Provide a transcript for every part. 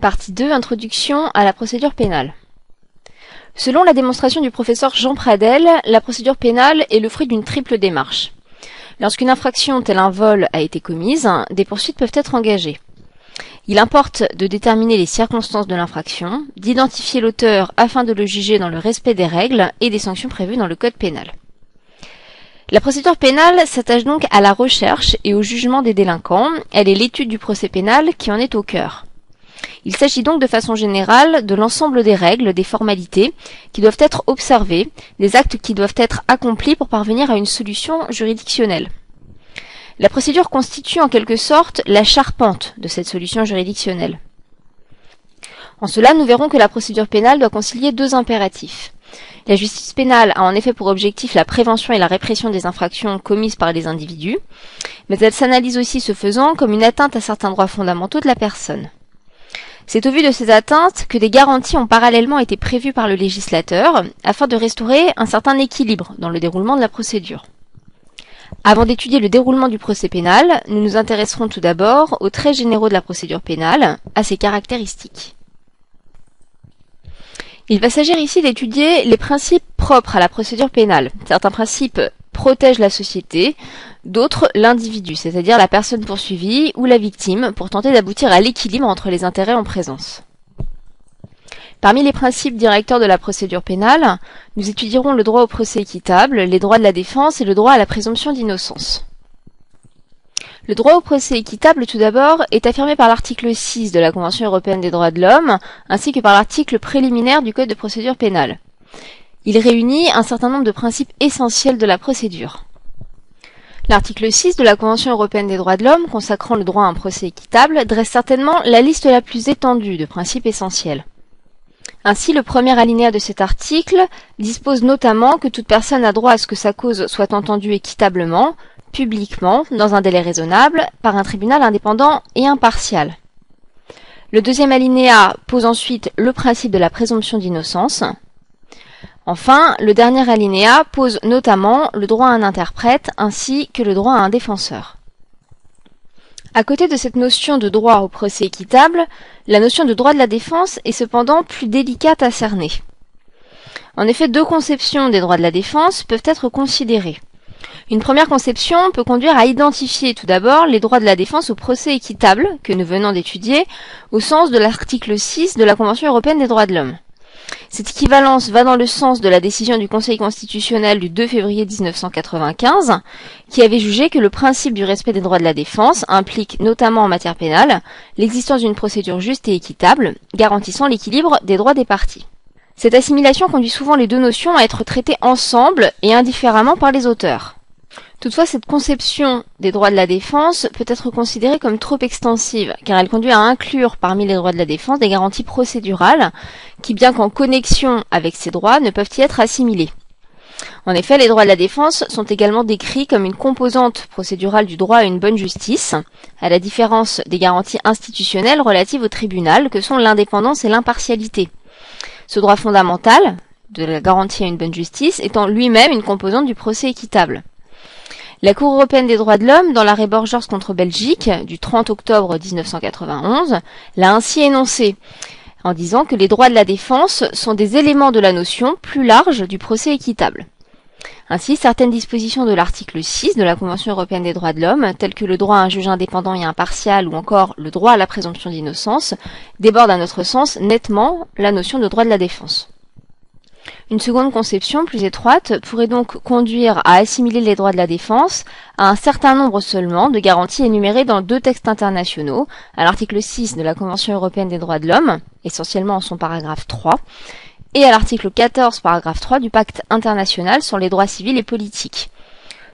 Partie 2 Introduction à la procédure pénale. Selon la démonstration du professeur Jean Pradel, la procédure pénale est le fruit d'une triple démarche. Lorsqu'une infraction telle un vol a été commise, des poursuites peuvent être engagées. Il importe de déterminer les circonstances de l'infraction, d'identifier l'auteur afin de le juger dans le respect des règles et des sanctions prévues dans le code pénal. La procédure pénale s'attache donc à la recherche et au jugement des délinquants, elle est l'étude du procès pénal qui en est au cœur. Il s'agit donc de façon générale de l'ensemble des règles, des formalités qui doivent être observées, des actes qui doivent être accomplis pour parvenir à une solution juridictionnelle. La procédure constitue en quelque sorte la charpente de cette solution juridictionnelle. En cela, nous verrons que la procédure pénale doit concilier deux impératifs. La justice pénale a en effet pour objectif la prévention et la répression des infractions commises par les individus, mais elle s'analyse aussi ce faisant comme une atteinte à certains droits fondamentaux de la personne. C'est au vu de ces atteintes que des garanties ont parallèlement été prévues par le législateur afin de restaurer un certain équilibre dans le déroulement de la procédure. Avant d'étudier le déroulement du procès pénal, nous nous intéresserons tout d'abord aux traits généraux de la procédure pénale, à ses caractéristiques. Il va s'agir ici d'étudier les principes propres à la procédure pénale. Certains principes protègent la société, d'autres l'individu, c'est-à-dire la personne poursuivie ou la victime, pour tenter d'aboutir à l'équilibre entre les intérêts en présence. Parmi les principes directeurs de la procédure pénale, nous étudierons le droit au procès équitable, les droits de la défense et le droit à la présomption d'innocence. Le droit au procès équitable, tout d'abord, est affirmé par l'article 6 de la Convention européenne des droits de l'homme, ainsi que par l'article préliminaire du Code de procédure pénale. Il réunit un certain nombre de principes essentiels de la procédure. L'article 6 de la Convention européenne des droits de l'homme, consacrant le droit à un procès équitable, dresse certainement la liste la plus étendue de principes essentiels. Ainsi, le premier alinéa de cet article dispose notamment que toute personne a droit à ce que sa cause soit entendue équitablement, publiquement, dans un délai raisonnable, par un tribunal indépendant et impartial. Le deuxième alinéa pose ensuite le principe de la présomption d'innocence. Enfin, le dernier alinéa pose notamment le droit à un interprète ainsi que le droit à un défenseur. À côté de cette notion de droit au procès équitable, la notion de droit de la défense est cependant plus délicate à cerner. En effet, deux conceptions des droits de la défense peuvent être considérées. Une première conception peut conduire à identifier tout d'abord les droits de la défense au procès équitable que nous venons d'étudier au sens de l'article 6 de la Convention européenne des droits de l'homme. Cette équivalence va dans le sens de la décision du Conseil constitutionnel du 2 février 1995, qui avait jugé que le principe du respect des droits de la défense implique, notamment en matière pénale, l'existence d'une procédure juste et équitable, garantissant l'équilibre des droits des parties. Cette assimilation conduit souvent les deux notions à être traitées ensemble et indifféremment par les auteurs. Toutefois, cette conception des droits de la défense peut être considérée comme trop extensive, car elle conduit à inclure parmi les droits de la défense des garanties procédurales, qui, bien qu'en connexion avec ces droits, ne peuvent y être assimilées. En effet, les droits de la défense sont également décrits comme une composante procédurale du droit à une bonne justice, à la différence des garanties institutionnelles relatives au tribunal, que sont l'indépendance et l'impartialité. Ce droit fondamental, de la garantie à une bonne justice, étant lui-même une composante du procès équitable. La Cour européenne des droits de l'homme, dans l'arrêt Borgers contre Belgique du 30 octobre 1991, l'a ainsi énoncé en disant que les droits de la défense sont des éléments de la notion plus large du procès équitable. Ainsi, certaines dispositions de l'article 6 de la Convention européenne des droits de l'homme, telles que le droit à un juge indépendant et impartial ou encore le droit à la présomption d'innocence, débordent à notre sens nettement la notion de droit de la défense. Une seconde conception, plus étroite, pourrait donc conduire à assimiler les droits de la défense à un certain nombre seulement de garanties énumérées dans deux textes internationaux, à l'article 6 de la Convention européenne des droits de l'homme, essentiellement en son paragraphe 3, et à l'article 14, paragraphe 3 du pacte international sur les droits civils et politiques.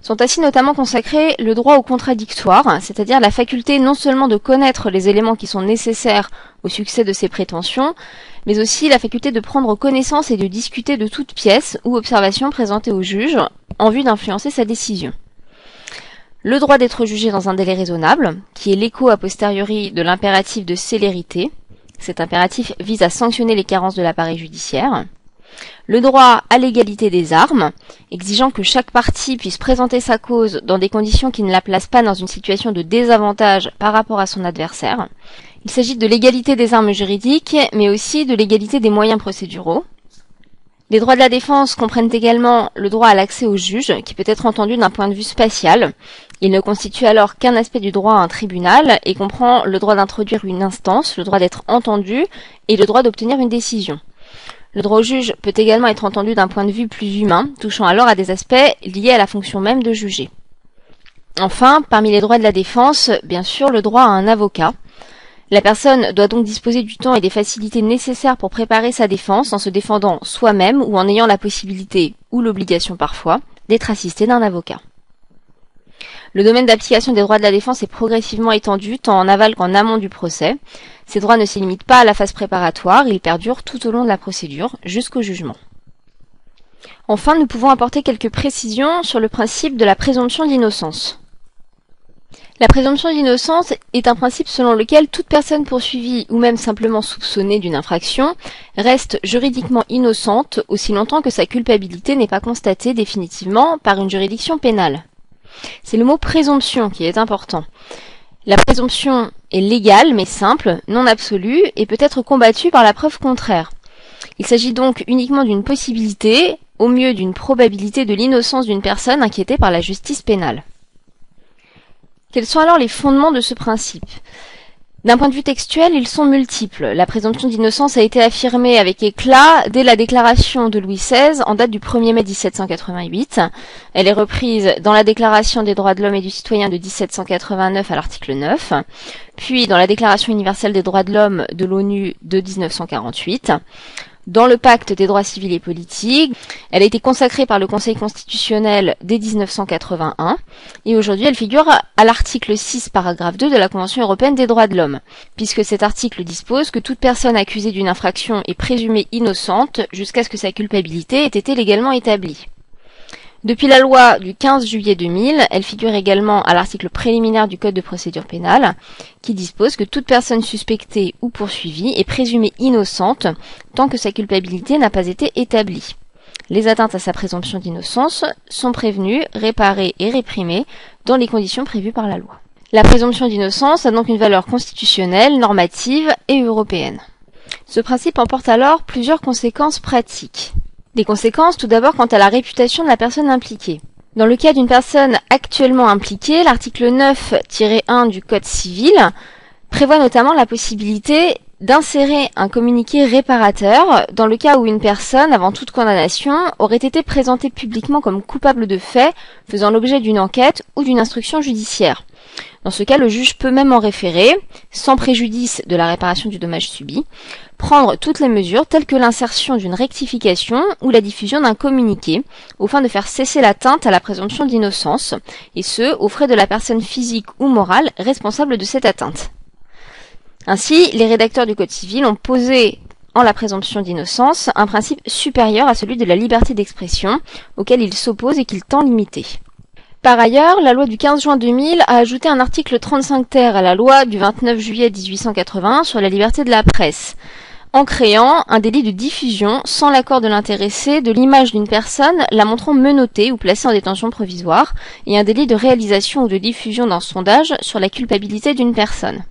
Sont ainsi notamment consacrés le droit au contradictoire, c'est-à-dire la faculté non seulement de connaître les éléments qui sont nécessaires au succès de ses prétentions, mais aussi la faculté de prendre connaissance et de discuter de toute pièce ou observation présentée au juge en vue d'influencer sa décision. Le droit d'être jugé dans un délai raisonnable, qui est l'écho a posteriori de l'impératif de célérité. Cet impératif vise à sanctionner les carences de l'appareil judiciaire. Le droit à l'égalité des armes, exigeant que chaque partie puisse présenter sa cause dans des conditions qui ne la placent pas dans une situation de désavantage par rapport à son adversaire Il s'agit de l'égalité des armes juridiques, mais aussi de l'égalité des moyens procéduraux. Les droits de la défense comprennent également le droit à l'accès au juge, qui peut être entendu d'un point de vue spatial. Il ne constitue alors qu'un aspect du droit à un tribunal et comprend le droit d'introduire une instance, le droit d'être entendu et le droit d'obtenir une décision. Le droit au juge peut également être entendu d'un point de vue plus humain, touchant alors à des aspects liés à la fonction même de juger. Enfin, parmi les droits de la défense, bien sûr, le droit à un avocat. La personne doit donc disposer du temps et des facilités nécessaires pour préparer sa défense en se défendant soi-même ou en ayant la possibilité, ou l'obligation parfois, d'être assisté d'un avocat. Le domaine d'application des droits de la défense est progressivement étendu tant en aval qu'en amont du procès. Ces droits ne se limitent pas à la phase préparatoire, ils perdurent tout au long de la procédure jusqu'au jugement. Enfin, nous pouvons apporter quelques précisions sur le principe de la présomption d'innocence. La présomption d'innocence est un principe selon lequel toute personne poursuivie ou même simplement soupçonnée d'une infraction reste juridiquement innocente aussi longtemps que sa culpabilité n'est pas constatée définitivement par une juridiction pénale. C'est le mot présomption qui est important. La présomption est légale mais simple, non absolue et peut être combattue par la preuve contraire. Il s'agit donc uniquement d'une possibilité, au mieux d'une probabilité de l'innocence d'une personne inquiétée par la justice pénale. Quels sont alors les fondements de ce principe? D'un point de vue textuel, ils sont multiples. La présomption d'innocence a été affirmée avec éclat dès la déclaration de Louis XVI en date du 1er mai 1788. Elle est reprise dans la déclaration des droits de l'homme et du citoyen de 1789 à l'article 9, puis dans la déclaration universelle des droits de l'homme de l'ONU de 1948 dans le pacte des droits civils et politiques. Elle a été consacrée par le Conseil constitutionnel dès 1981 et aujourd'hui elle figure à l'article 6 paragraphe 2 de la Convention européenne des droits de l'homme, puisque cet article dispose que toute personne accusée d'une infraction est présumée innocente jusqu'à ce que sa culpabilité ait été légalement établie. Depuis la loi du 15 juillet 2000, elle figure également à l'article préliminaire du Code de procédure pénale, qui dispose que toute personne suspectée ou poursuivie est présumée innocente tant que sa culpabilité n'a pas été établie. Les atteintes à sa présomption d'innocence sont prévenues, réparées et réprimées dans les conditions prévues par la loi. La présomption d'innocence a donc une valeur constitutionnelle, normative et européenne. Ce principe emporte alors plusieurs conséquences pratiques. Des conséquences tout d'abord quant à la réputation de la personne impliquée. Dans le cas d'une personne actuellement impliquée, l'article 9-1 du Code civil prévoit notamment la possibilité d'insérer un communiqué réparateur dans le cas où une personne, avant toute condamnation, aurait été présentée publiquement comme coupable de faits faisant l'objet d'une enquête ou d'une instruction judiciaire. Dans ce cas, le juge peut même en référer, sans préjudice de la réparation du dommage subi, prendre toutes les mesures telles que l'insertion d'une rectification ou la diffusion d'un communiqué, au fin de faire cesser l'atteinte à la présomption d'innocence, et ce, aux frais de la personne physique ou morale responsable de cette atteinte. Ainsi, les rédacteurs du Code civil ont posé en la présomption d'innocence un principe supérieur à celui de la liberté d'expression, auquel ils s'opposent et qu'ils tend limiter. Par ailleurs, la loi du 15 juin 2000 a ajouté un article 35 ter à la loi du 29 juillet 1880 sur la liberté de la presse, en créant un délit de diffusion sans l'accord de l'intéressé de l'image d'une personne la montrant menottée ou placée en détention provisoire, et un délit de réalisation ou de diffusion d'un sondage sur la culpabilité d'une personne.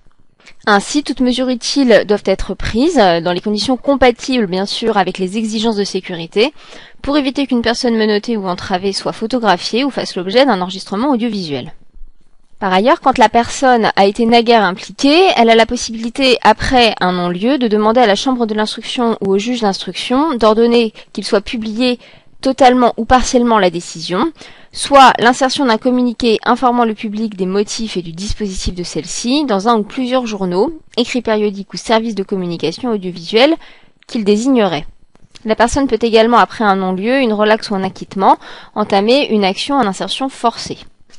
Ainsi, toutes mesures utiles doivent être prises, dans les conditions compatibles bien sûr avec les exigences de sécurité, pour éviter qu'une personne menottée ou entravée soit photographiée ou fasse l'objet d'un enregistrement audiovisuel. Par ailleurs, quand la personne a été naguère impliquée, elle a la possibilité, après un non-lieu, de demander à la chambre de l'instruction ou au juge d'instruction d'ordonner qu'il soit publié totalement ou partiellement la décision, soit l'insertion d'un communiqué informant le public des motifs et du dispositif de celle-ci dans un ou plusieurs journaux, écrits périodiques ou services de communication audiovisuelle qu'il désignerait. La personne peut également, après un non-lieu, une relaxe ou un acquittement, entamer une action en insertion forcée.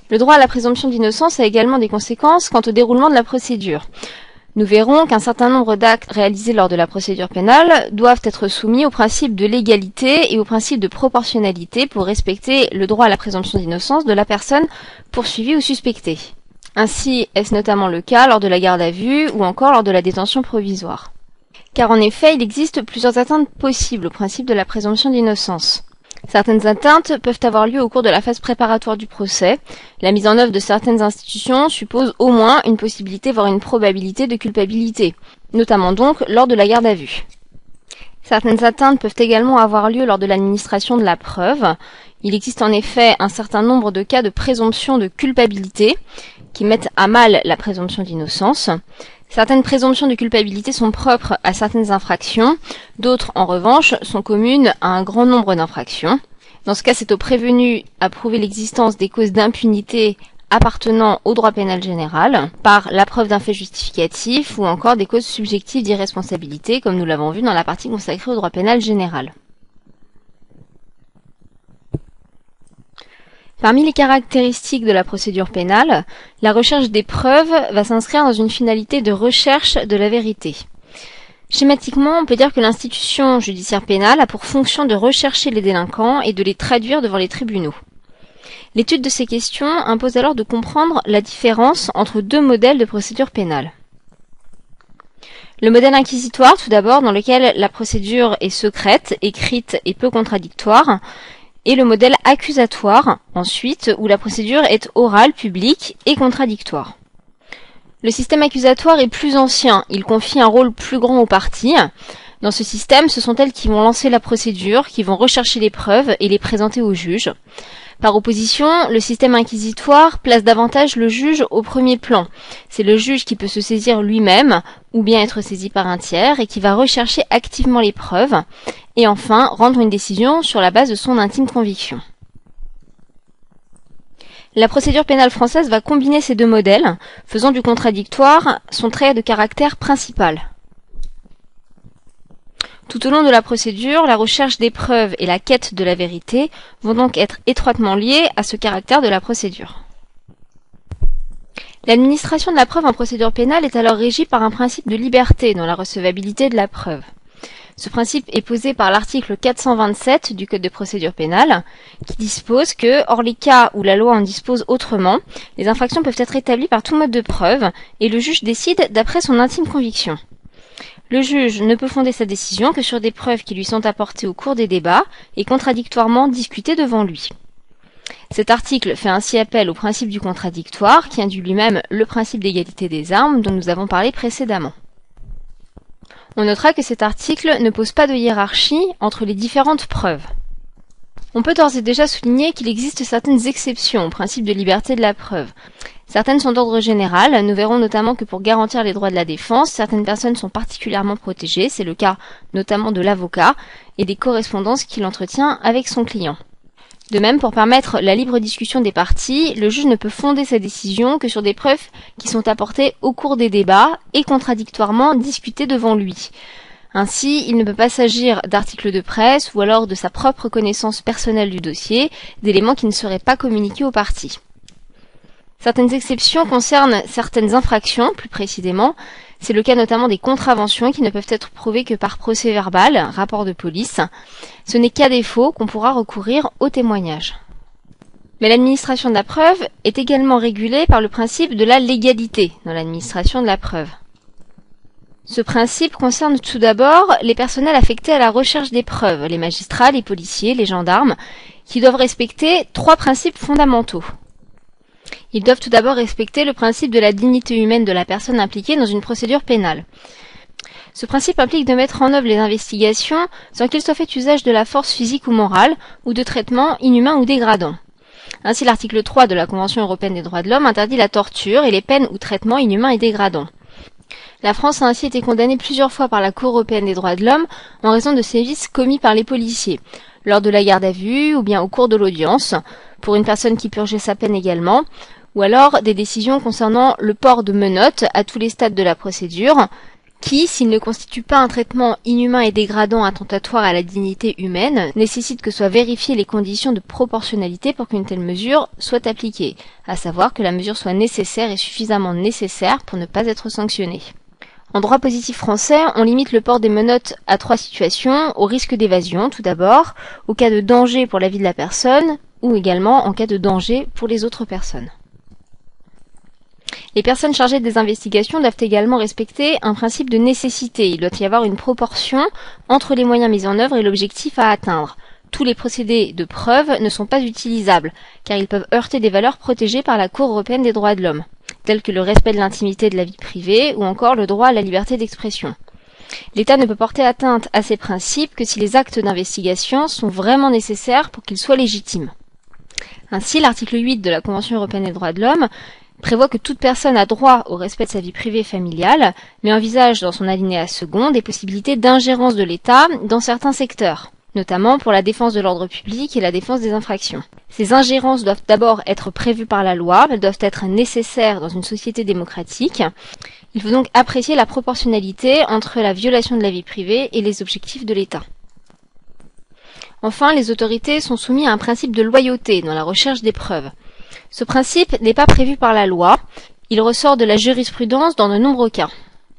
Le droit à la présomption d'innocence a également des conséquences quant au déroulement de la procédure. Nous verrons qu'un certain nombre d'actes réalisés lors de la procédure pénale doivent être soumis au principe de légalité et au principe de proportionnalité pour respecter le droit à la présomption d'innocence de la personne poursuivie ou suspectée. Ainsi est-ce notamment le cas lors de la garde à vue ou encore lors de la détention provisoire? Car en effet, il existe plusieurs atteintes possibles au principe de la présomption d'innocence. Certaines atteintes peuvent avoir lieu au cours de la phase préparatoire du procès. La mise en œuvre de certaines institutions suppose au moins une possibilité, voire une probabilité de culpabilité, notamment donc lors de la garde à vue. Certaines atteintes peuvent également avoir lieu lors de l'administration de la preuve. Il existe en effet un certain nombre de cas de présomption de culpabilité qui mettent à mal la présomption d'innocence. Certaines présomptions de culpabilité sont propres à certaines infractions, d'autres en revanche sont communes à un grand nombre d'infractions. Dans ce cas, c'est au prévenu à prouver l'existence des causes d'impunité appartenant au droit pénal général par la preuve d'un fait justificatif ou encore des causes subjectives d'irresponsabilité comme nous l'avons vu dans la partie consacrée au droit pénal général. Parmi les caractéristiques de la procédure pénale, la recherche des preuves va s'inscrire dans une finalité de recherche de la vérité. Schématiquement, on peut dire que l'institution judiciaire pénale a pour fonction de rechercher les délinquants et de les traduire devant les tribunaux. L'étude de ces questions impose alors de comprendre la différence entre deux modèles de procédure pénale. Le modèle inquisitoire, tout d'abord, dans lequel la procédure est secrète, écrite et peu contradictoire, et le modèle accusatoire, ensuite, où la procédure est orale, publique et contradictoire. Le système accusatoire est plus ancien, il confie un rôle plus grand aux parties. Dans ce système, ce sont elles qui vont lancer la procédure, qui vont rechercher les preuves et les présenter au juge. Par opposition, le système inquisitoire place davantage le juge au premier plan. C'est le juge qui peut se saisir lui-même ou bien être saisi par un tiers et qui va rechercher activement les preuves et enfin rendre une décision sur la base de son intime conviction. La procédure pénale française va combiner ces deux modèles, faisant du contradictoire son trait de caractère principal. Tout au long de la procédure, la recherche des preuves et la quête de la vérité vont donc être étroitement liées à ce caractère de la procédure. L'administration de la preuve en procédure pénale est alors régie par un principe de liberté dans la recevabilité de la preuve. Ce principe est posé par l'article 427 du Code de procédure pénale, qui dispose que, hors les cas où la loi en dispose autrement, les infractions peuvent être établies par tout mode de preuve, et le juge décide d'après son intime conviction. Le juge ne peut fonder sa décision que sur des preuves qui lui sont apportées au cours des débats et contradictoirement discutées devant lui. Cet article fait ainsi appel au principe du contradictoire qui induit lui-même le principe d'égalité des armes dont nous avons parlé précédemment. On notera que cet article ne pose pas de hiérarchie entre les différentes preuves. On peut d'ores et déjà souligner qu'il existe certaines exceptions au principe de liberté de la preuve. Certaines sont d'ordre général. Nous verrons notamment que pour garantir les droits de la défense, certaines personnes sont particulièrement protégées. C'est le cas notamment de l'avocat et des correspondances qu'il entretient avec son client. De même, pour permettre la libre discussion des parties, le juge ne peut fonder sa décision que sur des preuves qui sont apportées au cours des débats et contradictoirement discutées devant lui. Ainsi, il ne peut pas s'agir d'articles de presse ou alors de sa propre connaissance personnelle du dossier, d'éléments qui ne seraient pas communiqués aux parties. Certaines exceptions concernent certaines infractions, plus précisément. C'est le cas notamment des contraventions qui ne peuvent être prouvées que par procès verbal, rapport de police. Ce n'est qu'à défaut qu'on pourra recourir au témoignage. Mais l'administration de la preuve est également régulée par le principe de la légalité dans l'administration de la preuve. Ce principe concerne tout d'abord les personnels affectés à la recherche des preuves, les magistrats, les policiers, les gendarmes, qui doivent respecter trois principes fondamentaux. Ils doivent tout d'abord respecter le principe de la dignité humaine de la personne impliquée dans une procédure pénale. Ce principe implique de mettre en œuvre les investigations sans qu'il soit fait usage de la force physique ou morale ou de traitements inhumains ou dégradants. Ainsi, l'article 3 de la Convention européenne des droits de l'homme interdit la torture et les peines ou traitements inhumains et dégradants. La France a ainsi été condamnée plusieurs fois par la Cour européenne des droits de l'homme en raison de sévices commis par les policiers, lors de la garde à vue ou bien au cours de l'audience, pour une personne qui purgeait sa peine également, ou alors des décisions concernant le port de menottes à tous les stades de la procédure, qui, s'il ne constitue pas un traitement inhumain et dégradant attentatoire à la dignité humaine, nécessite que soient vérifiées les conditions de proportionnalité pour qu'une telle mesure soit appliquée, à savoir que la mesure soit nécessaire et suffisamment nécessaire pour ne pas être sanctionnée. En droit positif français, on limite le port des menottes à trois situations, au risque d'évasion tout d'abord, au cas de danger pour la vie de la personne, ou également en cas de danger pour les autres personnes. Les personnes chargées des investigations doivent également respecter un principe de nécessité. Il doit y avoir une proportion entre les moyens mis en œuvre et l'objectif à atteindre. tous les procédés de preuve ne sont pas utilisables, car ils peuvent heurter des valeurs protégées par la Cour européenne des droits de l'homme, telles que le respect de l'intimité de la vie privée ou encore le droit à la liberté d'expression. L'État ne peut porter atteinte à ces principes que si les actes d'investigation sont vraiment nécessaires pour qu'ils soient légitimes. Ainsi, l'article 8 de la Convention européenne des droits de l'homme prévoit que toute personne a droit au respect de sa vie privée et familiale, mais envisage dans son alinéa second des possibilités d'ingérence de l'État dans certains secteurs notamment pour la défense de l'ordre public et la défense des infractions. Ces ingérences doivent d'abord être prévues par la loi, elles doivent être nécessaires dans une société démocratique. Il faut donc apprécier la proportionnalité entre la violation de la vie privée et les objectifs de l'État. Enfin, les autorités sont soumises à un principe de loyauté dans la recherche des preuves. Ce principe n'est pas prévu par la loi, il ressort de la jurisprudence dans de nombreux cas.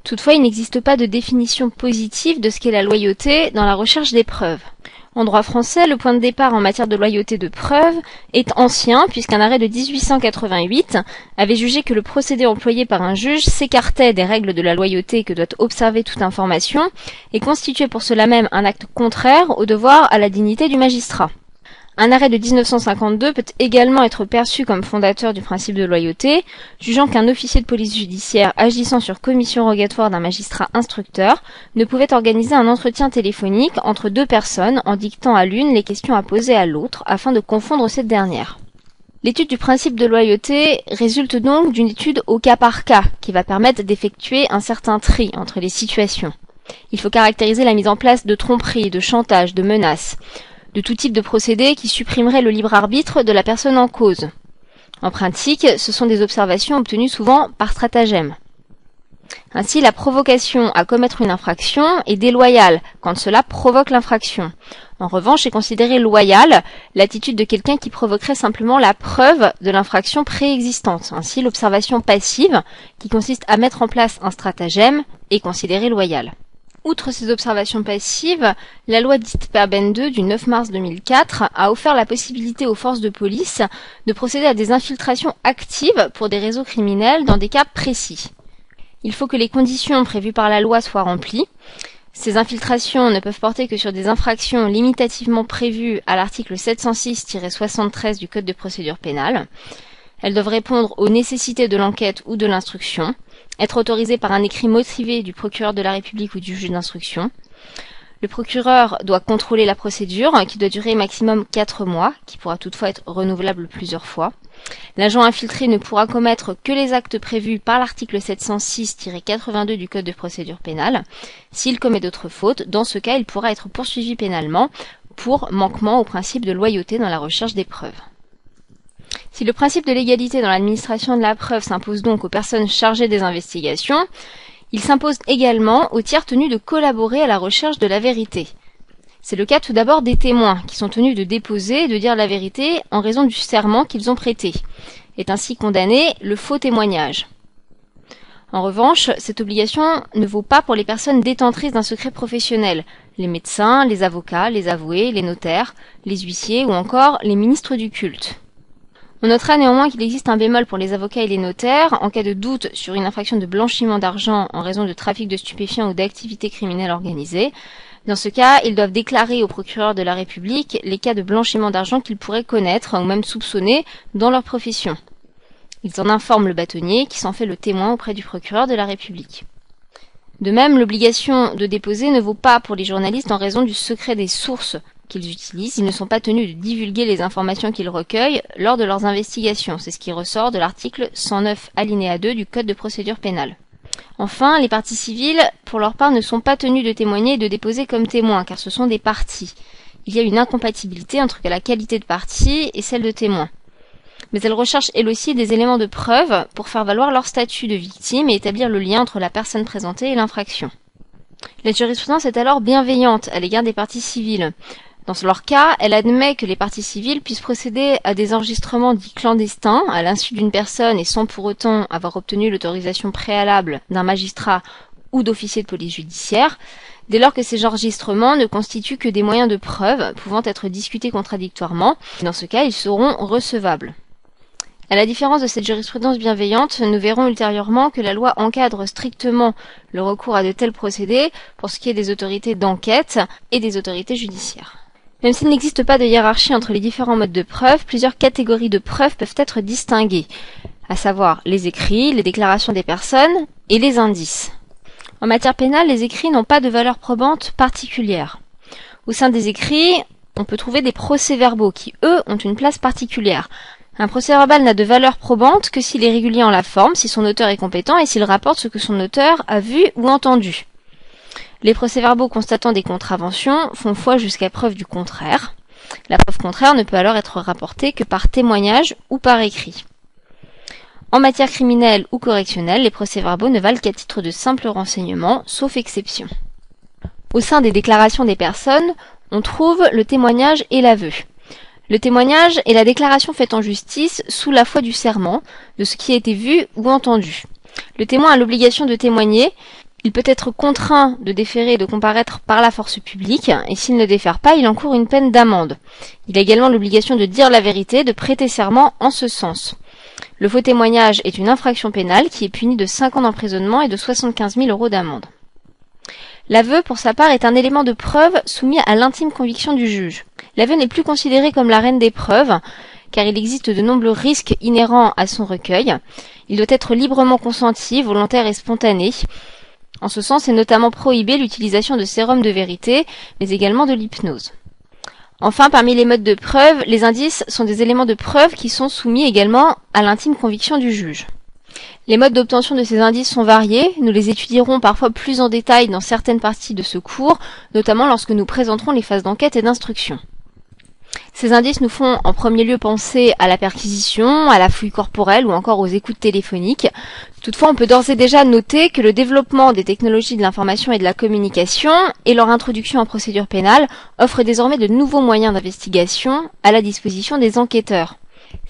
Toutefois, il n'existe pas de définition positive de ce qu'est la loyauté dans la recherche des preuves. En droit français, le point de départ en matière de loyauté de preuve est ancien, puisqu'un arrêt de 1888 avait jugé que le procédé employé par un juge s'écartait des règles de la loyauté que doit observer toute information et constituait pour cela même un acte contraire au devoir à la dignité du magistrat. Un arrêt de 1952 peut également être perçu comme fondateur du principe de loyauté, jugeant qu'un officier de police judiciaire agissant sur commission rogatoire d'un magistrat instructeur ne pouvait organiser un entretien téléphonique entre deux personnes en dictant à l'une les questions à poser à l'autre afin de confondre cette dernière. L'étude du principe de loyauté résulte donc d'une étude au cas par cas qui va permettre d'effectuer un certain tri entre les situations. Il faut caractériser la mise en place de tromperies, de chantage, de menaces, de tout type de procédé qui supprimerait le libre arbitre de la personne en cause. En pratique, ce sont des observations obtenues souvent par stratagème. Ainsi, la provocation à commettre une infraction est déloyale quand cela provoque l'infraction. En revanche, est considérée loyale l'attitude de quelqu'un qui provoquerait simplement la preuve de l'infraction préexistante. Ainsi, l'observation passive, qui consiste à mettre en place un stratagème, est considérée loyale. Outre ces observations passives, la loi dite Perben 2 du 9 mars 2004 a offert la possibilité aux forces de police de procéder à des infiltrations actives pour des réseaux criminels dans des cas précis. Il faut que les conditions prévues par la loi soient remplies. Ces infiltrations ne peuvent porter que sur des infractions limitativement prévues à l'article 706-73 du Code de procédure pénale. Elles doivent répondre aux nécessités de l'enquête ou de l'instruction être autorisé par un écrit motivé du procureur de la République ou du juge d'instruction. Le procureur doit contrôler la procédure, qui doit durer maximum 4 mois, qui pourra toutefois être renouvelable plusieurs fois. L'agent infiltré ne pourra commettre que les actes prévus par l'article 706-82 du Code de procédure pénale. S'il commet d'autres fautes, dans ce cas, il pourra être poursuivi pénalement pour manquement au principe de loyauté dans la recherche des preuves. Si le principe de l'égalité dans l'administration de la preuve s'impose donc aux personnes chargées des investigations, il s'impose également aux tiers tenus de collaborer à la recherche de la vérité. C'est le cas tout d'abord des témoins, qui sont tenus de déposer et de dire la vérité en raison du serment qu'ils ont prêté. Est ainsi condamné le faux témoignage. En revanche, cette obligation ne vaut pas pour les personnes détentrices d'un secret professionnel, les médecins, les avocats, les avoués, les notaires, les huissiers ou encore les ministres du culte. On notera néanmoins qu'il existe un bémol pour les avocats et les notaires en cas de doute sur une infraction de blanchiment d'argent en raison de trafic de stupéfiants ou d'activités criminelles organisées. Dans ce cas, ils doivent déclarer au procureur de la République les cas de blanchiment d'argent qu'ils pourraient connaître ou même soupçonner dans leur profession. Ils en informent le bâtonnier qui s'en fait le témoin auprès du procureur de la République. De même, l'obligation de déposer ne vaut pas pour les journalistes en raison du secret des sources qu'ils utilisent, ils ne sont pas tenus de divulguer les informations qu'ils recueillent lors de leurs investigations. C'est ce qui ressort de l'article 109 alinéa 2 du Code de procédure pénale. Enfin, les parties civiles, pour leur part, ne sont pas tenues de témoigner et de déposer comme témoins, car ce sont des parties. Il y a une incompatibilité entre la qualité de partie et celle de témoin. Mais elles recherchent elles aussi des éléments de preuve pour faire valoir leur statut de victime et établir le lien entre la personne présentée et l'infraction. La jurisprudence est alors bienveillante à l'égard des parties civiles. Dans leur cas, elle admet que les parties civiles puissent procéder à des enregistrements dits clandestins à l'insu d'une personne et sans pour autant avoir obtenu l'autorisation préalable d'un magistrat ou d'officier de police judiciaire, dès lors que ces enregistrements ne constituent que des moyens de preuve pouvant être discutés contradictoirement. Dans ce cas, ils seront recevables. À la différence de cette jurisprudence bienveillante, nous verrons ultérieurement que la loi encadre strictement le recours à de tels procédés pour ce qui est des autorités d'enquête et des autorités judiciaires. Même s'il n'existe pas de hiérarchie entre les différents modes de preuve, plusieurs catégories de preuves peuvent être distinguées, à savoir les écrits, les déclarations des personnes et les indices. En matière pénale, les écrits n'ont pas de valeur probante particulière. Au sein des écrits, on peut trouver des procès-verbaux qui, eux, ont une place particulière. Un procès-verbal n'a de valeur probante que s'il est régulier en la forme, si son auteur est compétent et s'il rapporte ce que son auteur a vu ou entendu. Les procès-verbaux constatant des contraventions font foi jusqu'à preuve du contraire. La preuve contraire ne peut alors être rapportée que par témoignage ou par écrit. En matière criminelle ou correctionnelle, les procès-verbaux ne valent qu'à titre de simple renseignement, sauf exception. Au sein des déclarations des personnes, on trouve le témoignage et l'aveu. Le témoignage est la déclaration faite en justice sous la foi du serment de ce qui a été vu ou entendu. Le témoin a l'obligation de témoigner, il peut être contraint de déférer et de comparaître par la force publique, et s'il ne défère pas, il encourt une peine d'amende. Il a également l'obligation de dire la vérité, de prêter serment en ce sens. Le faux témoignage est une infraction pénale qui est punie de 5 ans d'emprisonnement et de 75 000 euros d'amende. L'aveu, pour sa part, est un élément de preuve soumis à l'intime conviction du juge. L'aveu n'est plus considéré comme la reine des preuves, car il existe de nombreux risques inhérents à son recueil. Il doit être librement consenti, volontaire et spontané, en ce sens est notamment prohibé l'utilisation de sérum de vérité, mais également de l'hypnose. Enfin, parmi les modes de preuve, les indices sont des éléments de preuve qui sont soumis également à l'intime conviction du juge. Les modes d'obtention de ces indices sont variés, nous les étudierons parfois plus en détail dans certaines parties de ce cours, notamment lorsque nous présenterons les phases d'enquête et d'instruction. Ces indices nous font en premier lieu penser à la perquisition, à la fouille corporelle ou encore aux écoutes téléphoniques. Toutefois, on peut d'ores et déjà noter que le développement des technologies de l'information et de la communication et leur introduction en procédure pénale offrent désormais de nouveaux moyens d'investigation à la disposition des enquêteurs.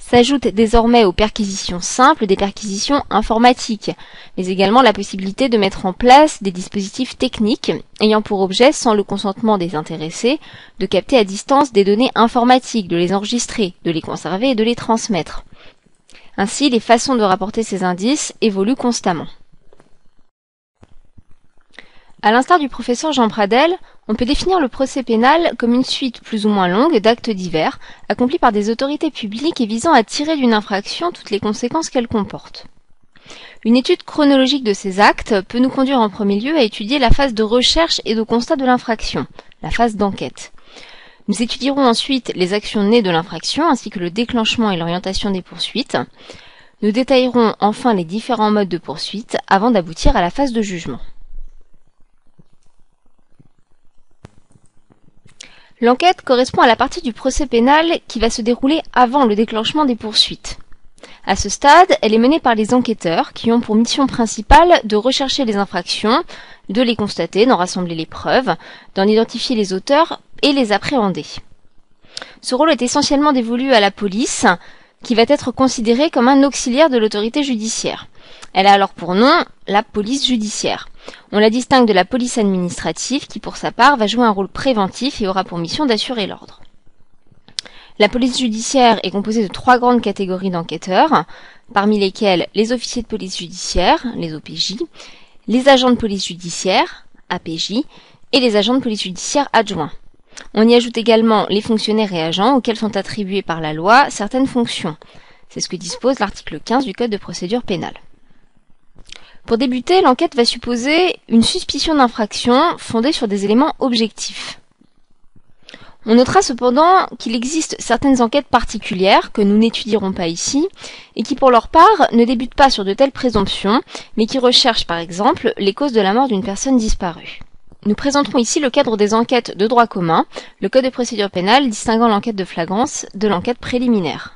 S'ajoutent désormais aux perquisitions simples des perquisitions informatiques, mais également la possibilité de mettre en place des dispositifs techniques ayant pour objet, sans le consentement des intéressés, de capter à distance des données informatiques, de les enregistrer, de les conserver et de les transmettre. Ainsi, les façons de rapporter ces indices évoluent constamment. À l'instar du professeur Jean Pradel, on peut définir le procès pénal comme une suite plus ou moins longue d'actes divers, accomplis par des autorités publiques et visant à tirer d'une infraction toutes les conséquences qu'elle comporte. Une étude chronologique de ces actes peut nous conduire en premier lieu à étudier la phase de recherche et de constat de l'infraction, la phase d'enquête. Nous étudierons ensuite les actions nées de l'infraction ainsi que le déclenchement et l'orientation des poursuites. Nous détaillerons enfin les différents modes de poursuite avant d'aboutir à la phase de jugement. L'enquête correspond à la partie du procès pénal qui va se dérouler avant le déclenchement des poursuites. À ce stade, elle est menée par les enquêteurs qui ont pour mission principale de rechercher les infractions, de les constater, d'en rassembler les preuves, d'en identifier les auteurs et les appréhender. Ce rôle est essentiellement dévolu à la police, qui va être considérée comme un auxiliaire de l'autorité judiciaire. Elle a alors pour nom la police judiciaire. On la distingue de la police administrative qui, pour sa part, va jouer un rôle préventif et aura pour mission d'assurer l'ordre. La police judiciaire est composée de trois grandes catégories d'enquêteurs, parmi lesquels les officiers de police judiciaire, les OPJ, les agents de police judiciaire, APJ, et les agents de police judiciaire adjoints. On y ajoute également les fonctionnaires et agents auxquels sont attribuées par la loi certaines fonctions. C'est ce que dispose l'article 15 du Code de procédure pénale. Pour débuter, l'enquête va supposer une suspicion d'infraction fondée sur des éléments objectifs. On notera cependant qu'il existe certaines enquêtes particulières que nous n'étudierons pas ici et qui pour leur part ne débutent pas sur de telles présomptions mais qui recherchent par exemple les causes de la mort d'une personne disparue. Nous présenterons ici le cadre des enquêtes de droit commun, le code de procédure pénale distinguant l'enquête de flagrance de l'enquête préliminaire.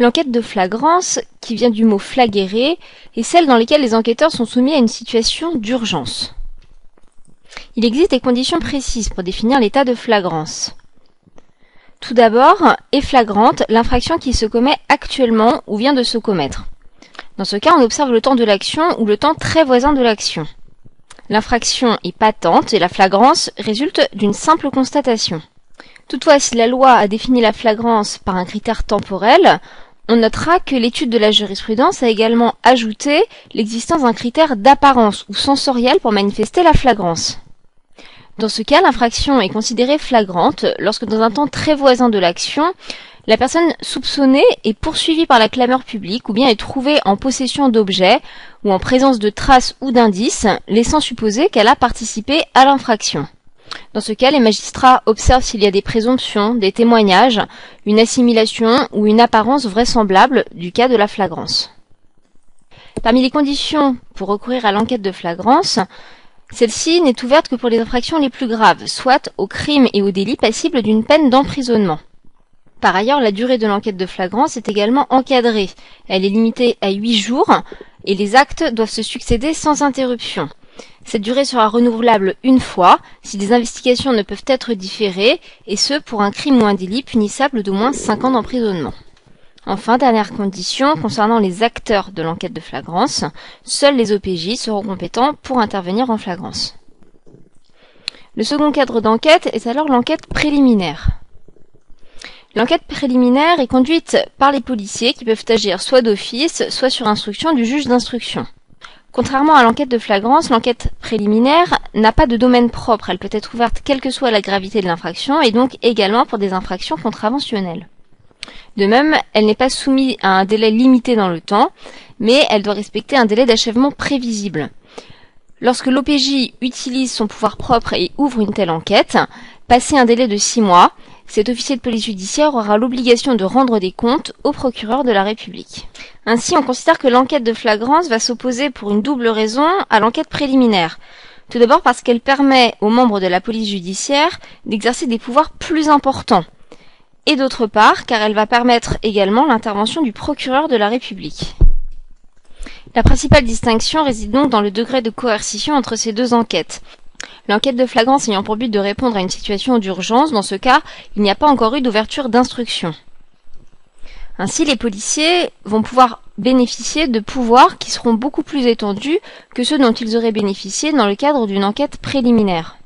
L'enquête de flagrance, qui vient du mot flagérer, est celle dans laquelle les enquêteurs sont soumis à une situation d'urgence. Il existe des conditions précises pour définir l'état de flagrance. Tout d'abord, est flagrante l'infraction qui se commet actuellement ou vient de se commettre. Dans ce cas, on observe le temps de l'action ou le temps très voisin de l'action. L'infraction est patente et la flagrance résulte d'une simple constatation. Toutefois, si la loi a défini la flagrance par un critère temporel, on notera que l'étude de la jurisprudence a également ajouté l'existence d'un critère d'apparence ou sensoriel pour manifester la flagrance. Dans ce cas, l'infraction est considérée flagrante lorsque dans un temps très voisin de l'action, la personne soupçonnée est poursuivie par la clameur publique ou bien est trouvée en possession d'objets ou en présence de traces ou d'indices laissant supposer qu'elle a participé à l'infraction. Dans ce cas, les magistrats observent s'il y a des présomptions, des témoignages, une assimilation ou une apparence vraisemblable du cas de la flagrance. Parmi les conditions pour recourir à l'enquête de flagrance, celle-ci n'est ouverte que pour les infractions les plus graves, soit aux crimes et aux délits passibles d'une peine d'emprisonnement. Par ailleurs, la durée de l'enquête de flagrance est également encadrée. Elle est limitée à huit jours et les actes doivent se succéder sans interruption. Cette durée sera renouvelable une fois si des investigations ne peuvent être différées et ce pour un crime ou un délit punissable d'au moins cinq ans d'emprisonnement. Enfin, dernière condition, concernant les acteurs de l'enquête de flagrance, seuls les OPJ seront compétents pour intervenir en flagrance. Le second cadre d'enquête est alors l'enquête préliminaire. L'enquête préliminaire est conduite par les policiers qui peuvent agir soit d'office, soit sur instruction du juge d'instruction. Contrairement à l'enquête de flagrance, l'enquête préliminaire n'a pas de domaine propre. Elle peut être ouverte quelle que soit la gravité de l'infraction et donc également pour des infractions contraventionnelles. De même, elle n'est pas soumise à un délai limité dans le temps, mais elle doit respecter un délai d'achèvement prévisible. Lorsque l'OPJ utilise son pouvoir propre et ouvre une telle enquête, passé un délai de six mois, cet officier de police judiciaire aura l'obligation de rendre des comptes au procureur de la République. Ainsi, on considère que l'enquête de flagrance va s'opposer pour une double raison à l'enquête préliminaire. Tout d'abord parce qu'elle permet aux membres de la police judiciaire d'exercer des pouvoirs plus importants. Et d'autre part, car elle va permettre également l'intervention du procureur de la République. La principale distinction réside donc dans le degré de coercition entre ces deux enquêtes. L'enquête de flagrance ayant pour but de répondre à une situation d'urgence, dans ce cas, il n'y a pas encore eu d'ouverture d'instruction. Ainsi, les policiers vont pouvoir bénéficier de pouvoirs qui seront beaucoup plus étendus que ceux dont ils auraient bénéficié dans le cadre d'une enquête préliminaire.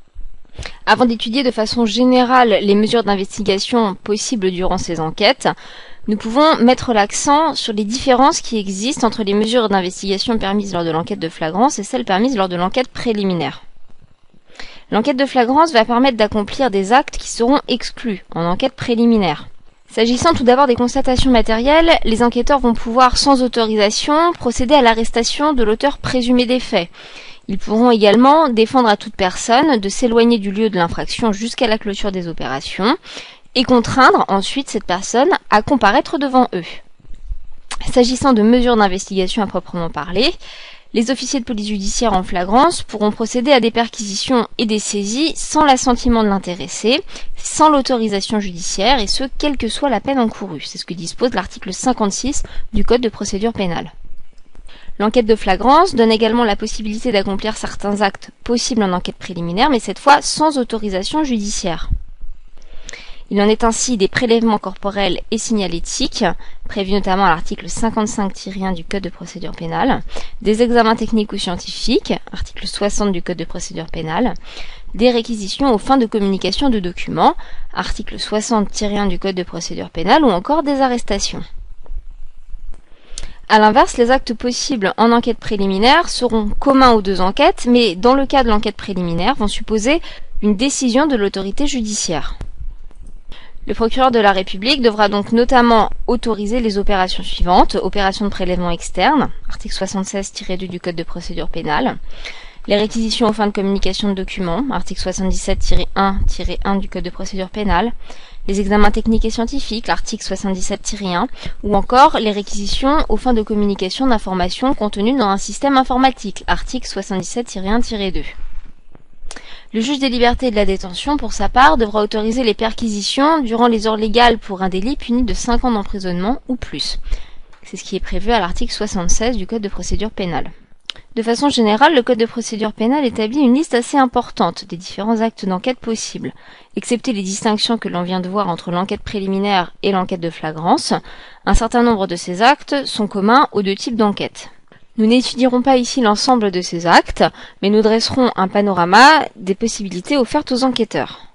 Avant d'étudier de façon générale les mesures d'investigation possibles durant ces enquêtes, nous pouvons mettre l'accent sur les différences qui existent entre les mesures d'investigation permises lors de l'enquête de flagrance et celles permises lors de l'enquête préliminaire. L'enquête de flagrance va permettre d'accomplir des actes qui seront exclus en enquête préliminaire. S'agissant tout d'abord des constatations matérielles, les enquêteurs vont pouvoir, sans autorisation, procéder à l'arrestation de l'auteur présumé des faits. Ils pourront également défendre à toute personne de s'éloigner du lieu de l'infraction jusqu'à la clôture des opérations et contraindre ensuite cette personne à comparaître devant eux. S'agissant de mesures d'investigation à proprement parler, les officiers de police judiciaire en flagrance pourront procéder à des perquisitions et des saisies sans l'assentiment de l'intéressé, sans l'autorisation judiciaire, et ce, quelle que soit la peine encourue. C'est ce que dispose l'article 56 du Code de procédure pénale. L'enquête de flagrance donne également la possibilité d'accomplir certains actes possibles en enquête préliminaire, mais cette fois sans autorisation judiciaire. Il en est ainsi des prélèvements corporels et signalétiques, prévus notamment à l'article 55-1 du Code de procédure pénale, des examens techniques ou scientifiques, article 60 du Code de procédure pénale, des réquisitions aux fins de communication de documents, article 60-1 du Code de procédure pénale, ou encore des arrestations. À l'inverse, les actes possibles en enquête préliminaire seront communs aux deux enquêtes, mais dans le cas de l'enquête préliminaire, vont supposer une décision de l'autorité judiciaire. Le procureur de la République devra donc notamment autoriser les opérations suivantes. Opérations de prélèvement externe, article 76-2 du Code de procédure pénale. Les réquisitions aux fins de communication de documents, article 77-1-1 du Code de procédure pénale. Les examens techniques et scientifiques, l'article 77-1. Ou encore les réquisitions aux fins de communication d'informations contenues dans un système informatique, article 77-1-2. Le juge des libertés et de la détention, pour sa part, devra autoriser les perquisitions durant les heures légales pour un délit puni de 5 ans d'emprisonnement ou plus. C'est ce qui est prévu à l'article 76 du Code de procédure pénale. De façon générale, le Code de procédure pénale établit une liste assez importante des différents actes d'enquête possibles. Excepté les distinctions que l'on vient de voir entre l'enquête préliminaire et l'enquête de flagrance, un certain nombre de ces actes sont communs aux deux types d'enquête. Nous n'étudierons pas ici l'ensemble de ces actes, mais nous dresserons un panorama des possibilités offertes aux enquêteurs.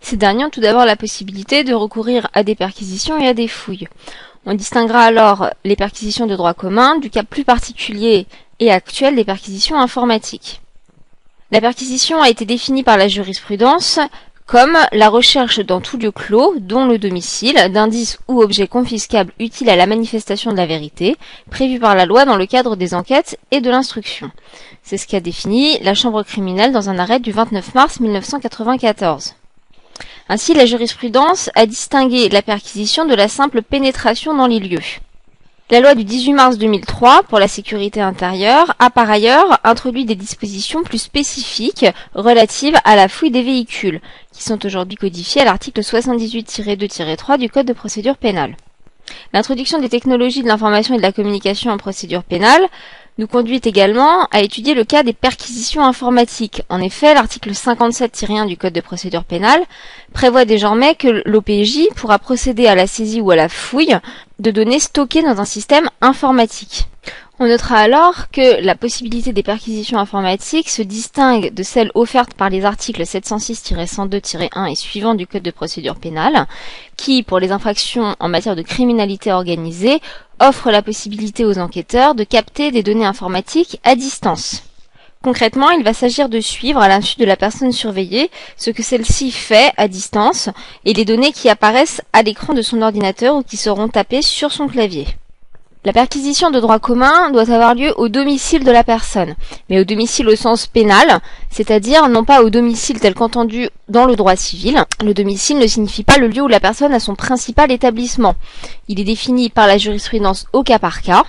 Ces derniers ont tout d'abord la possibilité de recourir à des perquisitions et à des fouilles. On distinguera alors les perquisitions de droit commun du cas plus particulier et actuel des perquisitions informatiques. La perquisition a été définie par la jurisprudence comme la recherche dans tout lieu clos, dont le domicile, d'indices ou objets confiscables utiles à la manifestation de la vérité, prévus par la loi dans le cadre des enquêtes et de l'instruction. C'est ce qu'a défini la Chambre criminelle dans un arrêt du 29 mars 1994. Ainsi, la jurisprudence a distingué la perquisition de la simple pénétration dans les lieux. La loi du 18 mars 2003 pour la sécurité intérieure a par ailleurs introduit des dispositions plus spécifiques relatives à la fouille des véhicules, qui sont aujourd'hui codifiées à l'article 78-2-3 du Code de procédure pénale. L'introduction des technologies de l'information et de la communication en procédure pénale nous conduit également à étudier le cas des perquisitions informatiques. En effet, l'article 57-1 du Code de procédure pénale prévoit désormais que l'OPJ pourra procéder à la saisie ou à la fouille de données stockées dans un système informatique. On notera alors que la possibilité des perquisitions informatiques se distingue de celle offerte par les articles 706-102-1 et suivants du Code de procédure pénale, qui, pour les infractions en matière de criminalité organisée, offrent la possibilité aux enquêteurs de capter des données informatiques à distance. Concrètement, il va s'agir de suivre à l'insu de la personne surveillée ce que celle-ci fait à distance et les données qui apparaissent à l'écran de son ordinateur ou qui seront tapées sur son clavier. La perquisition de droit commun doit avoir lieu au domicile de la personne, mais au domicile au sens pénal, c'est-à-dire non pas au domicile tel qu'entendu dans le droit civil. Le domicile ne signifie pas le lieu où la personne a son principal établissement. Il est défini par la jurisprudence au cas par cas.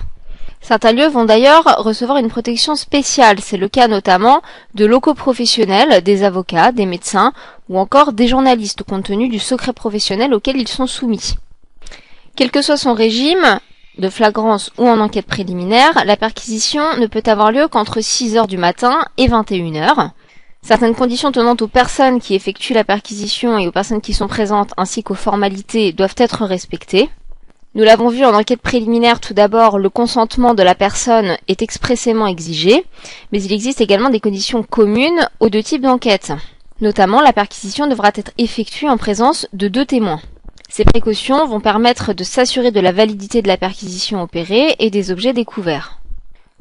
Certains lieux vont d'ailleurs recevoir une protection spéciale. C'est le cas notamment de locaux professionnels, des avocats, des médecins ou encore des journalistes compte tenu du secret professionnel auquel ils sont soumis. Quel que soit son régime, de flagrance ou en enquête préliminaire, la perquisition ne peut avoir lieu qu'entre 6 heures du matin et 21 heures. Certaines conditions tenant aux personnes qui effectuent la perquisition et aux personnes qui sont présentes ainsi qu'aux formalités doivent être respectées. Nous l'avons vu en enquête préliminaire, tout d'abord, le consentement de la personne est expressément exigé, mais il existe également des conditions communes aux deux types d'enquête. Notamment, la perquisition devra être effectuée en présence de deux témoins. Ces précautions vont permettre de s'assurer de la validité de la perquisition opérée et des objets découverts.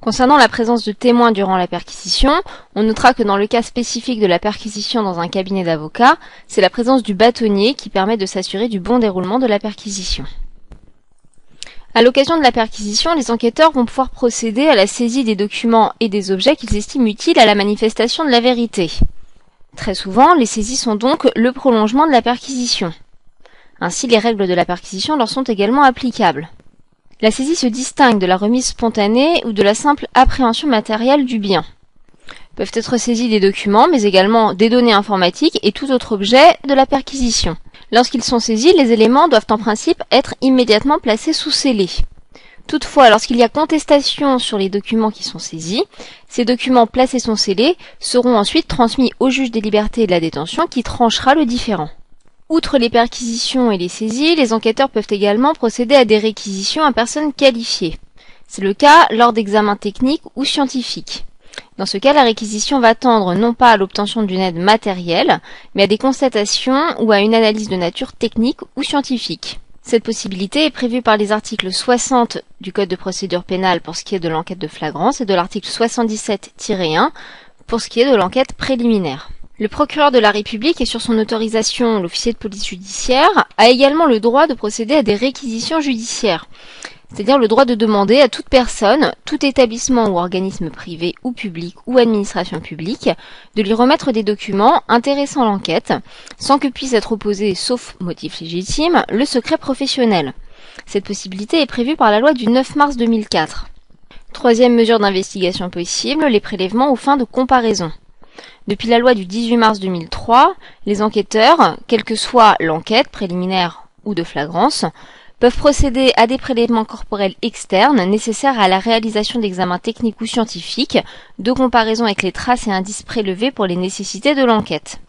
Concernant la présence de témoins durant la perquisition, on notera que dans le cas spécifique de la perquisition dans un cabinet d'avocats, c'est la présence du bâtonnier qui permet de s'assurer du bon déroulement de la perquisition. À l'occasion de la perquisition, les enquêteurs vont pouvoir procéder à la saisie des documents et des objets qu'ils estiment utiles à la manifestation de la vérité. Très souvent, les saisies sont donc le prolongement de la perquisition. Ainsi, les règles de la perquisition leur sont également applicables. La saisie se distingue de la remise spontanée ou de la simple appréhension matérielle du bien. Peuvent être saisis des documents, mais également des données informatiques et tout autre objet de la perquisition. Lorsqu'ils sont saisis, les éléments doivent en principe être immédiatement placés sous scellé. Toutefois, lorsqu'il y a contestation sur les documents qui sont saisis, ces documents placés sous scellés seront ensuite transmis au juge des libertés et de la détention qui tranchera le différent. Outre les perquisitions et les saisies, les enquêteurs peuvent également procéder à des réquisitions à personnes qualifiées. C'est le cas lors d'examens techniques ou scientifiques. Dans ce cas, la réquisition va tendre non pas à l'obtention d'une aide matérielle, mais à des constatations ou à une analyse de nature technique ou scientifique. Cette possibilité est prévue par les articles 60 du Code de procédure pénale pour ce qui est de l'enquête de flagrance et de l'article 77-1 pour ce qui est de l'enquête préliminaire. Le procureur de la République et sur son autorisation l'officier de police judiciaire a également le droit de procéder à des réquisitions judiciaires, c'est-à-dire le droit de demander à toute personne, tout établissement ou organisme privé ou public ou administration publique de lui remettre des documents intéressant l'enquête, sans que puisse être opposé, sauf motif légitime, le secret professionnel. Cette possibilité est prévue par la loi du 9 mars 2004. Troisième mesure d'investigation possible, les prélèvements aux fins de comparaison. Depuis la loi du 18 mars 2003, les enquêteurs, quelle que soit l'enquête préliminaire ou de flagrance, peuvent procéder à des prélèvements corporels externes nécessaires à la réalisation d'examens techniques ou scientifiques, de comparaison avec les traces et indices prélevés pour les nécessités de l'enquête.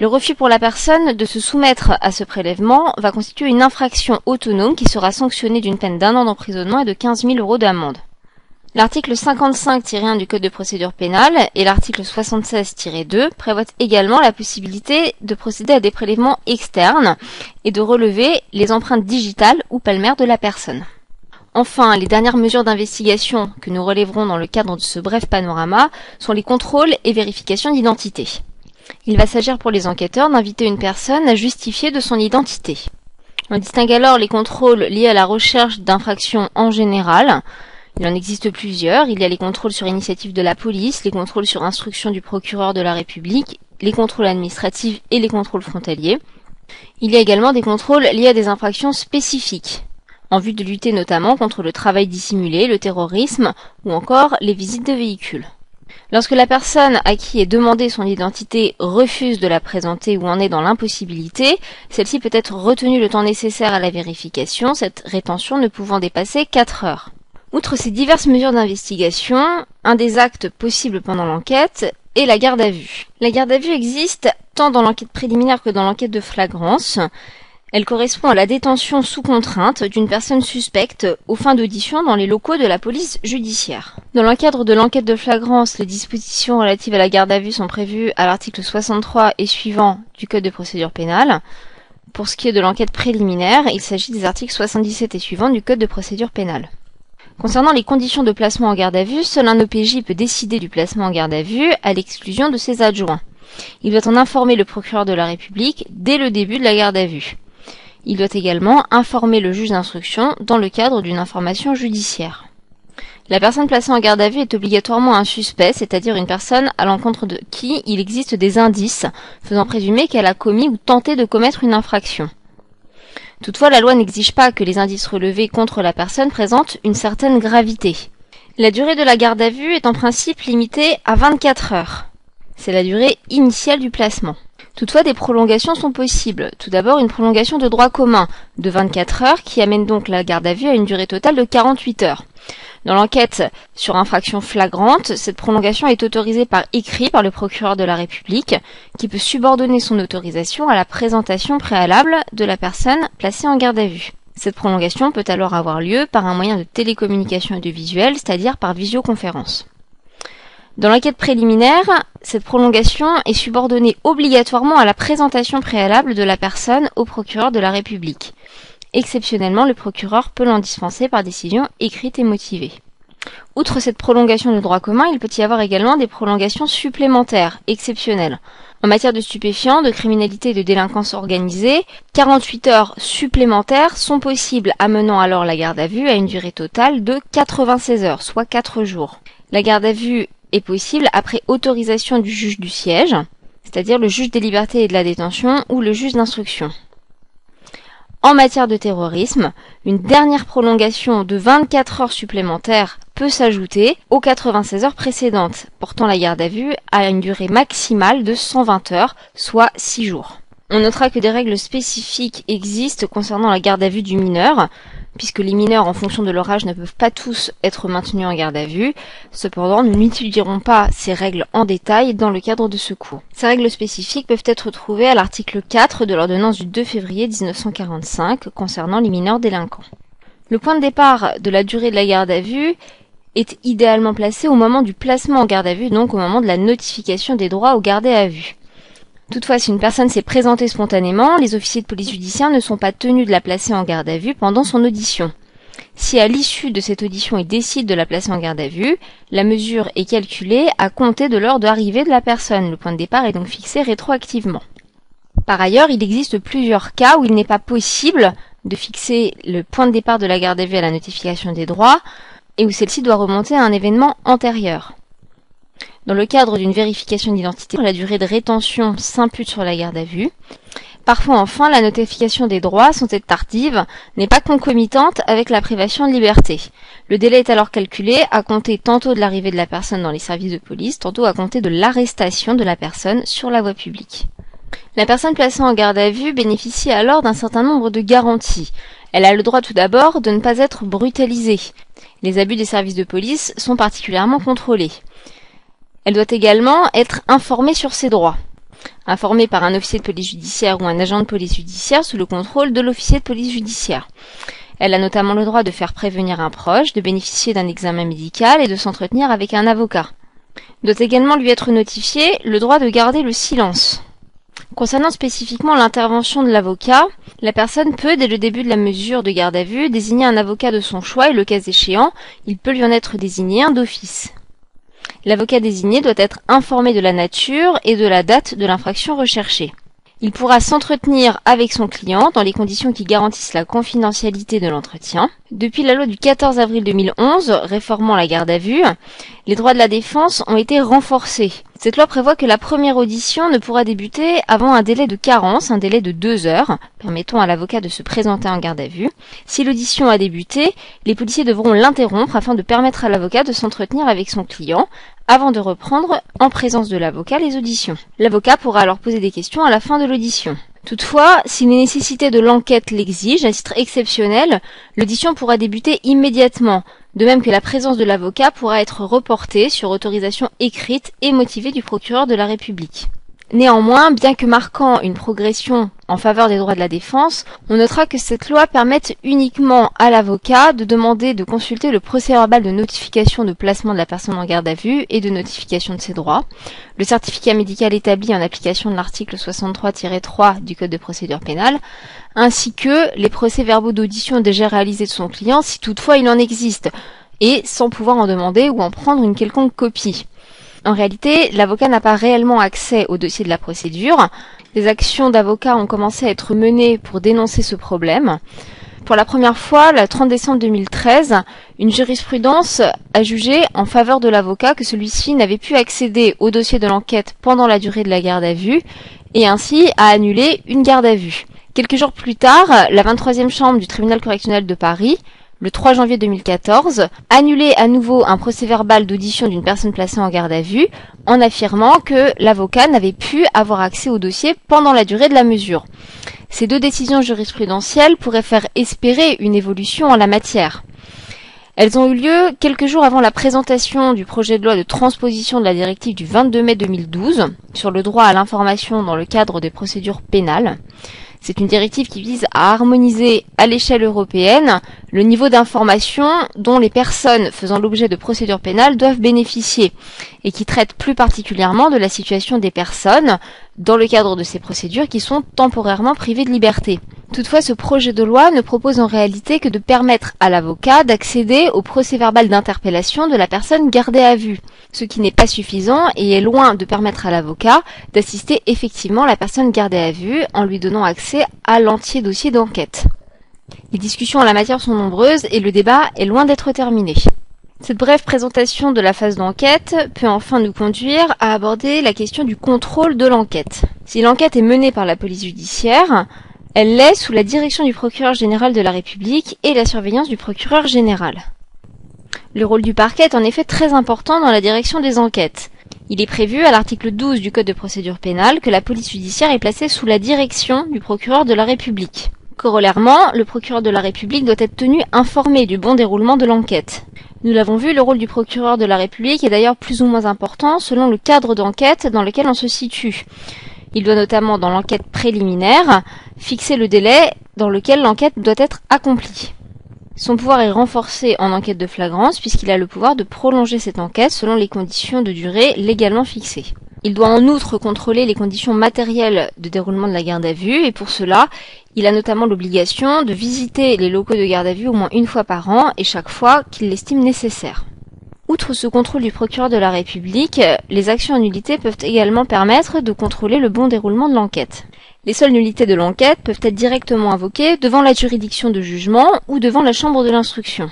Le refus pour la personne de se soumettre à ce prélèvement va constituer une infraction autonome qui sera sanctionnée d'une peine d'un an d'emprisonnement et de 15 000 euros d'amende. L'article 55-1 du Code de procédure pénale et l'article 76-2 prévoient également la possibilité de procéder à des prélèvements externes et de relever les empreintes digitales ou palmaires de la personne. Enfin, les dernières mesures d'investigation que nous relèverons dans le cadre de ce bref panorama sont les contrôles et vérifications d'identité. Il va s'agir pour les enquêteurs d'inviter une personne à justifier de son identité. On distingue alors les contrôles liés à la recherche d'infractions en général. Il en existe plusieurs. Il y a les contrôles sur initiative de la police, les contrôles sur instruction du procureur de la République, les contrôles administratifs et les contrôles frontaliers. Il y a également des contrôles liés à des infractions spécifiques, en vue de lutter notamment contre le travail dissimulé, le terrorisme ou encore les visites de véhicules. Lorsque la personne à qui est demandé son identité refuse de la présenter ou en est dans l'impossibilité, celle-ci peut être retenue le temps nécessaire à la vérification, cette rétention ne pouvant dépasser 4 heures. Outre ces diverses mesures d'investigation, un des actes possibles pendant l'enquête est la garde à vue. La garde à vue existe tant dans l'enquête préliminaire que dans l'enquête de flagrance. Elle correspond à la détention sous contrainte d'une personne suspecte aux fins d'audition dans les locaux de la police judiciaire. Dans le cadre de l'enquête de flagrance, les dispositions relatives à la garde à vue sont prévues à l'article 63 et suivant du Code de procédure pénale. Pour ce qui est de l'enquête préliminaire, il s'agit des articles 77 et suivants du Code de procédure pénale. Concernant les conditions de placement en garde à vue, seul un OPJ peut décider du placement en garde à vue à l'exclusion de ses adjoints. Il doit en informer le procureur de la République dès le début de la garde à vue. Il doit également informer le juge d'instruction dans le cadre d'une information judiciaire. La personne placée en garde à vue est obligatoirement un suspect, c'est-à-dire une personne à l'encontre de qui il existe des indices faisant présumer qu'elle a commis ou tenté de commettre une infraction. Toutefois, la loi n'exige pas que les indices relevés contre la personne présentent une certaine gravité. La durée de la garde à vue est en principe limitée à 24 heures. C'est la durée initiale du placement. Toutefois, des prolongations sont possibles. Tout d'abord, une prolongation de droit commun de 24 heures qui amène donc la garde à vue à une durée totale de 48 heures. Dans l'enquête sur infraction flagrante, cette prolongation est autorisée par écrit par le procureur de la République, qui peut subordonner son autorisation à la présentation préalable de la personne placée en garde à vue. Cette prolongation peut alors avoir lieu par un moyen de télécommunication visuel, c'est-à-dire par visioconférence. Dans l'enquête préliminaire, cette prolongation est subordonnée obligatoirement à la présentation préalable de la personne au procureur de la République. Exceptionnellement, le procureur peut l'en dispenser par décision écrite et motivée. Outre cette prolongation de droit commun, il peut y avoir également des prolongations supplémentaires, exceptionnelles. En matière de stupéfiants, de criminalité et de délinquance organisée, 48 heures supplémentaires sont possibles, amenant alors la garde à vue à une durée totale de 96 heures, soit 4 jours. La garde à vue est possible après autorisation du juge du siège, c'est-à-dire le juge des libertés et de la détention ou le juge d'instruction. En matière de terrorisme, une dernière prolongation de 24 heures supplémentaires peut s'ajouter aux 96 heures précédentes, portant la garde à vue à une durée maximale de 120 heures, soit 6 jours. On notera que des règles spécifiques existent concernant la garde à vue du mineur, puisque les mineurs, en fonction de leur âge, ne peuvent pas tous être maintenus en garde à vue. Cependant, nous n'étudierons pas ces règles en détail dans le cadre de ce cours. Ces règles spécifiques peuvent être trouvées à l'article 4 de l'ordonnance du 2 février 1945 concernant les mineurs délinquants. Le point de départ de la durée de la garde à vue est idéalement placé au moment du placement en garde à vue, donc au moment de la notification des droits au gardé à vue. Toutefois, si une personne s'est présentée spontanément, les officiers de police judiciaire ne sont pas tenus de la placer en garde à vue pendant son audition. Si à l'issue de cette audition ils décident de la placer en garde à vue, la mesure est calculée à compter de l'heure d'arrivée de la personne. Le point de départ est donc fixé rétroactivement. Par ailleurs, il existe plusieurs cas où il n'est pas possible de fixer le point de départ de la garde à vue à la notification des droits et où celle-ci doit remonter à un événement antérieur. Dans le cadre d'une vérification d'identité, la durée de rétention s'impute sur la garde à vue. Parfois, enfin, la notification des droits, sans être tardive, n'est pas concomitante avec la privation de liberté. Le délai est alors calculé à compter tantôt de l'arrivée de la personne dans les services de police, tantôt à compter de l'arrestation de la personne sur la voie publique. La personne placée en garde à vue bénéficie alors d'un certain nombre de garanties. Elle a le droit tout d'abord de ne pas être brutalisée. Les abus des services de police sont particulièrement contrôlés. Elle doit également être informée sur ses droits. Informée par un officier de police judiciaire ou un agent de police judiciaire sous le contrôle de l'officier de police judiciaire. Elle a notamment le droit de faire prévenir un proche, de bénéficier d'un examen médical et de s'entretenir avec un avocat. Doit également lui être notifié le droit de garder le silence. Concernant spécifiquement l'intervention de l'avocat, la personne peut, dès le début de la mesure de garde à vue, désigner un avocat de son choix et le cas échéant, il peut lui en être désigné un d'office. L'avocat désigné doit être informé de la nature et de la date de l'infraction recherchée. Il pourra s'entretenir avec son client dans les conditions qui garantissent la confidentialité de l'entretien. Depuis la loi du 14 avril 2011 réformant la garde à vue, les droits de la défense ont été renforcés. Cette loi prévoit que la première audition ne pourra débuter avant un délai de carence, un délai de deux heures, permettant à l'avocat de se présenter en garde à vue. Si l'audition a débuté, les policiers devront l'interrompre afin de permettre à l'avocat de s'entretenir avec son client avant de reprendre en présence de l'avocat les auditions. L'avocat pourra alors poser des questions à la fin de l'audition. Toutefois, si les nécessités de l'enquête l'exigent, à titre exceptionnel, l'audition pourra débuter immédiatement, de même que la présence de l'avocat pourra être reportée sur autorisation écrite et motivée du procureur de la République. Néanmoins, bien que marquant une progression en faveur des droits de la défense, on notera que cette loi permet uniquement à l'avocat de demander de consulter le procès verbal de notification de placement de la personne en garde à vue et de notification de ses droits, le certificat médical établi en application de l'article 63-3 du Code de procédure pénale, ainsi que les procès verbaux d'audition déjà réalisés de son client si toutefois il en existe, et sans pouvoir en demander ou en prendre une quelconque copie. En réalité, l'avocat n'a pas réellement accès au dossier de la procédure. Des actions d'avocats ont commencé à être menées pour dénoncer ce problème. Pour la première fois, le 30 décembre 2013, une jurisprudence a jugé en faveur de l'avocat que celui-ci n'avait pu accéder au dossier de l'enquête pendant la durée de la garde à vue et ainsi a annulé une garde à vue. Quelques jours plus tard, la 23e chambre du tribunal correctionnel de Paris le 3 janvier 2014, annulé à nouveau un procès verbal d'audition d'une personne placée en garde à vue en affirmant que l'avocat n'avait pu avoir accès au dossier pendant la durée de la mesure. Ces deux décisions jurisprudentielles pourraient faire espérer une évolution en la matière. Elles ont eu lieu quelques jours avant la présentation du projet de loi de transposition de la directive du 22 mai 2012 sur le droit à l'information dans le cadre des procédures pénales. C'est une directive qui vise à harmoniser à l'échelle européenne le niveau d'information dont les personnes faisant l'objet de procédures pénales doivent bénéficier et qui traite plus particulièrement de la situation des personnes dans le cadre de ces procédures qui sont temporairement privées de liberté. Toutefois, ce projet de loi ne propose en réalité que de permettre à l'avocat d'accéder au procès verbal d'interpellation de la personne gardée à vue, ce qui n'est pas suffisant et est loin de permettre à l'avocat d'assister effectivement la personne gardée à vue en lui donnant accès à l'entier dossier d'enquête. Les discussions en la matière sont nombreuses et le débat est loin d'être terminé. Cette brève présentation de la phase d'enquête peut enfin nous conduire à aborder la question du contrôle de l'enquête. Si l'enquête est menée par la police judiciaire, elle l'est sous la direction du procureur général de la République et la surveillance du procureur général. Le rôle du parquet est en effet très important dans la direction des enquêtes. Il est prévu à l'article 12 du Code de procédure pénale que la police judiciaire est placée sous la direction du procureur de la République. Corollairement, le procureur de la République doit être tenu informé du bon déroulement de l'enquête. Nous l'avons vu, le rôle du procureur de la République est d'ailleurs plus ou moins important selon le cadre d'enquête dans lequel on se situe. Il doit notamment, dans l'enquête préliminaire, fixer le délai dans lequel l'enquête doit être accomplie. Son pouvoir est renforcé en enquête de flagrance puisqu'il a le pouvoir de prolonger cette enquête selon les conditions de durée légalement fixées. Il doit en outre contrôler les conditions matérielles de déroulement de la garde à vue et pour cela, il a notamment l'obligation de visiter les locaux de garde à vue au moins une fois par an et chaque fois qu'il l'estime nécessaire. Outre ce contrôle du procureur de la République, les actions en nullité peuvent également permettre de contrôler le bon déroulement de l'enquête. Les seules nullités de l'enquête peuvent être directement invoquées devant la juridiction de jugement ou devant la chambre de l'instruction.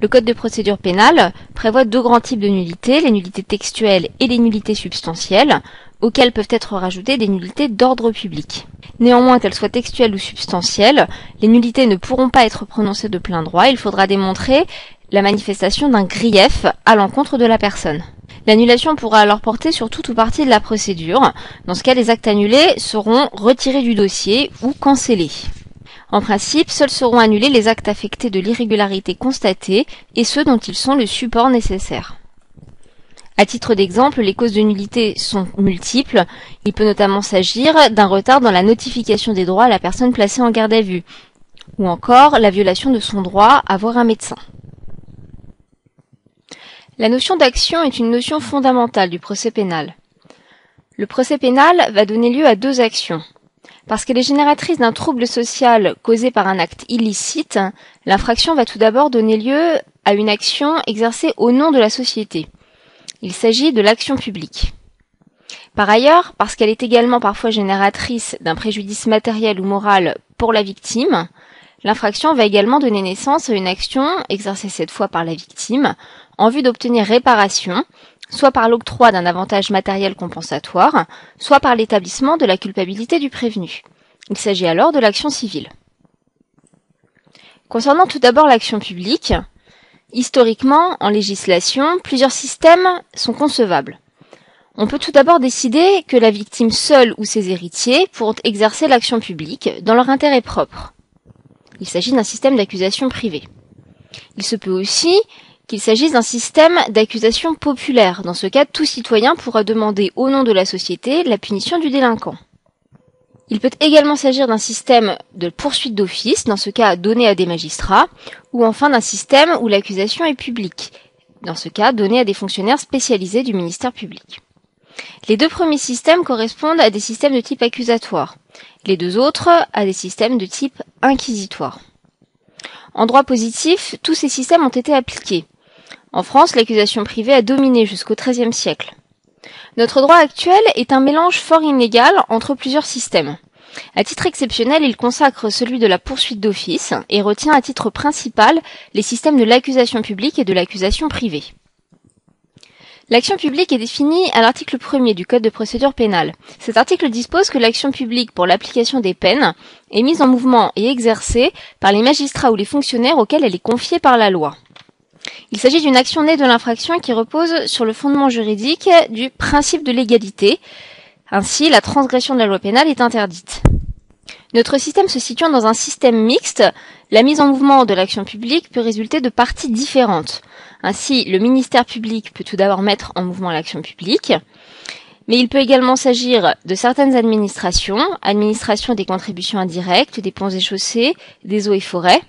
Le Code de procédure pénale prévoit deux grands types de nullités, les nullités textuelles et les nullités substantielles, auxquelles peuvent être rajoutées des nullités d'ordre public. Néanmoins, qu'elles soient textuelles ou substantielles, les nullités ne pourront pas être prononcées de plein droit, il faudra démontrer la manifestation d'un grief à l'encontre de la personne. L'annulation pourra alors porter sur toute ou partie de la procédure. Dans ce cas, les actes annulés seront retirés du dossier ou cancellés. En principe, seuls seront annulés les actes affectés de l'irrégularité constatée et ceux dont ils sont le support nécessaire. À titre d'exemple, les causes de nullité sont multiples. Il peut notamment s'agir d'un retard dans la notification des droits à la personne placée en garde à vue, ou encore la violation de son droit à voir un médecin. La notion d'action est une notion fondamentale du procès pénal. Le procès pénal va donner lieu à deux actions. Parce qu'elle est génératrice d'un trouble social causé par un acte illicite, l'infraction va tout d'abord donner lieu à une action exercée au nom de la société. Il s'agit de l'action publique. Par ailleurs, parce qu'elle est également parfois génératrice d'un préjudice matériel ou moral pour la victime, l'infraction va également donner naissance à une action exercée cette fois par la victime en vue d'obtenir réparation, soit par l'octroi d'un avantage matériel compensatoire, soit par l'établissement de la culpabilité du prévenu. Il s'agit alors de l'action civile. Concernant tout d'abord l'action publique, historiquement, en législation, plusieurs systèmes sont concevables. On peut tout d'abord décider que la victime seule ou ses héritiers pourront exercer l'action publique dans leur intérêt propre. Il s'agit d'un système d'accusation privée. Il se peut aussi qu'il s'agisse d'un système d'accusation populaire. Dans ce cas, tout citoyen pourra demander au nom de la société la punition du délinquant. Il peut également s'agir d'un système de poursuite d'office, dans ce cas donné à des magistrats, ou enfin d'un système où l'accusation est publique, dans ce cas donné à des fonctionnaires spécialisés du ministère public. Les deux premiers systèmes correspondent à des systèmes de type accusatoire, les deux autres à des systèmes de type inquisitoire. En droit positif, tous ces systèmes ont été appliqués. En France, l'accusation privée a dominé jusqu'au XIIIe siècle. Notre droit actuel est un mélange fort inégal entre plusieurs systèmes. À titre exceptionnel, il consacre celui de la poursuite d'office et retient à titre principal les systèmes de l'accusation publique et de l'accusation privée. L'action publique est définie à l'article 1er du Code de procédure pénale. Cet article dispose que l'action publique pour l'application des peines est mise en mouvement et exercée par les magistrats ou les fonctionnaires auxquels elle est confiée par la loi. Il s'agit d'une action née de l'infraction qui repose sur le fondement juridique du principe de l'égalité. Ainsi, la transgression de la loi pénale est interdite. Notre système se situant dans un système mixte, la mise en mouvement de l'action publique peut résulter de parties différentes. Ainsi, le ministère public peut tout d'abord mettre en mouvement l'action publique, mais il peut également s'agir de certaines administrations, administration des contributions indirectes, des ponts et chaussées, des eaux et forêts,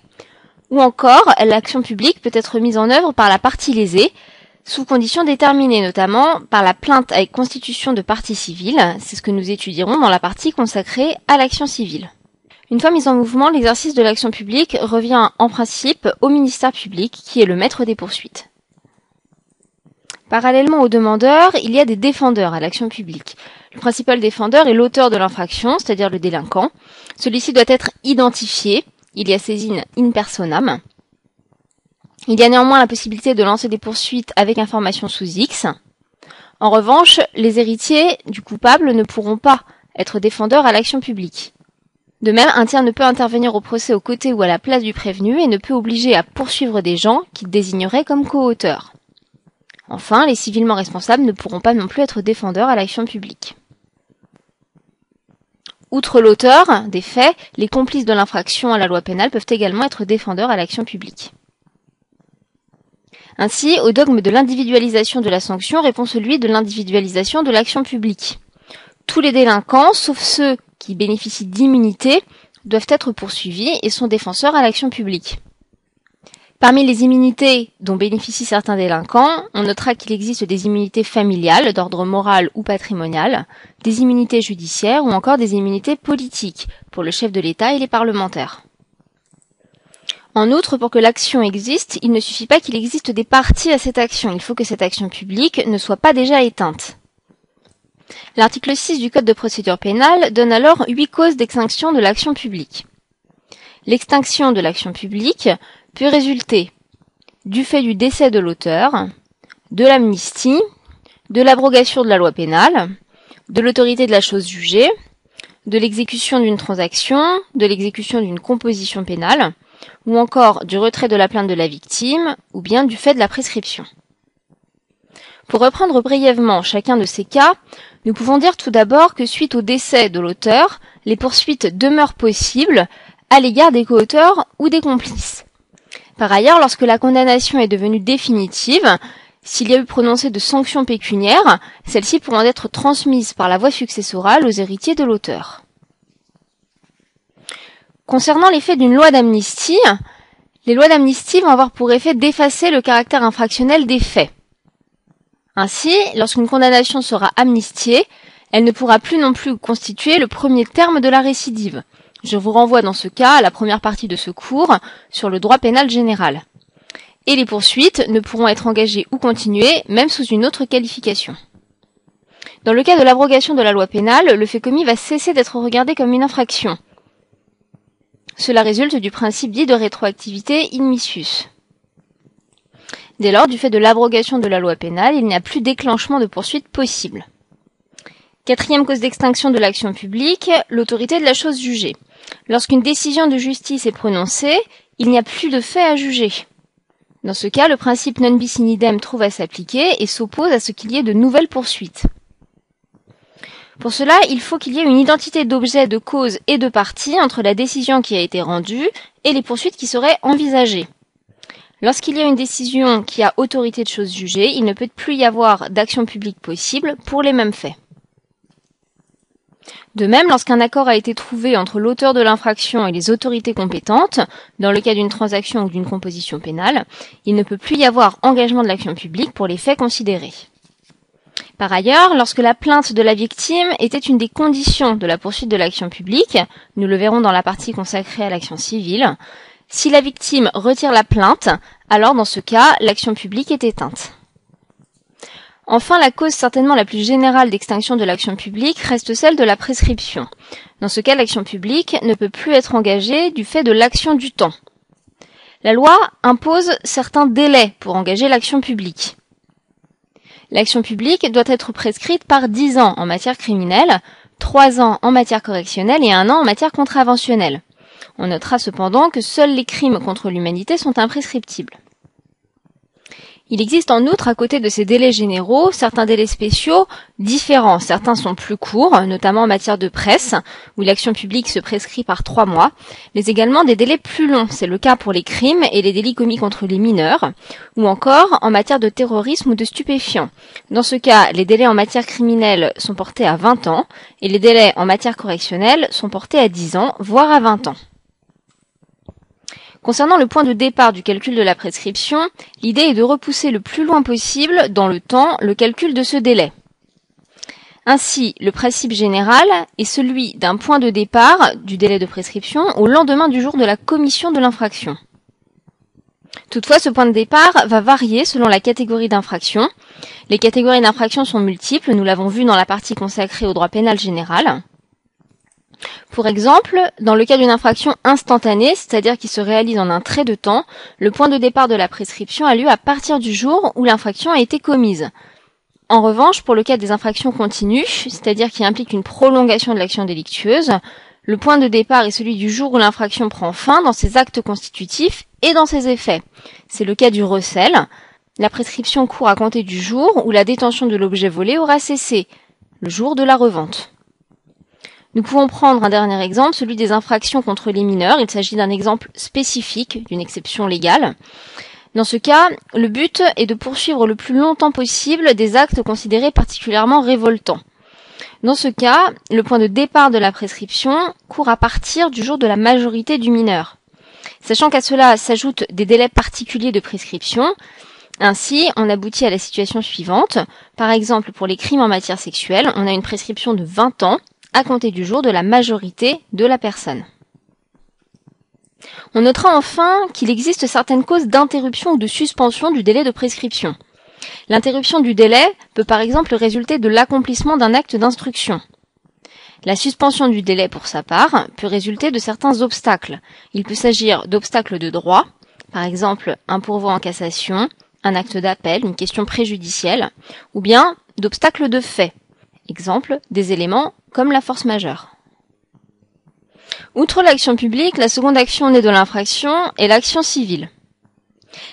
ou encore l'action publique peut être mise en œuvre par la partie lésée, sous conditions déterminées, notamment par la plainte avec constitution de partie civile, c'est ce que nous étudierons dans la partie consacrée à l'action civile. Une fois mise en mouvement, l'exercice de l'action publique revient en principe au ministère public, qui est le maître des poursuites. Parallèlement aux demandeurs, il y a des défendeurs à l'action publique. Le principal défendeur est l'auteur de l'infraction, c'est-à-dire le délinquant. Celui-ci doit être identifié. Il y a saisine in personam. Il y a néanmoins la possibilité de lancer des poursuites avec information sous X. En revanche, les héritiers du coupable ne pourront pas être défendeurs à l'action publique. De même, un tiers ne peut intervenir au procès aux côtés ou à la place du prévenu et ne peut obliger à poursuivre des gens qu'il désignerait comme co-auteurs. Enfin, les civilement responsables ne pourront pas non plus être défendeurs à l'action publique. Outre l'auteur des faits, les complices de l'infraction à la loi pénale peuvent également être défendeurs à l'action publique. Ainsi, au dogme de l'individualisation de la sanction répond celui de l'individualisation de l'action publique. Tous les délinquants, sauf ceux qui bénéficient d'immunité doivent être poursuivis et sont défenseurs à l'action publique. Parmi les immunités dont bénéficient certains délinquants, on notera qu'il existe des immunités familiales d'ordre moral ou patrimonial, des immunités judiciaires ou encore des immunités politiques pour le chef de l'État et les parlementaires. En outre, pour que l'action existe, il ne suffit pas qu'il existe des parties à cette action, il faut que cette action publique ne soit pas déjà éteinte. L'article 6 du Code de procédure pénale donne alors huit causes d'extinction de l'action publique. L'extinction de l'action publique peut résulter du fait du décès de l'auteur, de l'amnistie, de l'abrogation de la loi pénale, de l'autorité de la chose jugée, de l'exécution d'une transaction, de l'exécution d'une composition pénale, ou encore du retrait de la plainte de la victime, ou bien du fait de la prescription. Pour reprendre brièvement chacun de ces cas, nous pouvons dire tout d'abord que suite au décès de l'auteur, les poursuites demeurent possibles à l'égard des coauteurs ou des complices. Par ailleurs, lorsque la condamnation est devenue définitive, s'il y a eu prononcé de sanctions pécuniaires, celles-ci pourront être transmises par la voie successorale aux héritiers de l'auteur. Concernant l'effet d'une loi d'amnistie, les lois d'amnistie vont avoir pour effet d'effacer le caractère infractionnel des faits. Ainsi, lorsqu'une condamnation sera amnistiée, Elle ne pourra plus non plus constituer le premier terme de la récidive. Je vous renvoie dans ce cas à la première partie de ce cours sur le droit pénal général. Et les poursuites ne pourront être engagées ou continuées, même sous une autre qualification. Dans le cas de l'abrogation de la loi pénale, le fait commis va cesser d'être regardé comme une infraction. Cela résulte du principe dit de rétroactivité in missus. Dès lors, du fait de l'abrogation de la loi pénale, il n'y a plus déclenchement de poursuite possible. Quatrième cause d'extinction de l'action publique, l'autorité de la chose jugée. Lorsqu'une décision de justice est prononcée, il n'y a plus de fait à juger. Dans ce cas, le principe non bis in idem trouve à s'appliquer et s'oppose à ce qu'il y ait de nouvelles poursuites. Pour cela, il faut qu'il y ait une identité d'objet, de cause et de partie entre la décision qui a été rendue et les poursuites qui seraient envisagées. Lorsqu'il y a une décision qui a autorité de chose jugée, il ne peut plus y avoir d'action publique possible pour les mêmes faits. De même, lorsqu'un accord a été trouvé entre l'auteur de l'infraction et les autorités compétentes, dans le cas d'une transaction ou d'une composition pénale, il ne peut plus y avoir engagement de l'action publique pour les faits considérés. Par ailleurs, lorsque la plainte de la victime était une des conditions de la poursuite de l'action publique, nous le verrons dans la partie consacrée à l'action civile, si la victime retire la plainte, alors dans ce cas, l'action publique est éteinte. Enfin, la cause certainement la plus générale d'extinction de l'action publique reste celle de la prescription. Dans ce cas, l'action publique ne peut plus être engagée du fait de l'action du temps. La loi impose certains délais pour engager l'action publique. L'action publique doit être prescrite par 10 ans en matière criminelle, 3 ans en matière correctionnelle et 1 an en matière contraventionnelle. On notera cependant que seuls les crimes contre l'humanité sont imprescriptibles. Il existe en outre, à côté de ces délais généraux, certains délais spéciaux différents. Certains sont plus courts, notamment en matière de presse, où l'action publique se prescrit par trois mois, mais également des délais plus longs. C'est le cas pour les crimes et les délits commis contre les mineurs, ou encore en matière de terrorisme ou de stupéfiants. Dans ce cas, les délais en matière criminelle sont portés à 20 ans, et les délais en matière correctionnelle sont portés à 10 ans, voire à 20 ans. Concernant le point de départ du calcul de la prescription, l'idée est de repousser le plus loin possible dans le temps le calcul de ce délai. Ainsi, le principe général est celui d'un point de départ du délai de prescription au lendemain du jour de la commission de l'infraction. Toutefois, ce point de départ va varier selon la catégorie d'infraction. Les catégories d'infraction sont multiples, nous l'avons vu dans la partie consacrée au droit pénal général. Pour exemple, dans le cas d'une infraction instantanée, c'est-à-dire qui se réalise en un trait de temps, le point de départ de la prescription a lieu à partir du jour où l'infraction a été commise. En revanche, pour le cas des infractions continues, c'est-à-dire qui impliquent une prolongation de l'action délictueuse, le point de départ est celui du jour où l'infraction prend fin dans ses actes constitutifs et dans ses effets. C'est le cas du recel. La prescription court à compter du jour où la détention de l'objet volé aura cessé, le jour de la revente. Nous pouvons prendre un dernier exemple, celui des infractions contre les mineurs. Il s'agit d'un exemple spécifique, d'une exception légale. Dans ce cas, le but est de poursuivre le plus longtemps possible des actes considérés particulièrement révoltants. Dans ce cas, le point de départ de la prescription court à partir du jour de la majorité du mineur. Sachant qu'à cela s'ajoutent des délais particuliers de prescription, ainsi, on aboutit à la situation suivante. Par exemple, pour les crimes en matière sexuelle, on a une prescription de 20 ans à compter du jour de la majorité de la personne. On notera enfin qu'il existe certaines causes d'interruption ou de suspension du délai de prescription. L'interruption du délai peut par exemple résulter de l'accomplissement d'un acte d'instruction. La suspension du délai pour sa part peut résulter de certains obstacles. Il peut s'agir d'obstacles de droit, par exemple un pourvoi en cassation, un acte d'appel, une question préjudicielle, ou bien d'obstacles de fait, Exemple, des éléments comme la force majeure. Outre l'action publique, la seconde action née de l'infraction est l'action civile.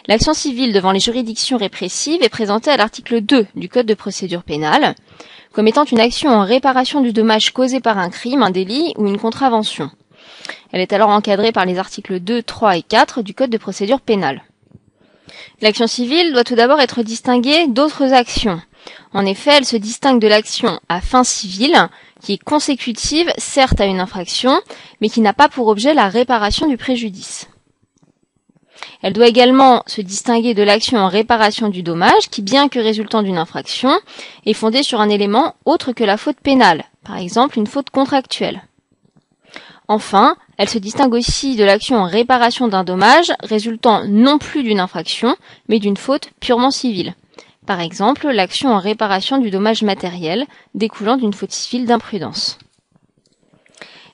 L'action civile devant les juridictions répressives est présentée à l'article 2 du Code de procédure pénale comme étant une action en réparation du dommage causé par un crime, un délit ou une contravention. Elle est alors encadrée par les articles 2, 3 et 4 du Code de procédure pénale. L'action civile doit tout d'abord être distinguée d'autres actions, en effet, elle se distingue de l'action à fin civile, qui est consécutive certes à une infraction, mais qui n'a pas pour objet la réparation du préjudice. Elle doit également se distinguer de l'action en réparation du dommage qui, bien que résultant d'une infraction, est fondée sur un élément autre que la faute pénale, par exemple une faute contractuelle. Enfin, elle se distingue aussi de l'action en réparation d'un dommage résultant non plus d'une infraction, mais d'une faute purement civile. Par exemple, l'action en réparation du dommage matériel découlant d'une faute civile d'imprudence.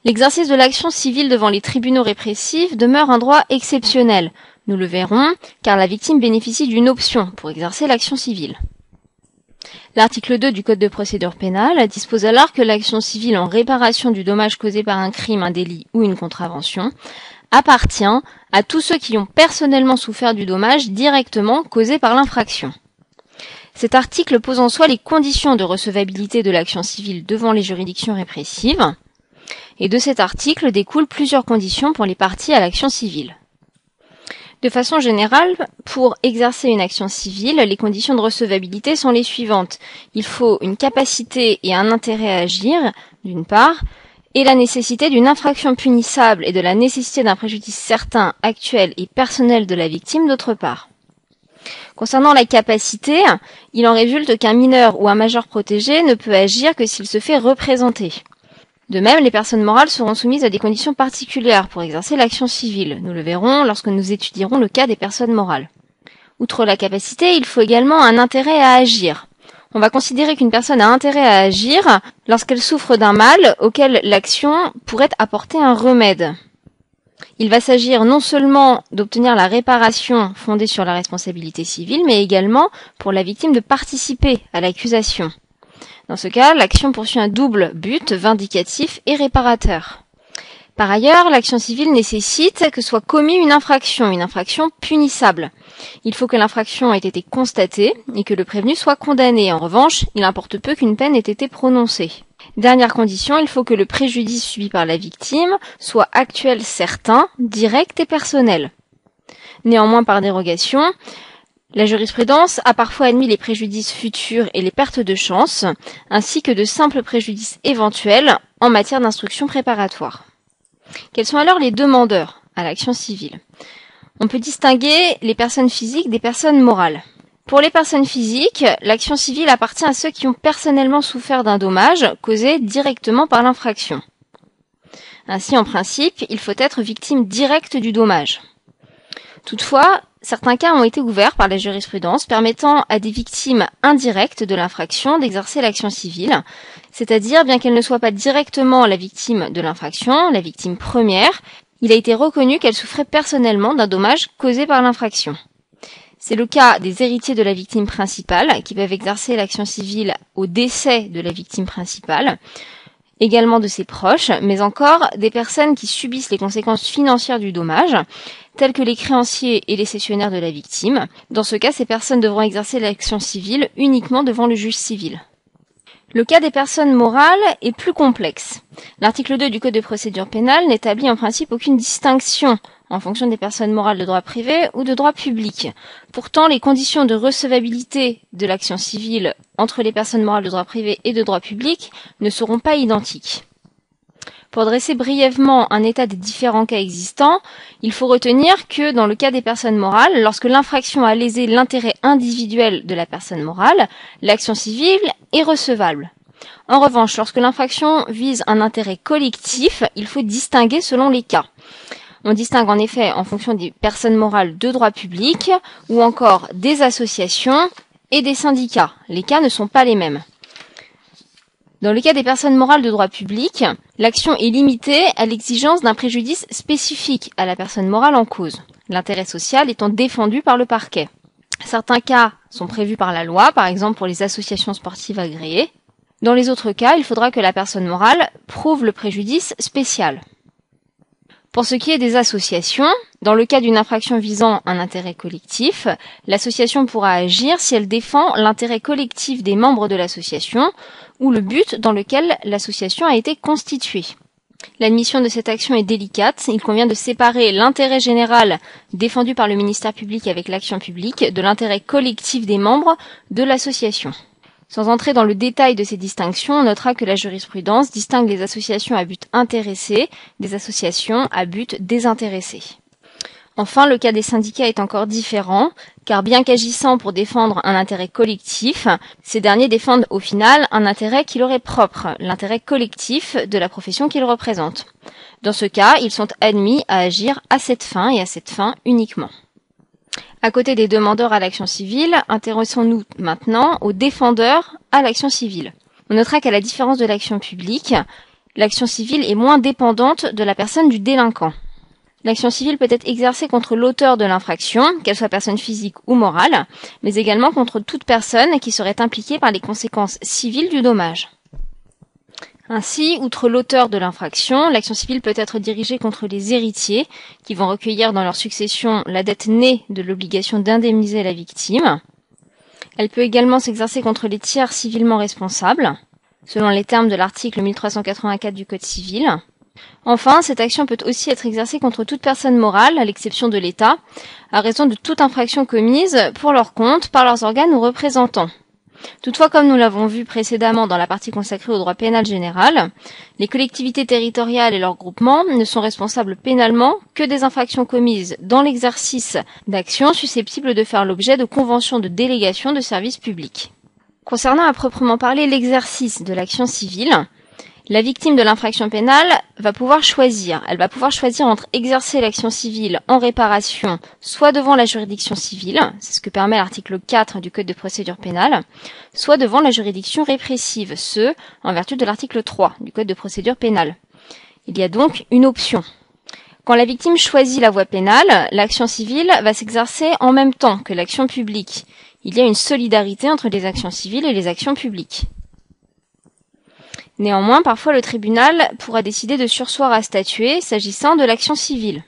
L'exercice de l'action civile devant les tribunaux répressifs demeure un droit exceptionnel. Nous le verrons, car la victime bénéficie d'une option pour exercer l'action civile. L'article 2 du Code de procédure pénale dispose alors que l'action civile en réparation du dommage causé par un crime, un délit ou une contravention appartient à tous ceux qui ont personnellement souffert du dommage directement causé par l'infraction. Cet article pose en soi les conditions de recevabilité de l'action civile devant les juridictions répressives, et de cet article découlent plusieurs conditions pour les parties à l'action civile. De façon générale, pour exercer une action civile, les conditions de recevabilité sont les suivantes. Il faut une capacité et un intérêt à agir, d'une part, et la nécessité d'une infraction punissable et de la nécessité d'un préjudice certain, actuel et personnel de la victime, d'autre part. Concernant la capacité, il en résulte qu'un mineur ou un majeur protégé ne peut agir que s'il se fait représenter. De même, les personnes morales seront soumises à des conditions particulières pour exercer l'action civile. Nous le verrons lorsque nous étudierons le cas des personnes morales. Outre la capacité, il faut également un intérêt à agir. On va considérer qu'une personne a intérêt à agir lorsqu'elle souffre d'un mal auquel l'action pourrait apporter un remède. Il va s'agir non seulement d'obtenir la réparation fondée sur la responsabilité civile, mais également pour la victime de participer à l'accusation. Dans ce cas, l'action poursuit un double but, vindicatif et réparateur. Par ailleurs, l'action civile nécessite que soit commis une infraction, une infraction punissable. Il faut que l'infraction ait été constatée et que le prévenu soit condamné. En revanche, il importe peu qu'une peine ait été prononcée. Dernière condition, il faut que le préjudice subi par la victime soit actuel certain, direct et personnel. Néanmoins, par dérogation, la jurisprudence a parfois admis les préjudices futurs et les pertes de chance, ainsi que de simples préjudices éventuels en matière d'instruction préparatoire. Quels sont alors les demandeurs à l'action civile? On peut distinguer les personnes physiques des personnes morales. Pour les personnes physiques, l'action civile appartient à ceux qui ont personnellement souffert d'un dommage causé directement par l'infraction. Ainsi, en principe, il faut être victime directe du dommage. Toutefois, certains cas ont été ouverts par la jurisprudence permettant à des victimes indirectes de l'infraction d'exercer l'action civile, c'est-à-dire bien qu'elle ne soit pas directement la victime de l'infraction, la victime première, il a été reconnu qu'elle souffrait personnellement d'un dommage causé par l'infraction. C'est le cas des héritiers de la victime principale qui peuvent exercer l'action civile au décès de la victime principale, également de ses proches, mais encore des personnes qui subissent les conséquences financières du dommage, tels que les créanciers et les cessionnaires de la victime. Dans ce cas, ces personnes devront exercer l'action civile uniquement devant le juge civil. Le cas des personnes morales est plus complexe. L'article 2 du Code de procédure pénale n'établit en principe aucune distinction en fonction des personnes morales de droit privé ou de droit public. Pourtant, les conditions de recevabilité de l'action civile entre les personnes morales de droit privé et de droit public ne seront pas identiques. Pour dresser brièvement un état des différents cas existants, il faut retenir que dans le cas des personnes morales, lorsque l'infraction a lésé l'intérêt individuel de la personne morale, l'action civile est recevable. En revanche, lorsque l'infraction vise un intérêt collectif, il faut distinguer selon les cas. On distingue en effet en fonction des personnes morales de droit public ou encore des associations et des syndicats. Les cas ne sont pas les mêmes. Dans le cas des personnes morales de droit public, l'action est limitée à l'exigence d'un préjudice spécifique à la personne morale en cause, l'intérêt social étant défendu par le parquet. Certains cas sont prévus par la loi, par exemple pour les associations sportives agréées. Dans les autres cas, il faudra que la personne morale prouve le préjudice spécial. Pour ce qui est des associations, dans le cas d'une infraction visant un intérêt collectif, l'association pourra agir si elle défend l'intérêt collectif des membres de l'association ou le but dans lequel l'association a été constituée. L'admission de cette action est délicate. Il convient de séparer l'intérêt général défendu par le ministère public avec l'action publique de l'intérêt collectif des membres de l'association. Sans entrer dans le détail de ces distinctions, on notera que la jurisprudence distingue les associations à but intéressé des associations à but désintéressé. Enfin, le cas des syndicats est encore différent, car bien qu'agissant pour défendre un intérêt collectif, ces derniers défendent au final un intérêt qui leur est propre, l'intérêt collectif de la profession qu'ils représentent. Dans ce cas, ils sont admis à agir à cette fin et à cette fin uniquement. À côté des demandeurs à l'action civile, intéressons-nous maintenant aux défendeurs à l'action civile. On notera qu'à la différence de l'action publique, l'action civile est moins dépendante de la personne du délinquant. L'action civile peut être exercée contre l'auteur de l'infraction, qu'elle soit personne physique ou morale, mais également contre toute personne qui serait impliquée par les conséquences civiles du dommage. Ainsi, outre l'auteur de l'infraction, l'action civile peut être dirigée contre les héritiers, qui vont recueillir dans leur succession la dette née de l'obligation d'indemniser la victime. Elle peut également s'exercer contre les tiers civilement responsables, selon les termes de l'article 1384 du Code civil. Enfin, cette action peut aussi être exercée contre toute personne morale, à l'exception de l'État, à raison de toute infraction commise pour leur compte par leurs organes ou représentants. Toutefois, comme nous l'avons vu précédemment dans la partie consacrée au droit pénal général, les collectivités territoriales et leurs groupements ne sont responsables pénalement que des infractions commises dans l'exercice d'actions susceptibles de faire l'objet de conventions de délégation de services publics. Concernant à proprement parler l'exercice de l'action civile, la victime de l'infraction pénale va pouvoir choisir. Elle va pouvoir choisir entre exercer l'action civile en réparation, soit devant la juridiction civile, c'est ce que permet l'article 4 du Code de procédure pénale, soit devant la juridiction répressive, ce, en vertu de l'article 3 du Code de procédure pénale. Il y a donc une option. Quand la victime choisit la voie pénale, l'action civile va s'exercer en même temps que l'action publique. Il y a une solidarité entre les actions civiles et les actions publiques. Néanmoins, parfois le tribunal pourra décider de sursoir à statuer s'agissant de l'action civile.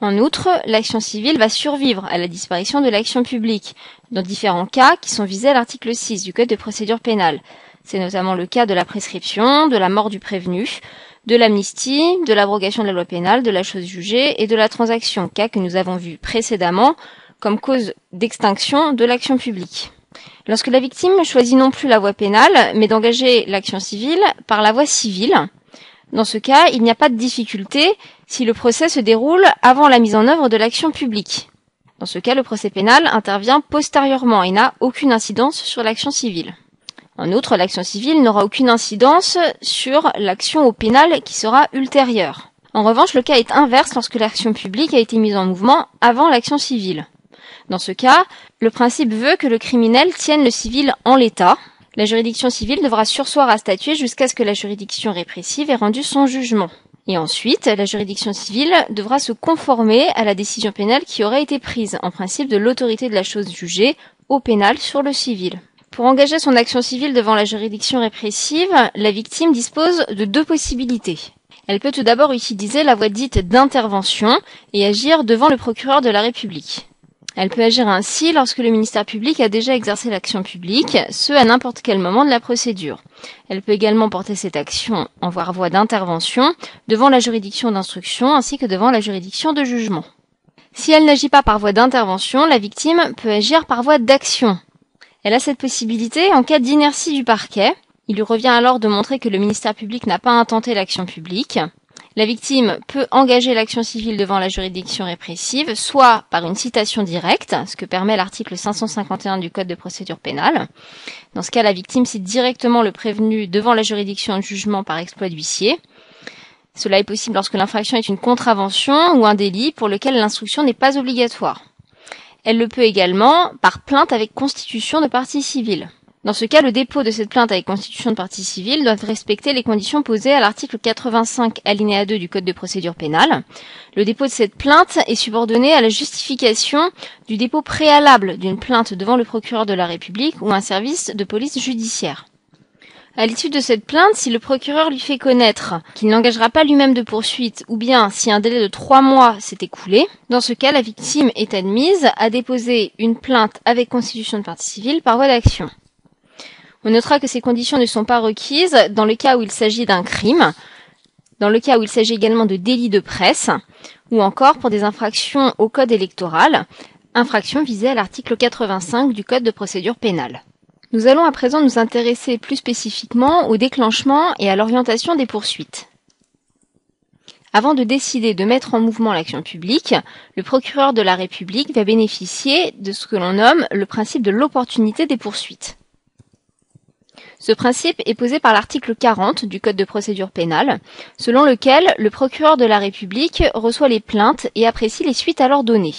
En outre, l'action civile va survivre à la disparition de l'action publique, dans différents cas qui sont visés à l'article 6 du Code de procédure pénale. C'est notamment le cas de la prescription, de la mort du prévenu, de l'amnistie, de l'abrogation de la loi pénale, de la chose jugée et de la transaction, cas que nous avons vu précédemment comme cause d'extinction de l'action publique. Lorsque la victime choisit non plus la voie pénale, mais d'engager l'action civile par la voie civile, dans ce cas, il n'y a pas de difficulté si le procès se déroule avant la mise en œuvre de l'action publique. Dans ce cas, le procès pénal intervient postérieurement et n'a aucune incidence sur l'action civile. En outre, l'action civile n'aura aucune incidence sur l'action au pénal qui sera ultérieure. En revanche, le cas est inverse lorsque l'action publique a été mise en mouvement avant l'action civile. Dans ce cas, le principe veut que le criminel tienne le civil en l'état. La juridiction civile devra sursoir à statuer jusqu'à ce que la juridiction répressive ait rendu son jugement. Et ensuite, la juridiction civile devra se conformer à la décision pénale qui aurait été prise, en principe de l'autorité de la chose jugée, au pénal sur le civil. Pour engager son action civile devant la juridiction répressive, la victime dispose de deux possibilités. Elle peut tout d'abord utiliser la voie dite d'intervention et agir devant le procureur de la République. Elle peut agir ainsi lorsque le ministère public a déjà exercé l'action publique, ce à n'importe quel moment de la procédure. Elle peut également porter cette action en voie d'intervention devant la juridiction d'instruction ainsi que devant la juridiction de jugement. Si elle n'agit pas par voie d'intervention, la victime peut agir par voie d'action. Elle a cette possibilité en cas d'inertie du parquet. Il lui revient alors de montrer que le ministère public n'a pas intenté l'action publique. La victime peut engager l'action civile devant la juridiction répressive, soit par une citation directe, ce que permet l'article 551 du Code de procédure pénale. Dans ce cas, la victime cite directement le prévenu devant la juridiction de jugement par exploit d'huissier. Cela est possible lorsque l'infraction est une contravention ou un délit pour lequel l'instruction n'est pas obligatoire. Elle le peut également par plainte avec constitution de partie civile. Dans ce cas, le dépôt de cette plainte avec constitution de partie civile doit respecter les conditions posées à l'article 85 alinéa 2 du Code de procédure pénale. Le dépôt de cette plainte est subordonné à la justification du dépôt préalable d'une plainte devant le procureur de la République ou un service de police judiciaire. À l'issue de cette plainte, si le procureur lui fait connaître qu'il n'engagera pas lui-même de poursuite, ou bien si un délai de trois mois s'est écoulé, dans ce cas, la victime est admise à déposer une plainte avec constitution de partie civile par voie d'action. On notera que ces conditions ne sont pas requises dans le cas où il s'agit d'un crime, dans le cas où il s'agit également de délits de presse, ou encore pour des infractions au code électoral, infractions visées à l'article 85 du code de procédure pénale. Nous allons à présent nous intéresser plus spécifiquement au déclenchement et à l'orientation des poursuites. Avant de décider de mettre en mouvement l'action publique, le procureur de la République va bénéficier de ce que l'on nomme le principe de l'opportunité des poursuites. Ce principe est posé par l'article 40 du Code de procédure pénale, selon lequel le procureur de la République reçoit les plaintes et apprécie les suites alors données.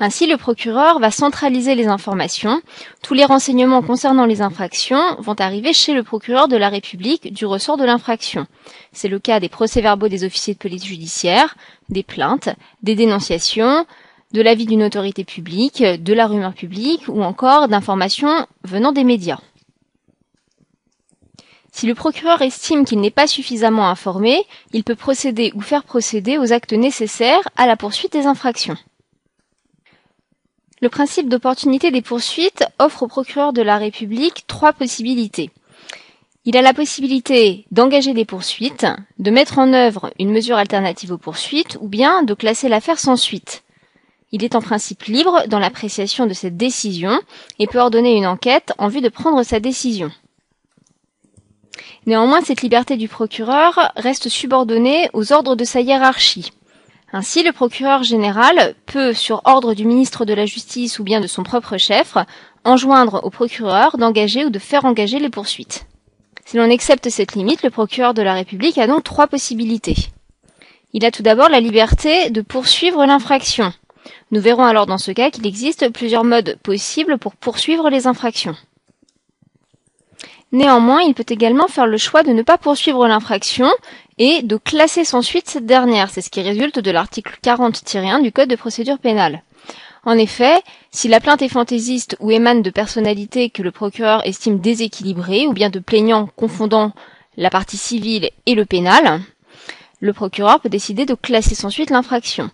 Ainsi, le procureur va centraliser les informations. Tous les renseignements concernant les infractions vont arriver chez le procureur de la République du ressort de l'infraction. C'est le cas des procès-verbaux des officiers de police judiciaire, des plaintes, des dénonciations, de l'avis d'une autorité publique, de la rumeur publique ou encore d'informations venant des médias. Si le procureur estime qu'il n'est pas suffisamment informé, il peut procéder ou faire procéder aux actes nécessaires à la poursuite des infractions. Le principe d'opportunité des poursuites offre au procureur de la République trois possibilités. Il a la possibilité d'engager des poursuites, de mettre en œuvre une mesure alternative aux poursuites ou bien de classer l'affaire sans suite. Il est en principe libre dans l'appréciation de cette décision et peut ordonner une enquête en vue de prendre sa décision. Néanmoins, cette liberté du procureur reste subordonnée aux ordres de sa hiérarchie. Ainsi, le procureur général peut, sur ordre du ministre de la Justice ou bien de son propre chef, enjoindre au procureur d'engager ou de faire engager les poursuites. Si l'on accepte cette limite, le procureur de la République a donc trois possibilités. Il a tout d'abord la liberté de poursuivre l'infraction. Nous verrons alors dans ce cas qu'il existe plusieurs modes possibles pour poursuivre les infractions. Néanmoins, il peut également faire le choix de ne pas poursuivre l'infraction et de classer sans suite cette dernière. C'est ce qui résulte de l'article 40-1 du Code de procédure pénale. En effet, si la plainte est fantaisiste ou émane de personnalités que le procureur estime déséquilibrées ou bien de plaignants confondant la partie civile et le pénal, le procureur peut décider de classer sans suite l'infraction.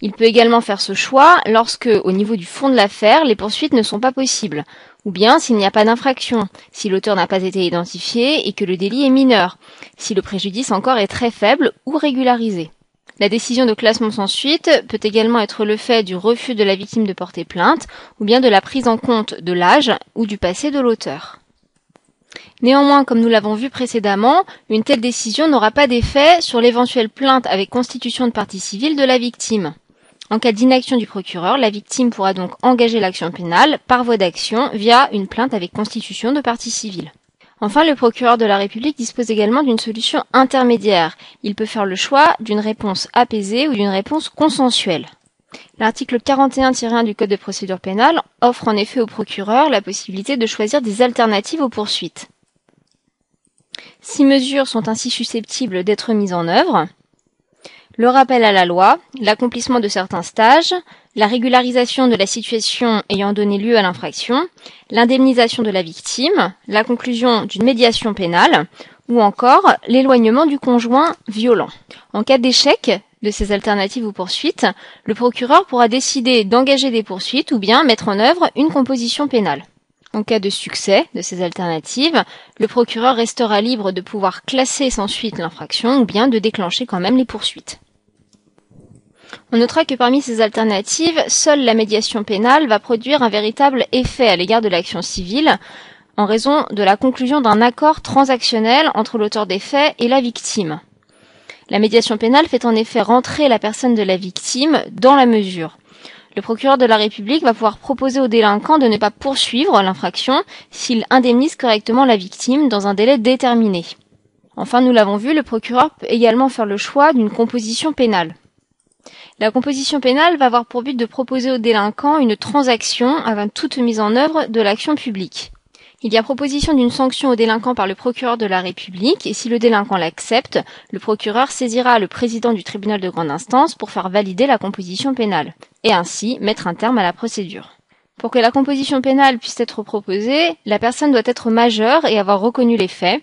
Il peut également faire ce choix lorsque, au niveau du fond de l'affaire, les poursuites ne sont pas possibles, ou bien s'il n'y a pas d'infraction, si l'auteur n'a pas été identifié et que le délit est mineur, si le préjudice encore est très faible ou régularisé. La décision de classement sans suite peut également être le fait du refus de la victime de porter plainte, ou bien de la prise en compte de l'âge ou du passé de l'auteur. Néanmoins, comme nous l'avons vu précédemment, une telle décision n'aura pas d'effet sur l'éventuelle plainte avec constitution de partie civile de la victime. En cas d'inaction du procureur, la victime pourra donc engager l'action pénale par voie d'action via une plainte avec constitution de partie civile. Enfin, le procureur de la République dispose également d'une solution intermédiaire. Il peut faire le choix d'une réponse apaisée ou d'une réponse consensuelle. L'article 41-1 du Code de procédure pénale offre en effet au procureur la possibilité de choisir des alternatives aux poursuites. Six mesures sont ainsi susceptibles d'être mises en œuvre le rappel à la loi, l'accomplissement de certains stages, la régularisation de la situation ayant donné lieu à l'infraction, l'indemnisation de la victime, la conclusion d'une médiation pénale, ou encore l'éloignement du conjoint violent. En cas d'échec de ces alternatives aux poursuites, le procureur pourra décider d'engager des poursuites ou bien mettre en œuvre une composition pénale. En cas de succès de ces alternatives, le procureur restera libre de pouvoir classer sans suite l'infraction ou bien de déclencher quand même les poursuites. On notera que parmi ces alternatives, seule la médiation pénale va produire un véritable effet à l'égard de l'action civile, en raison de la conclusion d'un accord transactionnel entre l'auteur des faits et la victime. La médiation pénale fait en effet rentrer la personne de la victime dans la mesure. Le procureur de la République va pouvoir proposer au délinquant de ne pas poursuivre l'infraction s'il indemnise correctement la victime dans un délai déterminé. Enfin, nous l'avons vu, le procureur peut également faire le choix d'une composition pénale. La composition pénale va avoir pour but de proposer au délinquant une transaction avant toute mise en œuvre de l'action publique. Il y a proposition d'une sanction au délinquant par le procureur de la République et si le délinquant l'accepte, le procureur saisira le président du tribunal de grande instance pour faire valider la composition pénale et ainsi mettre un terme à la procédure. Pour que la composition pénale puisse être proposée, la personne doit être majeure et avoir reconnu les faits.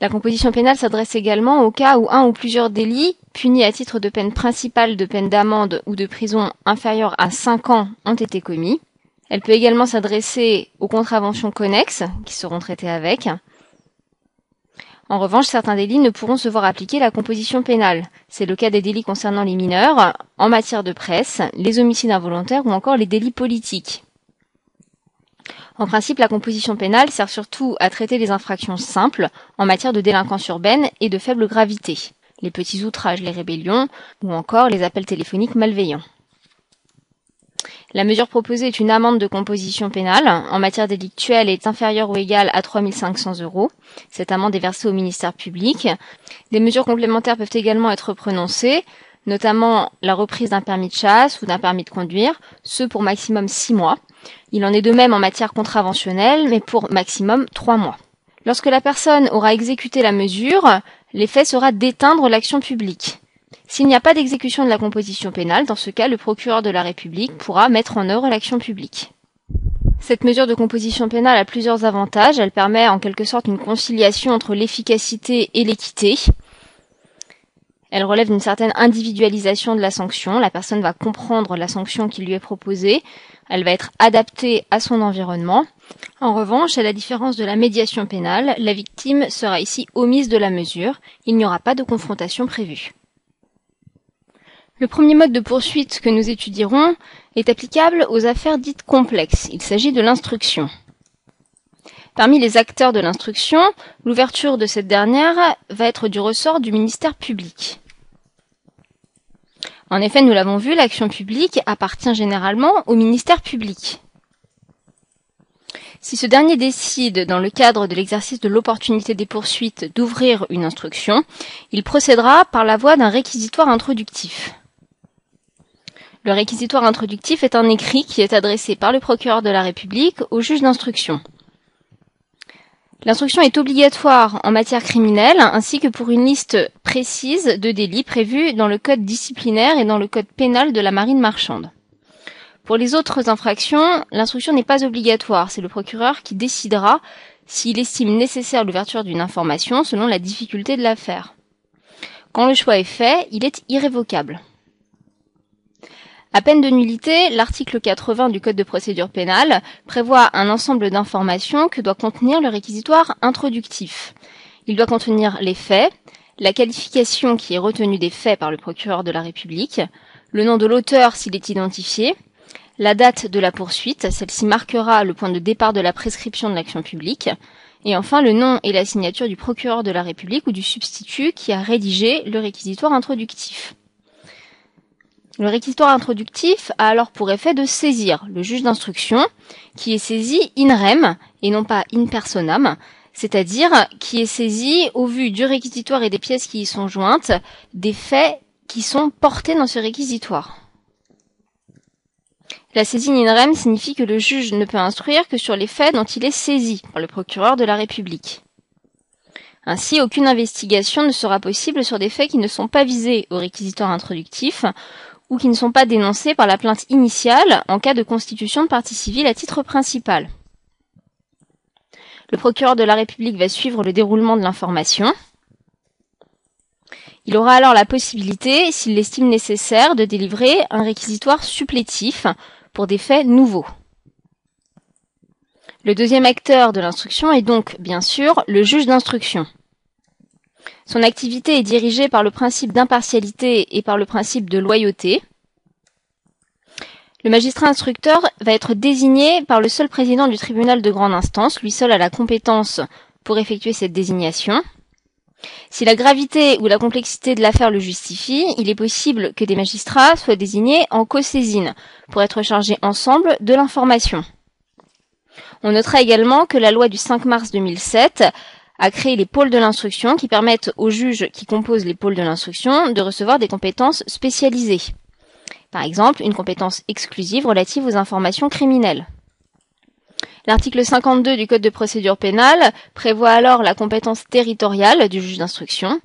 La composition pénale s'adresse également au cas où un ou plusieurs délits punis à titre de peine principale, de peine d'amende ou de prison inférieure à 5 ans ont été commis. Elle peut également s'adresser aux contraventions connexes qui seront traitées avec. En revanche, certains délits ne pourront se voir appliquer la composition pénale. C'est le cas des délits concernant les mineurs, en matière de presse, les homicides involontaires ou encore les délits politiques. En principe, la composition pénale sert surtout à traiter les infractions simples en matière de délinquance urbaine et de faible gravité. les petits outrages, les rébellions, ou encore les appels téléphoniques malveillants. La mesure proposée est une amende de composition pénale. En matière délictuelle, est inférieure ou égale à 3500 euros. Cette amende est versée au ministère public. Des mesures complémentaires peuvent également être prononcées, notamment la reprise d'un permis de chasse ou d'un permis de conduire, ce pour maximum 6 mois. Il en est de même en matière contraventionnelle, mais pour maximum 3 mois. Lorsque la personne aura exécuté la mesure, l'effet sera d'éteindre l'action publique. S'il n'y a pas d'exécution de la composition pénale, dans ce cas, le procureur de la République pourra mettre en œuvre l'action publique. Cette mesure de composition pénale a plusieurs avantages. Elle permet en quelque sorte une conciliation entre l'efficacité et l'équité. Elle relève d'une certaine individualisation de la sanction. La personne va comprendre la sanction qui lui est proposée. Elle va être adaptée à son environnement. En revanche, à la différence de la médiation pénale, la victime sera ici omise de la mesure. Il n'y aura pas de confrontation prévue. Le premier mode de poursuite que nous étudierons est applicable aux affaires dites complexes. Il s'agit de l'instruction. Parmi les acteurs de l'instruction, l'ouverture de cette dernière va être du ressort du ministère public. En effet, nous l'avons vu, l'action publique appartient généralement au ministère public. Si ce dernier décide, dans le cadre de l'exercice de l'opportunité des poursuites, d'ouvrir une instruction, il procédera par la voie d'un réquisitoire introductif. Le réquisitoire introductif est un écrit qui est adressé par le procureur de la République au juge d'instruction. L'instruction est obligatoire en matière criminelle ainsi que pour une liste précise de délits prévus dans le code disciplinaire et dans le code pénal de la marine marchande. Pour les autres infractions, l'instruction n'est pas obligatoire, c'est le procureur qui décidera s'il estime nécessaire l'ouverture d'une information selon la difficulté de l'affaire. Quand le choix est fait, il est irrévocable. À peine de nullité, l'article 80 du Code de procédure pénale prévoit un ensemble d'informations que doit contenir le réquisitoire introductif. Il doit contenir les faits, la qualification qui est retenue des faits par le procureur de la République, le nom de l'auteur s'il est identifié, la date de la poursuite, celle-ci marquera le point de départ de la prescription de l'action publique, et enfin le nom et la signature du procureur de la République ou du substitut qui a rédigé le réquisitoire introductif. Le réquisitoire introductif a alors pour effet de saisir le juge d'instruction, qui est saisi in rem et non pas in personam, c'est-à-dire qui est saisi au vu du réquisitoire et des pièces qui y sont jointes, des faits qui sont portés dans ce réquisitoire. La saisine in rem signifie que le juge ne peut instruire que sur les faits dont il est saisi par le procureur de la République. Ainsi, aucune investigation ne sera possible sur des faits qui ne sont pas visés au réquisitoire introductif ou qui ne sont pas dénoncés par la plainte initiale en cas de constitution de partie civile à titre principal. Le procureur de la République va suivre le déroulement de l'information. Il aura alors la possibilité, s'il l'estime nécessaire, de délivrer un réquisitoire supplétif pour des faits nouveaux. Le deuxième acteur de l'instruction est donc, bien sûr, le juge d'instruction. Son activité est dirigée par le principe d'impartialité et par le principe de loyauté. Le magistrat instructeur va être désigné par le seul président du tribunal de grande instance, lui seul a la compétence pour effectuer cette désignation. Si la gravité ou la complexité de l'affaire le justifie, il est possible que des magistrats soient désignés en co-saisine pour être chargés ensemble de l'information. On notera également que la loi du 5 mars 2007 a créé les pôles de l'instruction qui permettent aux juges qui composent les pôles de l'instruction de recevoir des compétences spécialisées. Par exemple, une compétence exclusive relative aux informations criminelles. L'article 52 du Code de procédure pénale prévoit alors la compétence territoriale du juge d'instruction.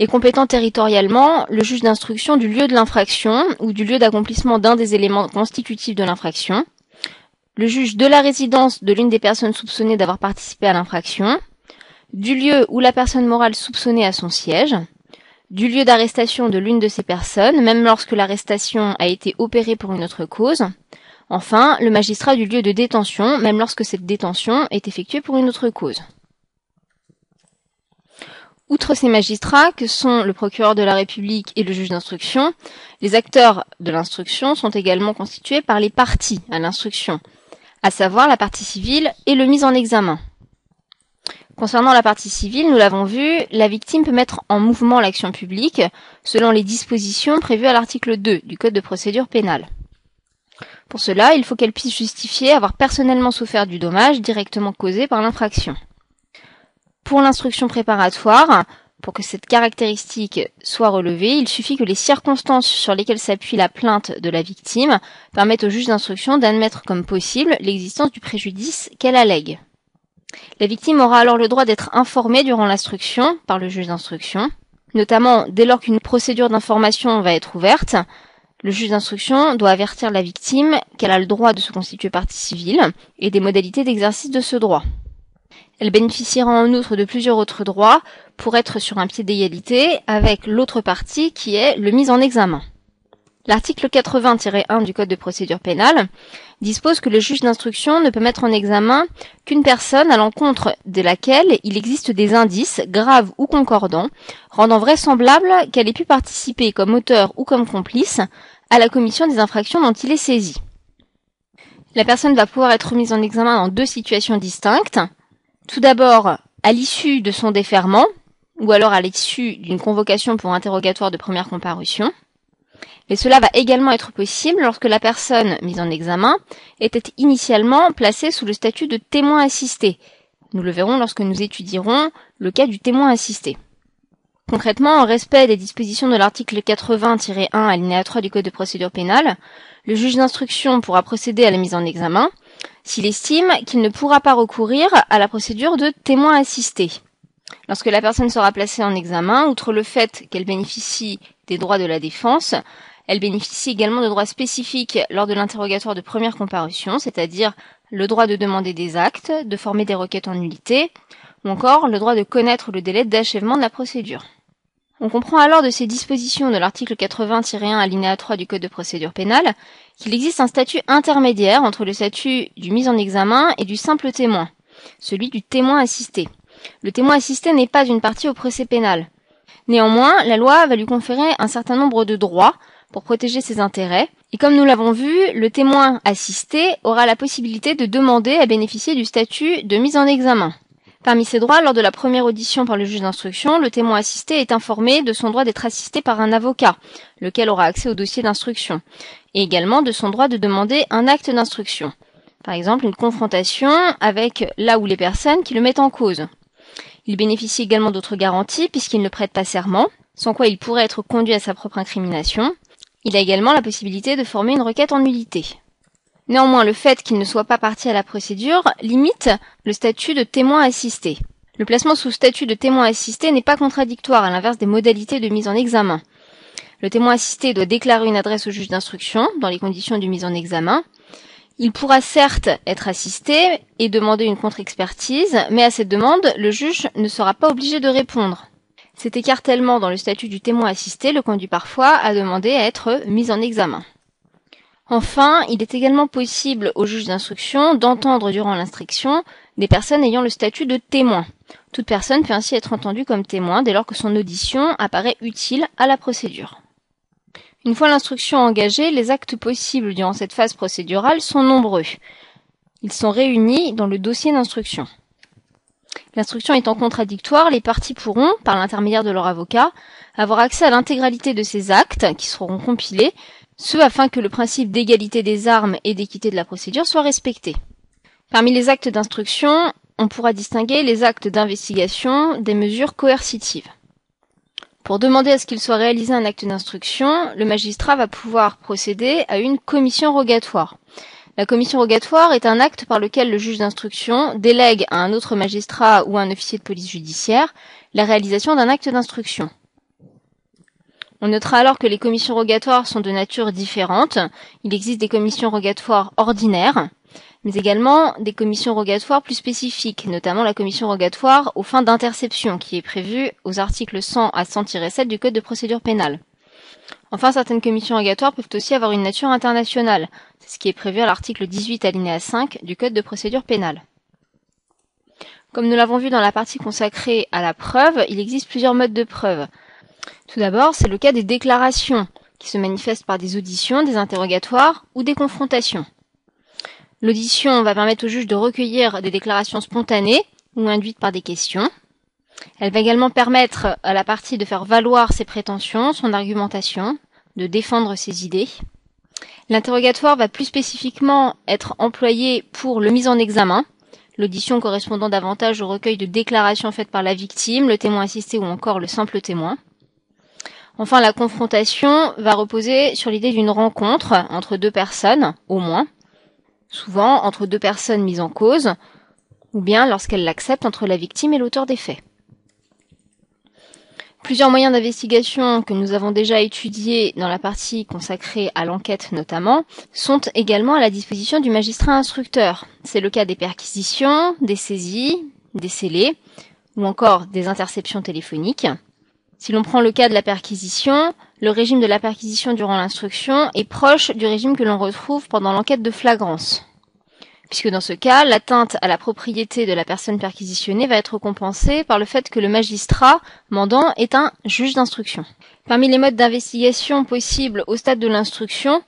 Et compétent territorialement, le juge d'instruction du lieu de l'infraction ou du lieu d'accomplissement d'un des éléments constitutifs de l'infraction, le juge de la résidence de l'une des personnes soupçonnées d'avoir participé à l'infraction, du lieu où la personne morale soupçonnée a son siège, du lieu d'arrestation de l'une de ces personnes, même lorsque l'arrestation a été opérée pour une autre cause. Enfin, le magistrat du lieu de détention, même lorsque cette détention est effectuée pour une autre cause. Outre ces magistrats, que sont le procureur de la République et le juge d'instruction, les acteurs de l'instruction sont également constitués par les parties à l'instruction, à savoir la partie civile et le mis en examen. Concernant la partie civile, nous l'avons vu, la victime peut mettre en mouvement l'action publique selon les dispositions prévues à l'article 2 du Code de procédure pénale. Pour cela, il faut qu'elle puisse justifier avoir personnellement souffert du dommage directement causé par l'infraction. Pour l'instruction préparatoire, pour que cette caractéristique soit relevée, il suffit que les circonstances sur lesquelles s'appuie la plainte de la victime permettent au juge d'instruction d'admettre comme possible l'existence du préjudice qu'elle allègue. La victime aura alors le droit d'être informée durant l'instruction par le juge d'instruction, notamment dès lors qu'une procédure d'information va être ouverte. Le juge d'instruction doit avertir la victime qu'elle a le droit de se constituer partie civile et des modalités d'exercice de ce droit. Elle bénéficiera en outre de plusieurs autres droits pour être sur un pied d'égalité avec l'autre partie qui est le mise en examen. L'article 80-1 du Code de procédure pénale dispose que le juge d'instruction ne peut mettre en examen qu'une personne à l'encontre de laquelle il existe des indices, graves ou concordants, rendant vraisemblable qu'elle ait pu participer comme auteur ou comme complice à la commission des infractions dont il est saisi. La personne va pouvoir être mise en examen dans deux situations distinctes. Tout d'abord, à l'issue de son déferment, ou alors à l'issue d'une convocation pour interrogatoire de première comparution. Mais cela va également être possible lorsque la personne mise en examen était initialement placée sous le statut de témoin assisté. Nous le verrons lorsque nous étudierons le cas du témoin assisté. Concrètement, en respect des dispositions de l'article 80-1 alinéa 3 du Code de procédure pénale, le juge d'instruction pourra procéder à la mise en examen s'il estime qu'il ne pourra pas recourir à la procédure de témoin assisté. Lorsque la personne sera placée en examen, outre le fait qu'elle bénéficie des droits de la défense, elle bénéficie également de droits spécifiques lors de l'interrogatoire de première comparution, c'est-à-dire le droit de demander des actes, de former des requêtes en nullité, ou encore le droit de connaître le délai d'achèvement de la procédure. On comprend alors de ces dispositions de l'article 80-1 alinéa 3 du Code de procédure pénale qu'il existe un statut intermédiaire entre le statut du mise en examen et du simple témoin, celui du témoin assisté. Le témoin assisté n'est pas une partie au procès pénal. Néanmoins, la loi va lui conférer un certain nombre de droits pour protéger ses intérêts. Et comme nous l'avons vu, le témoin assisté aura la possibilité de demander à bénéficier du statut de mise en examen. Parmi ses droits, lors de la première audition par le juge d'instruction, le témoin assisté est informé de son droit d'être assisté par un avocat, lequel aura accès au dossier d'instruction, et également de son droit de demander un acte d'instruction. Par exemple, une confrontation avec là où les personnes qui le mettent en cause. Il bénéficie également d'autres garanties puisqu'il ne prête pas serment, sans quoi il pourrait être conduit à sa propre incrimination, il a également la possibilité de former une requête en nullité. Néanmoins, le fait qu'il ne soit pas parti à la procédure limite le statut de témoin assisté. Le placement sous statut de témoin assisté n'est pas contradictoire à l'inverse des modalités de mise en examen. Le témoin assisté doit déclarer une adresse au juge d'instruction dans les conditions du mise en examen. Il pourra certes être assisté et demander une contre-expertise, mais à cette demande, le juge ne sera pas obligé de répondre. Cet écartèlement dans le statut du témoin assisté le conduit parfois à demander à être mis en examen. Enfin, il est également possible au juge d'instruction d'entendre durant l'instruction des personnes ayant le statut de témoin. Toute personne peut ainsi être entendue comme témoin dès lors que son audition apparaît utile à la procédure. Une fois l'instruction engagée, les actes possibles durant cette phase procédurale sont nombreux. Ils sont réunis dans le dossier d'instruction. L'instruction étant contradictoire, les parties pourront, par l'intermédiaire de leur avocat, avoir accès à l'intégralité de ces actes qui seront compilés, ce afin que le principe d'égalité des armes et d'équité de la procédure soit respecté. Parmi les actes d'instruction, on pourra distinguer les actes d'investigation des mesures coercitives. Pour demander à ce qu'il soit réalisé un acte d'instruction, le magistrat va pouvoir procéder à une commission rogatoire. La commission rogatoire est un acte par lequel le juge d'instruction délègue à un autre magistrat ou à un officier de police judiciaire la réalisation d'un acte d'instruction. On notera alors que les commissions rogatoires sont de nature différente. Il existe des commissions rogatoires ordinaires, mais également des commissions rogatoires plus spécifiques, notamment la commission rogatoire aux fins d'interception qui est prévue aux articles 100 à 100-7 du Code de procédure pénale. Enfin, certaines commissions rogatoires peuvent aussi avoir une nature internationale. C'est ce qui est prévu à l'article 18 alinéa 5 du Code de procédure pénale. Comme nous l'avons vu dans la partie consacrée à la preuve, il existe plusieurs modes de preuve. Tout d'abord, c'est le cas des déclarations, qui se manifestent par des auditions, des interrogatoires ou des confrontations. L'audition va permettre au juge de recueillir des déclarations spontanées ou induite par des questions. Elle va également permettre à la partie de faire valoir ses prétentions, son argumentation, de défendre ses idées. L'interrogatoire va plus spécifiquement être employé pour le mise en examen, l'audition correspondant davantage au recueil de déclarations faites par la victime, le témoin assisté ou encore le simple témoin. Enfin, la confrontation va reposer sur l'idée d'une rencontre entre deux personnes, au moins, souvent entre deux personnes mises en cause, ou bien lorsqu'elle l'accepte entre la victime et l'auteur des faits. Plusieurs moyens d'investigation que nous avons déjà étudiés dans la partie consacrée à l'enquête notamment sont également à la disposition du magistrat instructeur. C'est le cas des perquisitions, des saisies, des scellés ou encore des interceptions téléphoniques. Si l'on prend le cas de la perquisition, le régime de la perquisition durant l'instruction est proche du régime que l'on retrouve pendant l'enquête de flagrance puisque dans ce cas, l'atteinte à la propriété de la personne perquisitionnée va être compensée par le fait que le magistrat mandant est un juge d'instruction. Parmi les modes d'investigation possibles au stade de l'instruction,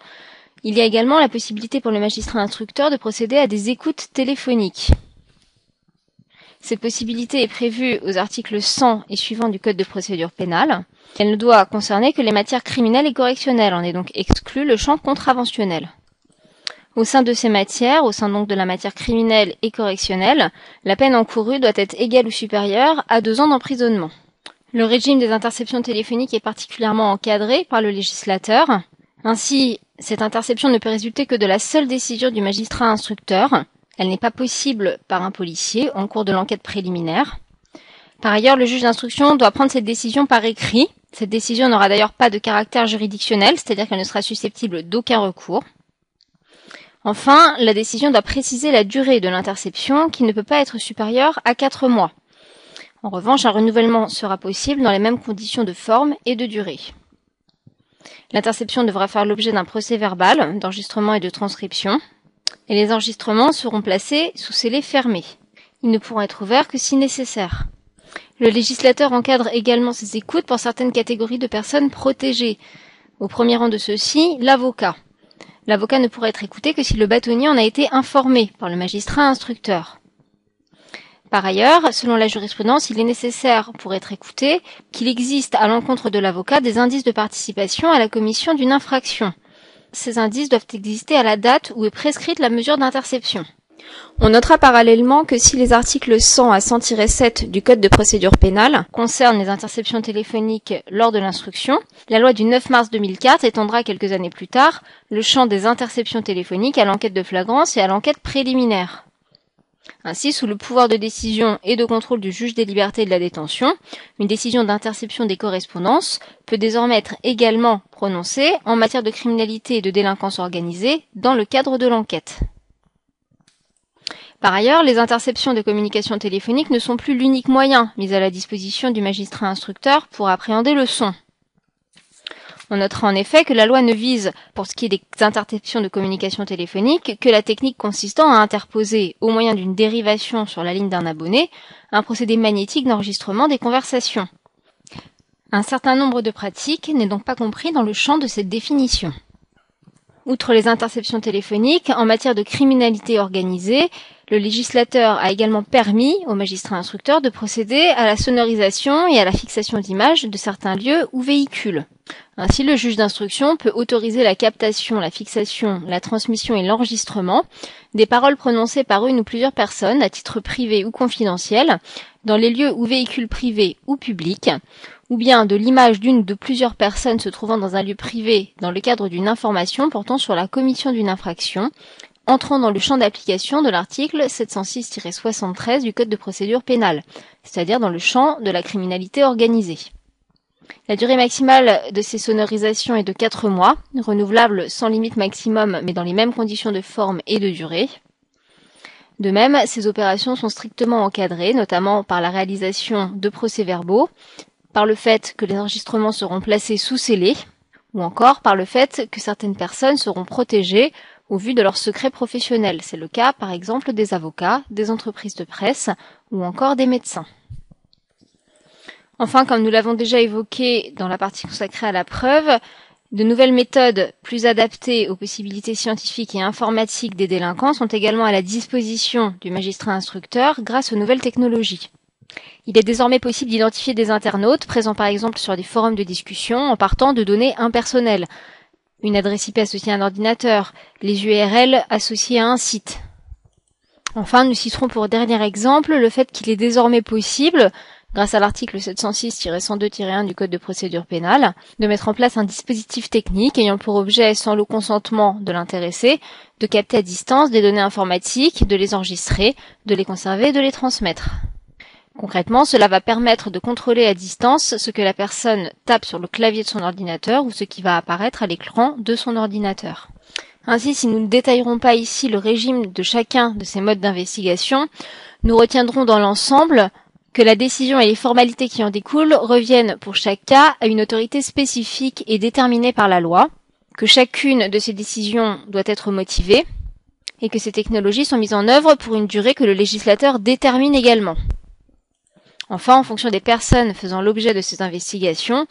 il y a également la possibilité pour le magistrat instructeur de procéder à des écoutes téléphoniques. Cette possibilité est prévue aux articles 100 et suivants du Code de procédure pénale. Elle ne doit concerner que les matières criminelles et correctionnelles. On est donc exclu le champ contraventionnel. Au sein de ces matières, au sein donc de la matière criminelle et correctionnelle, la peine encourue doit être égale ou supérieure à deux ans d'emprisonnement. Le régime des interceptions téléphoniques est particulièrement encadré par le législateur. Ainsi, cette interception ne peut résulter que de la seule décision du magistrat instructeur. Elle n'est pas possible par un policier en cours de l'enquête préliminaire. Par ailleurs, le juge d'instruction doit prendre cette décision par écrit. Cette décision n'aura d'ailleurs pas de caractère juridictionnel, c'est-à-dire qu'elle ne sera susceptible d'aucun recours. Enfin, la décision doit préciser la durée de l'interception qui ne peut pas être supérieure à quatre mois. En revanche, un renouvellement sera possible dans les mêmes conditions de forme et de durée. L'interception devra faire l'objet d'un procès verbal, d'enregistrement et de transcription, et les enregistrements seront placés sous scellés fermés. Ils ne pourront être ouverts que si nécessaire. Le législateur encadre également ces écoutes pour certaines catégories de personnes protégées. Au premier rang de ceux-ci, l'avocat. L'avocat ne pourra être écouté que si le bâtonnier en a été informé par le magistrat instructeur. Par ailleurs, selon la jurisprudence, il est nécessaire, pour être écouté, qu'il existe à l'encontre de l'avocat des indices de participation à la commission d'une infraction. Ces indices doivent exister à la date où est prescrite la mesure d'interception. On notera parallèlement que si les articles 100 à 100-7 du Code de procédure pénale concernent les interceptions téléphoniques lors de l'instruction, la loi du 9 mars 2004 étendra quelques années plus tard le champ des interceptions téléphoniques à l'enquête de flagrance et à l'enquête préliminaire. Ainsi, sous le pouvoir de décision et de contrôle du juge des libertés et de la détention, une décision d'interception des correspondances peut désormais être également prononcée en matière de criminalité et de délinquance organisée dans le cadre de l'enquête. Par ailleurs, les interceptions de communications téléphoniques ne sont plus l'unique moyen mis à la disposition du magistrat instructeur pour appréhender le son. On notera en effet que la loi ne vise, pour ce qui est des interceptions de communications téléphoniques, que la technique consistant à interposer, au moyen d'une dérivation sur la ligne d'un abonné, un procédé magnétique d'enregistrement des conversations. Un certain nombre de pratiques n'est donc pas compris dans le champ de cette définition. Outre les interceptions téléphoniques, en matière de criminalité organisée, le législateur a également permis aux magistrats instructeurs de procéder à la sonorisation et à la fixation d'images de certains lieux ou véhicules. Ainsi, le juge d'instruction peut autoriser la captation, la fixation, la transmission et l'enregistrement des paroles prononcées par une ou plusieurs personnes à titre privé ou confidentiel dans les lieux ou véhicules privés ou publics, ou bien de l'image d'une ou de plusieurs personnes se trouvant dans un lieu privé dans le cadre d'une information portant sur la commission d'une infraction, entrant dans le champ d'application de l'article 706-73 du Code de procédure pénale, c'est-à-dire dans le champ de la criminalité organisée. La durée maximale de ces sonorisations est de 4 mois, renouvelable sans limite maximum mais dans les mêmes conditions de forme et de durée. De même, ces opérations sont strictement encadrées, notamment par la réalisation de procès-verbaux, par le fait que les enregistrements seront placés sous scellés, ou encore par le fait que certaines personnes seront protégées au vu de leur secret professionnel. C'est le cas, par exemple, des avocats, des entreprises de presse ou encore des médecins. Enfin, comme nous l'avons déjà évoqué dans la partie consacrée à la preuve, De nouvelles méthodes plus adaptées aux possibilités scientifiques et informatiques des délinquants sont également à la disposition du magistrat instructeur grâce aux nouvelles technologies. Il est désormais possible d'identifier des internautes présents par exemple sur des forums de discussion en partant de données impersonnelles. Une adresse IP associée à un ordinateur, les URL associées à un site. Enfin, nous citerons pour dernier exemple le fait qu'il est désormais possible grâce à l'article 706-102-1 du Code de procédure pénale, de mettre en place un dispositif technique ayant pour objet, sans le consentement de l'intéressé, de capter à distance des données informatiques, de les enregistrer, de les conserver et de les transmettre. Concrètement, cela va permettre de contrôler à distance ce que la personne tape sur le clavier de son ordinateur ou ce qui va apparaître à l'écran de son ordinateur. Ainsi, si nous ne détaillerons pas ici le régime de chacun de ces modes d'investigation, nous retiendrons dans l'ensemble que la décision et les formalités qui en découlent reviennent pour chaque cas à une autorité spécifique et déterminée par la loi, que chacune de ces décisions doit être motivée, et que ces technologies sont mises en œuvre pour une durée que le législateur détermine également. Enfin, en fonction des personnes faisant l'objet de ces investigations,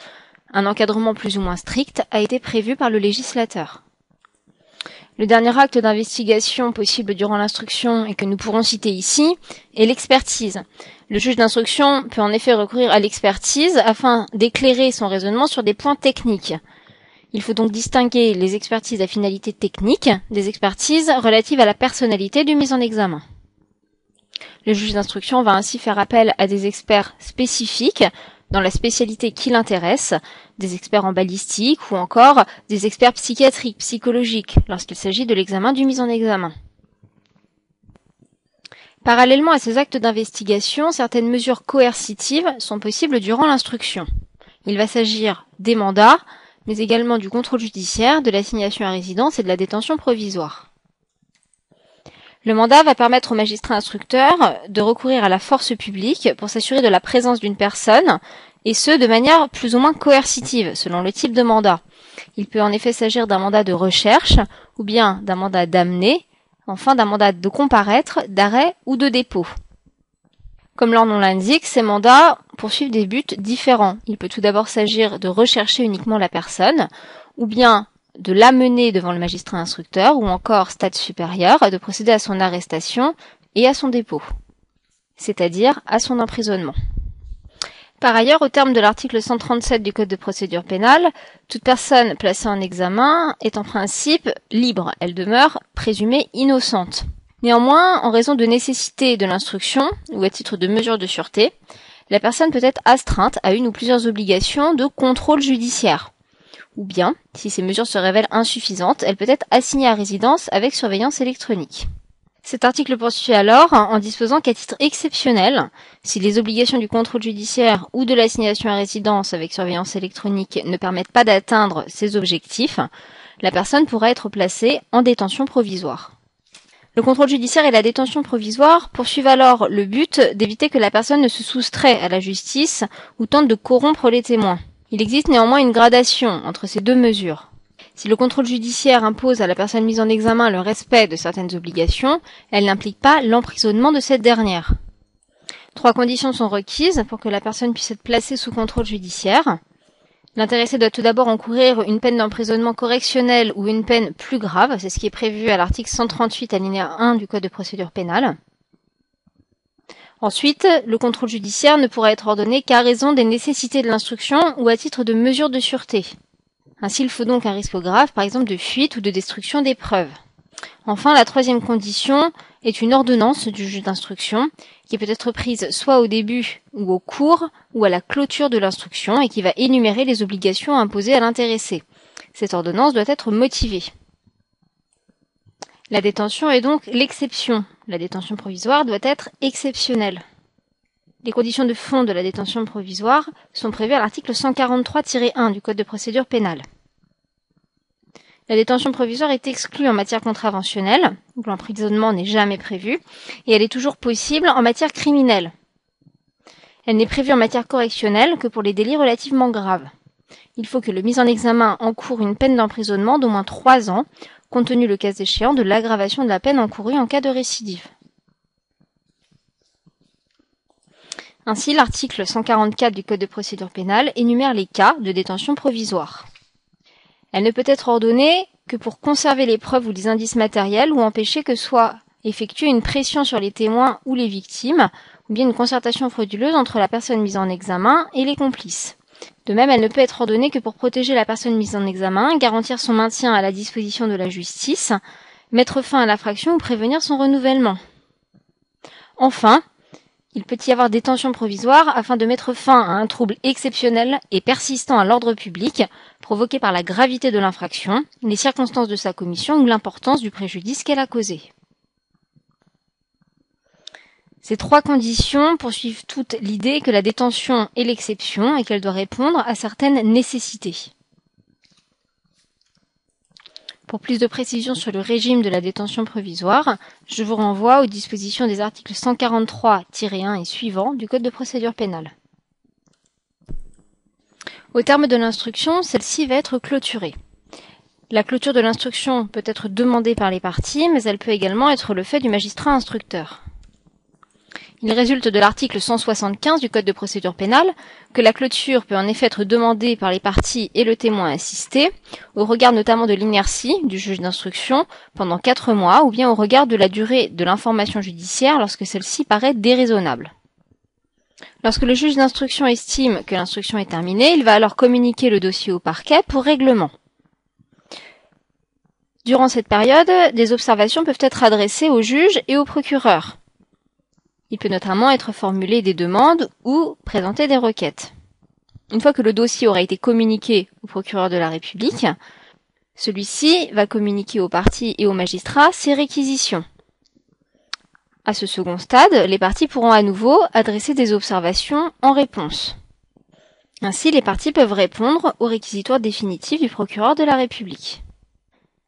un encadrement plus ou moins strict a été prévu par le législateur. Le dernier acte d'investigation possible durant l'instruction et que nous pourrons citer ici est l'expertise. Le juge d'instruction peut en effet recourir à l'expertise afin d'éclairer son raisonnement sur des points techniques. Il faut donc distinguer les expertises à finalité technique des expertises relatives à la personnalité du mis en examen. Le juge d'instruction va ainsi faire appel à des experts spécifiques dans la spécialité qui l'intéresse, des experts en balistique ou encore des experts psychiatriques, psychologiques, lorsqu'il s'agit de l'examen du mis en examen. Parallèlement à ces actes d'investigation, certaines mesures coercitives sont possibles durant l'instruction. Il va s'agir des mandats, mais également du contrôle judiciaire, de l'assignation à résidence et de la détention provisoire. Le mandat va permettre au magistrat instructeur de recourir à la force publique pour s'assurer de la présence d'une personne, et ce, de manière plus ou moins coercitive, selon le type de mandat. Il peut en effet s'agir d'un mandat de recherche, ou bien d'un mandat d'amener, enfin d'un mandat de comparaître, d'arrêt ou de dépôt. Comme leur nom l'indique, ces mandats poursuivent des buts différents. Il peut tout d'abord s'agir de rechercher uniquement la personne, ou bien de l'amener devant le magistrat instructeur ou encore stade supérieur de procéder à son arrestation et à son dépôt, c'est-à-dire à son emprisonnement. Par ailleurs, au terme de l'article 137 du Code de procédure pénale, toute personne placée en examen est en principe libre, elle demeure présumée innocente. Néanmoins, en raison de nécessité de l'instruction ou à titre de mesure de sûreté, la personne peut être astreinte à une ou plusieurs obligations de contrôle judiciaire ou bien, si ces mesures se révèlent insuffisantes, elle peut être assignée à résidence avec surveillance électronique. Cet article poursuit alors en disposant qu'à titre exceptionnel, si les obligations du contrôle judiciaire ou de l'assignation à résidence avec surveillance électronique ne permettent pas d'atteindre ces objectifs, la personne pourra être placée en détention provisoire. Le contrôle judiciaire et la détention provisoire poursuivent alors le but d'éviter que la personne ne se soustrait à la justice ou tente de corrompre les témoins. Il existe néanmoins une gradation entre ces deux mesures. Si le contrôle judiciaire impose à la personne mise en examen le respect de certaines obligations, elle n'implique pas l'emprisonnement de cette dernière. Trois conditions sont requises pour que la personne puisse être placée sous contrôle judiciaire. L'intéressé doit tout d'abord encourir une peine d'emprisonnement correctionnel ou une peine plus grave, c'est ce qui est prévu à l'article 138 alinéa 1 du Code de procédure pénale. Ensuite, le contrôle judiciaire ne pourra être ordonné qu'à raison des nécessités de l'instruction ou à titre de mesure de sûreté. Ainsi, il faut donc un risque grave, par exemple de fuite ou de destruction des preuves. Enfin, la troisième condition est une ordonnance du juge d'instruction qui peut être prise soit au début ou au cours ou à la clôture de l'instruction et qui va énumérer les obligations imposées à l'intéressé. Cette ordonnance doit être motivée. La détention est donc l'exception. La détention provisoire doit être exceptionnelle. Les conditions de fond de la détention provisoire sont prévues à l'article 143-1 du Code de procédure pénale. La détention provisoire est exclue en matière contraventionnelle, où l'emprisonnement n'est jamais prévu, et elle est toujours possible en matière criminelle. Elle n'est prévue en matière correctionnelle que pour les délits relativement graves. Il faut que le mis en examen encourt une peine d'emprisonnement d'au moins trois ans compte tenu le cas échéant de l'aggravation de la peine encourue en cas de récidive. Ainsi, l'article 144 du Code de procédure pénale énumère les cas de détention provisoire. Elle ne peut être ordonnée que pour conserver les preuves ou les indices matériels ou empêcher que soit effectuée une pression sur les témoins ou les victimes, ou bien une concertation frauduleuse entre la personne mise en examen et les complices. De même, elle ne peut être ordonnée que pour protéger la personne mise en examen, garantir son maintien à la disposition de la justice, mettre fin à l'infraction ou prévenir son renouvellement. Enfin, il peut y avoir détention provisoire afin de mettre fin à un trouble exceptionnel et persistant à l'ordre public provoqué par la gravité de l'infraction, les circonstances de sa commission ou l'importance du préjudice qu'elle a causé. Ces trois conditions poursuivent toute l'idée que la détention est l'exception et qu'elle doit répondre à certaines nécessités. Pour plus de précisions sur le régime de la détention provisoire, je vous renvoie aux dispositions des articles 143-1 et suivants du Code de procédure pénale. Au terme de l'instruction, celle-ci va être clôturée. La clôture de l'instruction peut être demandée par les parties, mais elle peut également être le fait du magistrat instructeur. Il résulte de l'article 175 du Code de procédure pénale que la clôture peut en effet être demandée par les parties et le témoin assisté, au regard notamment de l'inertie du juge d'instruction pendant quatre mois, ou bien au regard de la durée de l'information judiciaire lorsque celle-ci paraît déraisonnable. Lorsque le juge d'instruction estime que l'instruction est terminée, il va alors communiquer le dossier au parquet pour règlement. Durant cette période, des observations peuvent être adressées au juge et au procureur. Il peut notamment être formulé des demandes ou présenter des requêtes. Une fois que le dossier aura été communiqué au procureur de la République, celui-ci va communiquer aux parties et aux magistrats ses réquisitions. À ce second stade, les parties pourront à nouveau adresser des observations en réponse. Ainsi, les parties peuvent répondre aux réquisitoires définitifs du procureur de la République.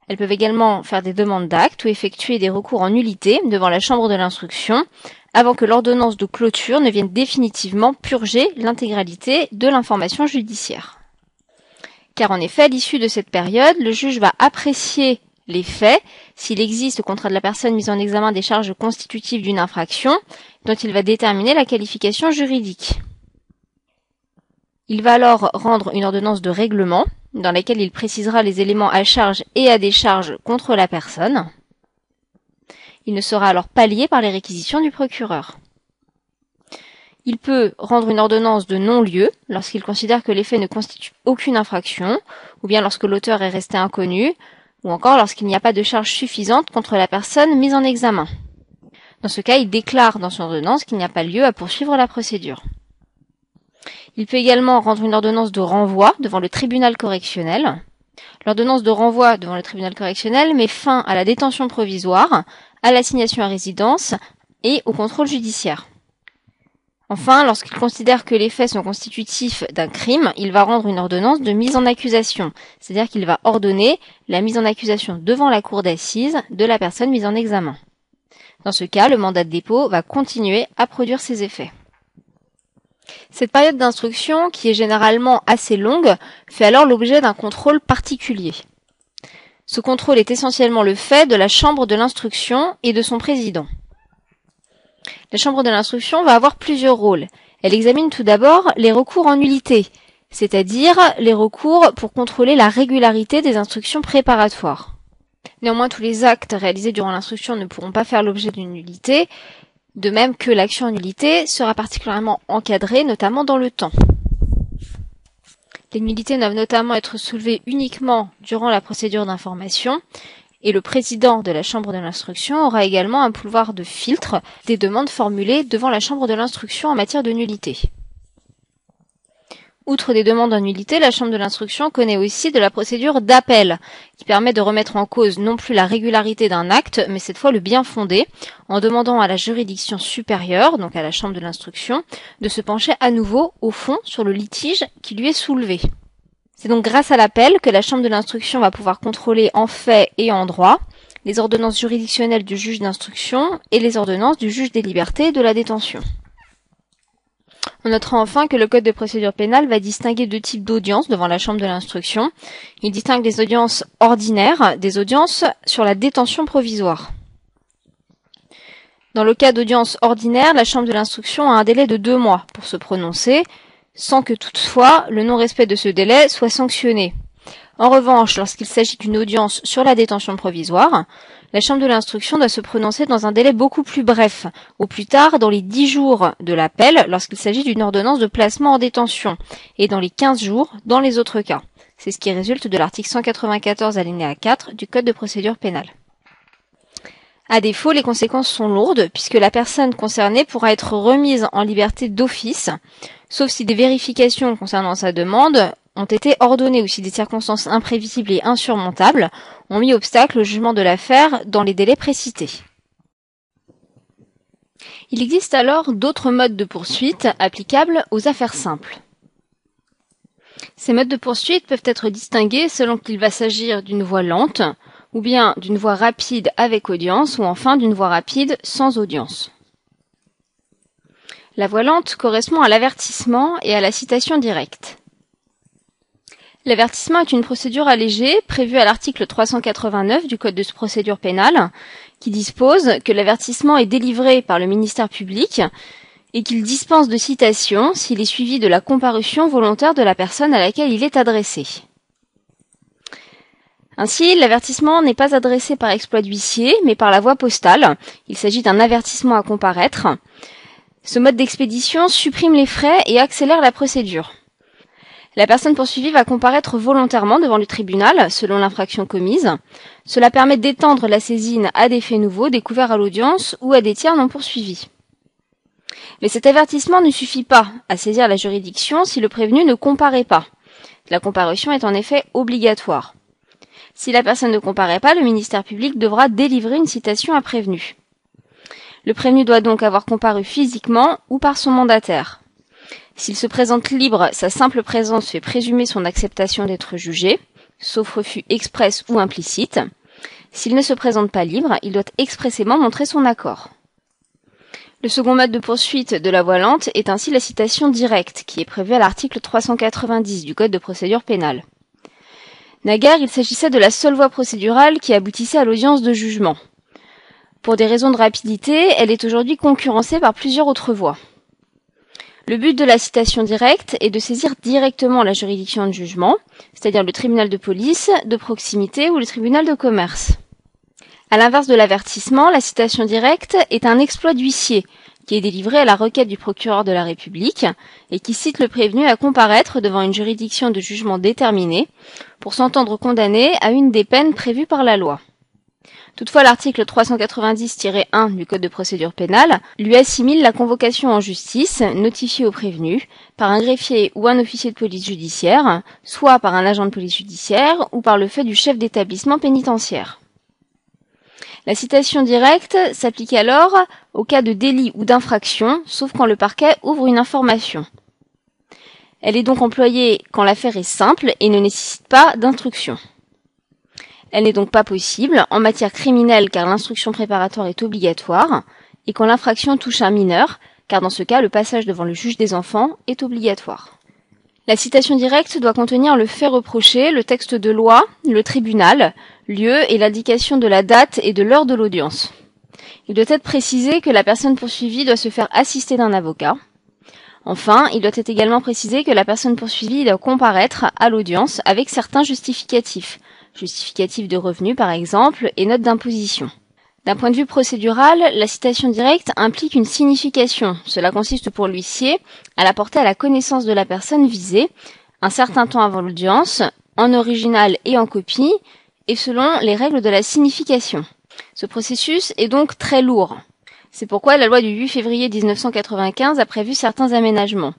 Elles peuvent également faire des demandes d'actes ou effectuer des recours en nullité devant la chambre de l'instruction avant que l'ordonnance de clôture ne vienne définitivement purger l'intégralité de l'information judiciaire. Car en effet, à l'issue de cette période, le juge va apprécier les faits, s'il existe au contrat de la personne mise en examen des charges constitutives d'une infraction, dont il va déterminer la qualification juridique. Il va alors rendre une ordonnance de règlement, dans laquelle il précisera les éléments à charge et à décharge contre la personne. Il ne sera alors pas lié par les réquisitions du procureur. Il peut rendre une ordonnance de non-lieu lorsqu'il considère que les faits ne constituent aucune infraction, ou bien lorsque l'auteur est resté inconnu, ou encore lorsqu'il n'y a pas de charge suffisante contre la personne mise en examen. Dans ce cas, il déclare dans son ordonnance qu'il n'y a pas lieu à poursuivre la procédure. Il peut également rendre une ordonnance de renvoi devant le tribunal correctionnel. L'ordonnance de renvoi devant le tribunal correctionnel met fin à la détention provisoire à l'assignation à résidence et au contrôle judiciaire. Enfin, lorsqu'il considère que les faits sont constitutifs d'un crime, il va rendre une ordonnance de mise en accusation, c'est-à-dire qu'il va ordonner la mise en accusation devant la cour d'assises de la personne mise en examen. Dans ce cas, le mandat de dépôt va continuer à produire ses effets. Cette période d'instruction, qui est généralement assez longue, fait alors l'objet d'un contrôle particulier. Ce contrôle est essentiellement le fait de la chambre de l'instruction et de son président. La chambre de l'instruction va avoir plusieurs rôles. Elle examine tout d'abord les recours en nullité, c'est-à-dire les recours pour contrôler la régularité des instructions préparatoires. Néanmoins, tous les actes réalisés durant l'instruction ne pourront pas faire l'objet d'une nullité, de même que l'action en nullité sera particulièrement encadrée, notamment dans le temps. Les nullités doivent notamment être soulevées uniquement durant la procédure d'information et le président de la chambre de l'instruction aura également un pouvoir de filtre des demandes formulées devant la chambre de l'instruction en matière de nullité. Outre des demandes en nullité, la Chambre de l'instruction connaît aussi de la procédure d'appel, qui permet de remettre en cause non plus la régularité d'un acte, mais cette fois le bien fondé, en demandant à la juridiction supérieure, donc à la Chambre de l'instruction, de se pencher à nouveau au fond sur le litige qui lui est soulevé. C'est donc grâce à l'appel que la Chambre de l'instruction va pouvoir contrôler en fait et en droit les ordonnances juridictionnelles du juge d'instruction et les ordonnances du juge des libertés et de la détention. On notera enfin que le Code de procédure pénale va distinguer deux types d'audiences devant la Chambre de l'instruction. Il distingue les audiences ordinaires des audiences sur la détention provisoire. Dans le cas d'audience ordinaire, la Chambre de l'instruction a un délai de deux mois pour se prononcer, sans que toutefois le non-respect de ce délai soit sanctionné. En revanche, lorsqu'il s'agit d'une audience sur la détention provisoire, la Chambre de l'instruction doit se prononcer dans un délai beaucoup plus bref, au plus tard dans les 10 jours de l'appel lorsqu'il s'agit d'une ordonnance de placement en détention, et dans les 15 jours dans les autres cas. C'est ce qui résulte de l'article 194 alinéa 4 du Code de procédure pénale. À défaut, les conséquences sont lourdes puisque la personne concernée pourra être remise en liberté d'office, sauf si des vérifications concernant sa demande ont été ordonnées ou si des circonstances imprévisibles et insurmontables ont mis obstacle au jugement de l'affaire dans les délais précités. Il existe alors d'autres modes de poursuite applicables aux affaires simples. Ces modes de poursuite peuvent être distingués selon qu'il va s'agir d'une voie lente, ou bien d'une voie rapide avec audience, ou enfin d'une voie rapide sans audience. La voie lente correspond à l'avertissement et à la citation directe. L'avertissement est une procédure allégée prévue à l'article 389 du Code de procédure pénale qui dispose que l'avertissement est délivré par le ministère public et qu'il dispense de citation s'il est suivi de la comparution volontaire de la personne à laquelle il est adressé. Ainsi, l'avertissement n'est pas adressé par exploit d'huissier, mais par la voie postale. Il s'agit d'un avertissement à comparaître. Ce mode d'expédition supprime les frais et accélère la procédure. La personne poursuivie va comparaître volontairement devant le tribunal, selon l'infraction commise. Cela permet d'étendre la saisine à des faits nouveaux découverts à l'audience ou à des tiers non poursuivis. Mais cet avertissement ne suffit pas à saisir la juridiction si le prévenu ne comparaît pas. La comparution est en effet obligatoire. Si la personne ne comparaît pas, le ministère public devra délivrer une citation à prévenu. Le prévenu doit donc avoir comparu physiquement ou par son mandataire. S'il se présente libre, sa simple présence fait présumer son acceptation d'être jugé, sauf refus express ou implicite. S'il ne se présente pas libre, il doit expressément montrer son accord. Le second mode de poursuite de la voie lente est ainsi la citation directe, qui est prévue à l'article 390 du Code de procédure pénale. Naguère, il s'agissait de la seule voie procédurale qui aboutissait à l'audience de jugement. Pour des raisons de rapidité, elle est aujourd'hui concurrencée par plusieurs autres voies. Le but de la citation directe est de saisir directement la juridiction de jugement, c'est-à-dire le tribunal de police, de proximité ou le tribunal de commerce. À l'inverse de l'avertissement, la citation directe est un exploit d'huissier qui est délivré à la requête du procureur de la République et qui cite le prévenu à comparaître devant une juridiction de jugement déterminée pour s'entendre condamné à une des peines prévues par la loi. Toutefois, l'article 390-1 du Code de procédure pénale lui assimile la convocation en justice notifiée au prévenu par un greffier ou un officier de police judiciaire, soit par un agent de police judiciaire ou par le fait du chef d'établissement pénitentiaire. La citation directe s'applique alors au cas de délit ou d'infraction, sauf quand le parquet ouvre une information. Elle est donc employée quand l'affaire est simple et ne nécessite pas d'instruction. Elle n'est donc pas possible en matière criminelle car l'instruction préparatoire est obligatoire, et quand l'infraction touche un mineur, car dans ce cas le passage devant le juge des enfants est obligatoire. La citation directe doit contenir le fait reproché, le texte de loi, le tribunal, lieu et l'indication de la date et de l'heure de l'audience. Il doit être précisé que la personne poursuivie doit se faire assister d'un avocat. Enfin, il doit être également précisé que la personne poursuivie doit comparaître à l'audience avec certains justificatifs, justificatif de revenus par exemple, et note d'imposition. D'un point de vue procédural, la citation directe implique une signification. Cela consiste pour l'huissier à la porter à la connaissance de la personne visée, un certain temps avant l'audience, en original et en copie, et selon les règles de la signification. Ce processus est donc très lourd. C'est pourquoi la loi du 8 février 1995 a prévu certains aménagements.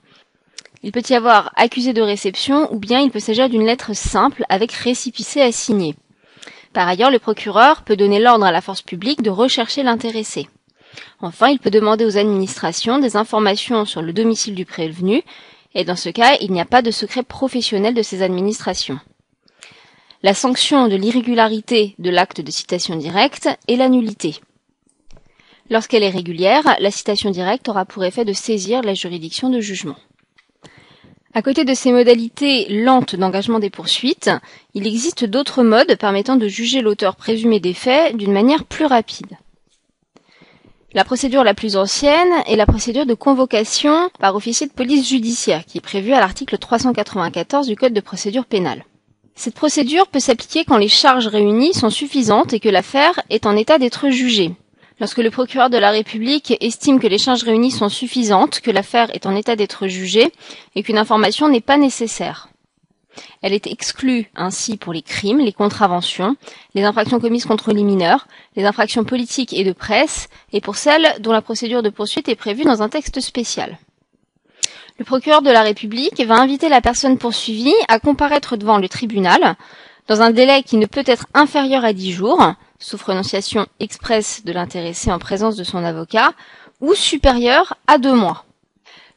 Il peut y avoir accusé de réception ou bien il peut s'agir d'une lettre simple avec récipicé à signer. Par ailleurs, le procureur peut donner l'ordre à la force publique de rechercher l'intéressé. Enfin, il peut demander aux administrations des informations sur le domicile du prévenu, et dans ce cas, il n'y a pas de secret professionnel de ces administrations. La sanction de l'irrégularité de l'acte de citation directe est la nullité. Lorsqu'elle est régulière, la citation directe aura pour effet de saisir la juridiction de jugement. À côté de ces modalités lentes d'engagement des poursuites, il existe d'autres modes permettant de juger l'auteur présumé des faits d'une manière plus rapide. La procédure la plus ancienne est la procédure de convocation par officier de police judiciaire qui est prévue à l'article 394 du Code de procédure pénale. Cette procédure peut s'appliquer quand les charges réunies sont suffisantes et que l'affaire est en état d'être jugée. Lorsque le procureur de la République estime que les charges réunies sont suffisantes, que l'affaire est en état d'être jugée et qu'une information n'est pas nécessaire. Elle est exclue ainsi pour les crimes, les contraventions, les infractions commises contre les mineurs, les infractions politiques et de presse, et pour celles dont la procédure de poursuite est prévue dans un texte spécial. Le procureur de la République va inviter la personne poursuivie à comparaître devant le tribunal dans un délai qui ne peut être inférieur à dix jours, sauf renonciation expresse de l'intéressé en présence de son avocat, ou supérieur à deux mois.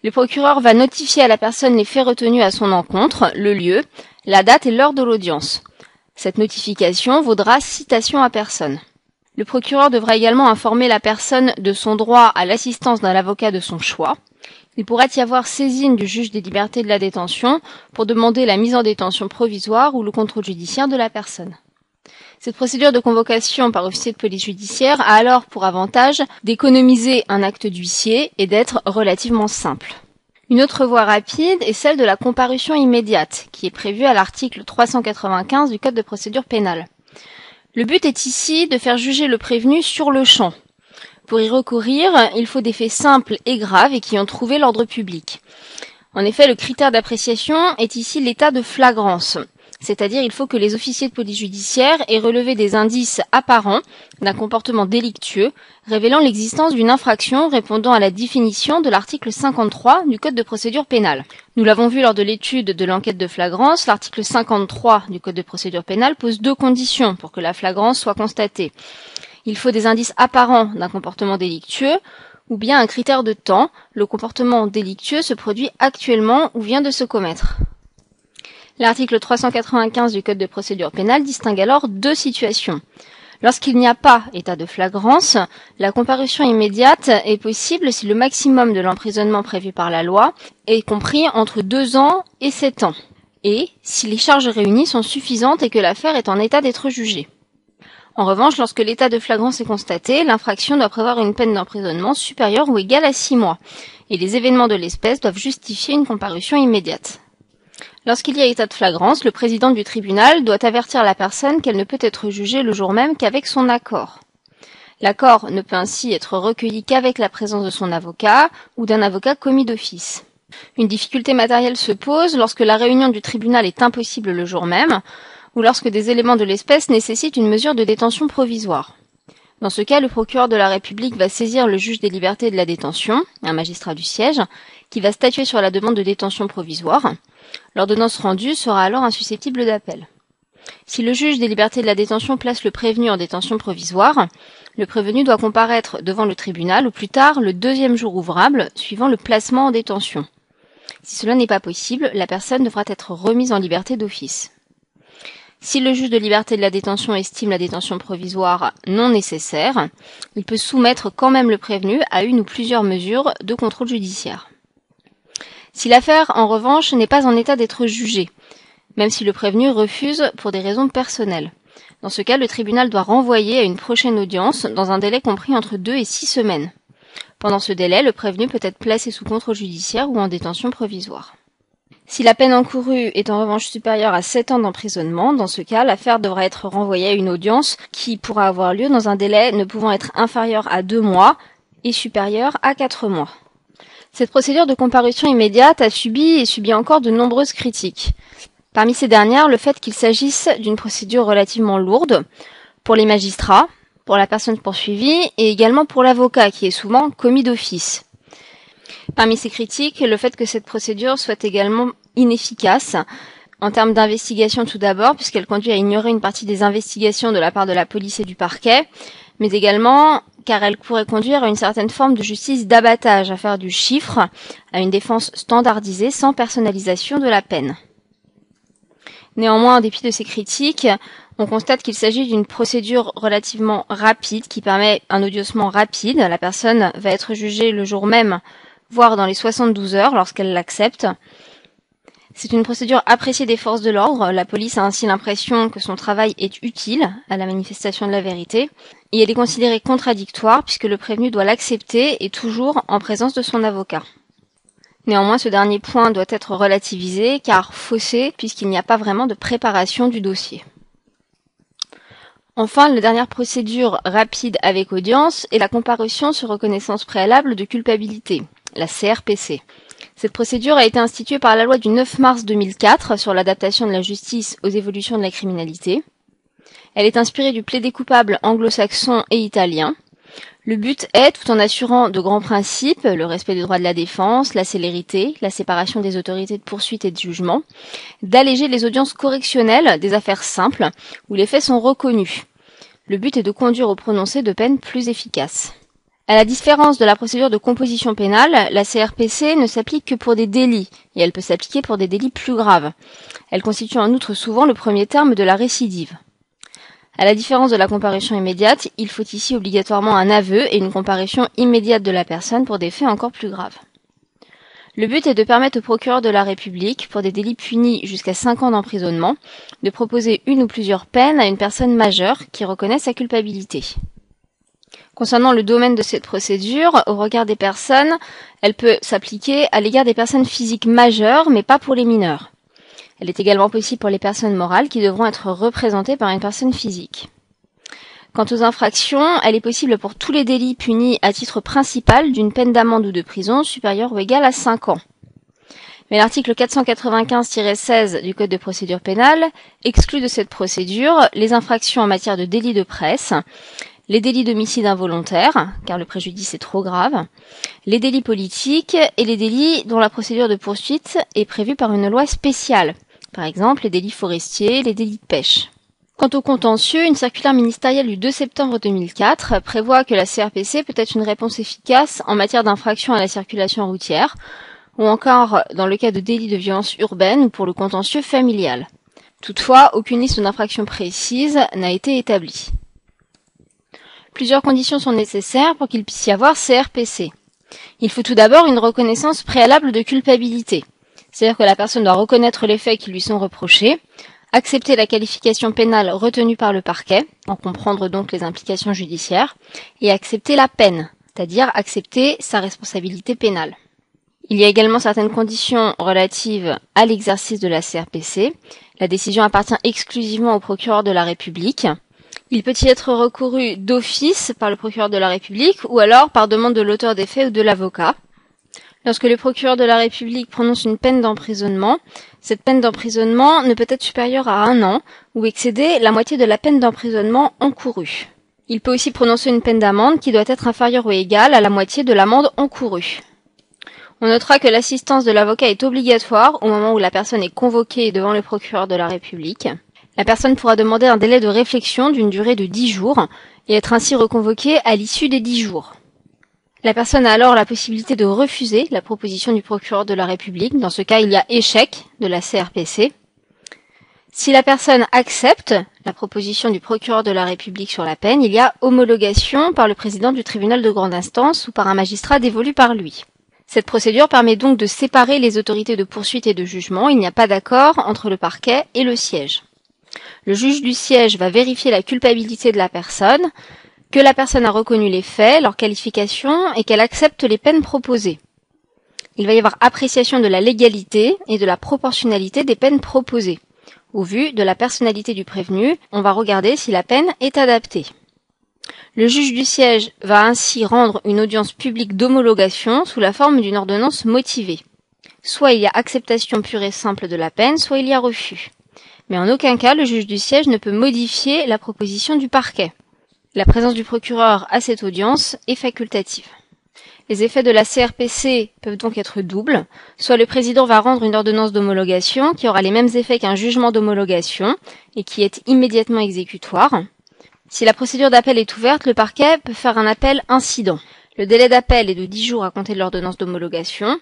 Le procureur va notifier à la personne les faits retenus à son encontre, le lieu, la date et l'heure de l'audience. Cette notification vaudra citation à personne. Le procureur devra également informer la personne de son droit à l'assistance d'un avocat de son choix. Il pourrait y avoir saisine du juge des libertés de la détention pour demander la mise en détention provisoire ou le contrôle judiciaire de la personne. Cette procédure de convocation par officier de police judiciaire a alors pour avantage d'économiser un acte d'huissier et d'être relativement simple. Une autre voie rapide est celle de la comparution immédiate, qui est prévue à l'article 395 du Code de procédure pénale. Le but est ici de faire juger le prévenu sur le champ. Pour y recourir, il faut des faits simples et graves et qui ont trouvé l'ordre public. En effet, le critère d'appréciation est ici l'état de flagrance. C'est-à-dire il faut que les officiers de police judiciaire aient relevé des indices apparents d'un comportement délictueux révélant l'existence d'une infraction répondant à la définition de l'article 53 du Code de procédure pénale. Nous l'avons vu lors de l'étude de l'enquête de flagrance, l'article 53 du Code de procédure pénale pose deux conditions pour que la flagrance soit constatée. Il faut des indices apparents d'un comportement délictueux ou bien un critère de temps, le comportement délictueux se produit actuellement ou vient de se commettre. L'article 395 du Code de procédure pénale distingue alors deux situations. Lorsqu'il n'y a pas état de flagrance, la comparution immédiate est possible si le maximum de l'emprisonnement prévu par la loi est compris entre deux ans et sept ans, et si les charges réunies sont suffisantes et que l'affaire est en état d'être jugée. En revanche, lorsque l'état de flagrance est constaté, l'infraction doit prévoir une peine d'emprisonnement supérieure ou égale à six mois, et les événements de l'espèce doivent justifier une comparution immédiate. Lorsqu'il y a état de flagrance, le président du tribunal doit avertir la personne qu'elle ne peut être jugée le jour même qu'avec son accord. L'accord ne peut ainsi être recueilli qu'avec la présence de son avocat ou d'un avocat commis d'office. Une difficulté matérielle se pose lorsque la réunion du tribunal est impossible le jour même ou lorsque des éléments de l'espèce nécessitent une mesure de détention provisoire. Dans ce cas, le procureur de la République va saisir le juge des libertés de la détention, un magistrat du siège, qui va statuer sur la demande de détention provisoire. L'ordonnance rendue sera alors insusceptible d'appel. Si le juge des libertés de la détention place le prévenu en détention provisoire, le prévenu doit comparaître devant le tribunal ou plus tard le deuxième jour ouvrable suivant le placement en détention. Si cela n'est pas possible, la personne devra être remise en liberté d'office. Si le juge de liberté de la détention estime la détention provisoire non nécessaire, il peut soumettre quand même le prévenu à une ou plusieurs mesures de contrôle judiciaire. Si l'affaire, en revanche, n'est pas en état d'être jugée, même si le prévenu refuse pour des raisons personnelles. Dans ce cas, le tribunal doit renvoyer à une prochaine audience dans un délai compris entre deux et six semaines. Pendant ce délai, le prévenu peut être placé sous contrôle judiciaire ou en détention provisoire. Si la peine encourue est en revanche supérieure à sept ans d'emprisonnement, dans ce cas, l'affaire devra être renvoyée à une audience qui pourra avoir lieu dans un délai ne pouvant être inférieur à deux mois et supérieur à quatre mois. Cette procédure de comparution immédiate a subi et subit encore de nombreuses critiques. Parmi ces dernières, le fait qu'il s'agisse d'une procédure relativement lourde pour les magistrats, pour la personne poursuivie et également pour l'avocat qui est souvent commis d'office. Parmi ces critiques, le fait que cette procédure soit également inefficace en termes d'investigation tout d'abord, puisqu'elle conduit à ignorer une partie des investigations de la part de la police et du parquet, mais également car elle pourrait conduire à une certaine forme de justice d'abattage, à faire du chiffre, à une défense standardisée sans personnalisation de la peine. Néanmoins, en dépit de ces critiques, on constate qu'il s'agit d'une procédure relativement rapide qui permet un audiossement rapide. La personne va être jugée le jour même, voire dans les 72 heures lorsqu'elle l'accepte. C'est une procédure appréciée des forces de l'ordre. La police a ainsi l'impression que son travail est utile à la manifestation de la vérité. Et elle est considérée contradictoire puisque le prévenu doit l'accepter et toujours en présence de son avocat. Néanmoins, ce dernier point doit être relativisé car faussé puisqu'il n'y a pas vraiment de préparation du dossier. Enfin, la dernière procédure rapide avec audience est la comparution sur reconnaissance préalable de culpabilité, la CRPC. Cette procédure a été instituée par la loi du 9 mars 2004 sur l'adaptation de la justice aux évolutions de la criminalité. Elle est inspirée du plaidé coupable anglo-saxon et italien. Le but est, tout en assurant de grands principes, le respect des droits de la défense, la célérité, la séparation des autorités de poursuite et de jugement, d'alléger les audiences correctionnelles des affaires simples, où les faits sont reconnus. Le but est de conduire au prononcé de peines plus efficaces. À la différence de la procédure de composition pénale, la CRPC ne s'applique que pour des délits, et elle peut s'appliquer pour des délits plus graves. Elle constitue en outre souvent le premier terme de la récidive. À la différence de la comparution immédiate, il faut ici obligatoirement un aveu et une comparution immédiate de la personne pour des faits encore plus graves. Le but est de permettre au procureur de la République, pour des délits punis jusqu'à 5 ans d'emprisonnement, de proposer une ou plusieurs peines à une personne majeure qui reconnaît sa culpabilité. Concernant le domaine de cette procédure, au regard des personnes, elle peut s'appliquer à l'égard des personnes physiques majeures, mais pas pour les mineurs. Elle est également possible pour les personnes morales qui devront être représentées par une personne physique. Quant aux infractions, elle est possible pour tous les délits punis à titre principal d'une peine d'amende ou de prison supérieure ou égale à 5 ans. Mais l'article 495-16 du Code de procédure pénale exclut de cette procédure les infractions en matière de délit de presse, les délits d'homicide involontaire, car le préjudice est trop grave, les délits politiques et les délits dont la procédure de poursuite est prévue par une loi spéciale, par exemple les délits forestiers, les délits de pêche. Quant au contentieux, une circulaire ministérielle du 2 septembre 2004 prévoit que la CRPC peut être une réponse efficace en matière d'infraction à la circulation routière, ou encore dans le cas de délits de violence urbaine ou pour le contentieux familial. Toutefois, aucune liste d'infractions précise n'a été établie. Plusieurs conditions sont nécessaires pour qu'il puisse y avoir CRPC. Il faut tout d'abord une reconnaissance préalable de culpabilité. C'est-à-dire que la personne doit reconnaître les faits qui lui sont reprochés, accepter la qualification pénale retenue par le parquet, en comprendre donc les implications judiciaires, et accepter la peine, c'est-à-dire accepter sa responsabilité pénale. Il y a également certaines conditions relatives à l'exercice de la CRPC. La décision appartient exclusivement au procureur de la République. Il peut y être recouru d'office par le procureur de la République ou alors par demande de l'auteur des faits ou de l'avocat. Lorsque le procureur de la République prononce une peine d'emprisonnement, cette peine d'emprisonnement ne peut être supérieure à un an ou excéder la moitié de la peine d'emprisonnement encourue. Il peut aussi prononcer une peine d'amende qui doit être inférieure ou égale à la moitié de l'amende encourue. On notera que l'assistance de l'avocat est obligatoire au moment où la personne est convoquée devant le procureur de la République. La personne pourra demander un délai de réflexion d'une durée de 10 jours et être ainsi reconvoquée à l'issue des 10 jours. La personne a alors la possibilité de refuser la proposition du procureur de la République. Dans ce cas, il y a échec de la CRPC. Si la personne accepte la proposition du procureur de la République sur la peine, il y a homologation par le président du tribunal de grande instance ou par un magistrat dévolu par lui. Cette procédure permet donc de séparer les autorités de poursuite et de jugement. Il n'y a pas d'accord entre le parquet et le siège. Le juge du siège va vérifier la culpabilité de la personne, que la personne a reconnu les faits, leur qualification et qu'elle accepte les peines proposées. Il va y avoir appréciation de la légalité et de la proportionnalité des peines proposées. Au vu de la personnalité du prévenu, on va regarder si la peine est adaptée. Le juge du siège va ainsi rendre une audience publique d'homologation sous la forme d'une ordonnance motivée. Soit il y a acceptation pure et simple de la peine, soit il y a refus. Mais en aucun cas le juge du siège ne peut modifier la proposition du parquet. La présence du procureur à cette audience est facultative. Les effets de la CRPC peuvent donc être doubles. Soit le président va rendre une ordonnance d'homologation qui aura les mêmes effets qu'un jugement d'homologation et qui est immédiatement exécutoire. Si la procédure d'appel est ouverte, le parquet peut faire un appel incident. Le délai d'appel est de 10 jours à compter de l'ordonnance d'homologation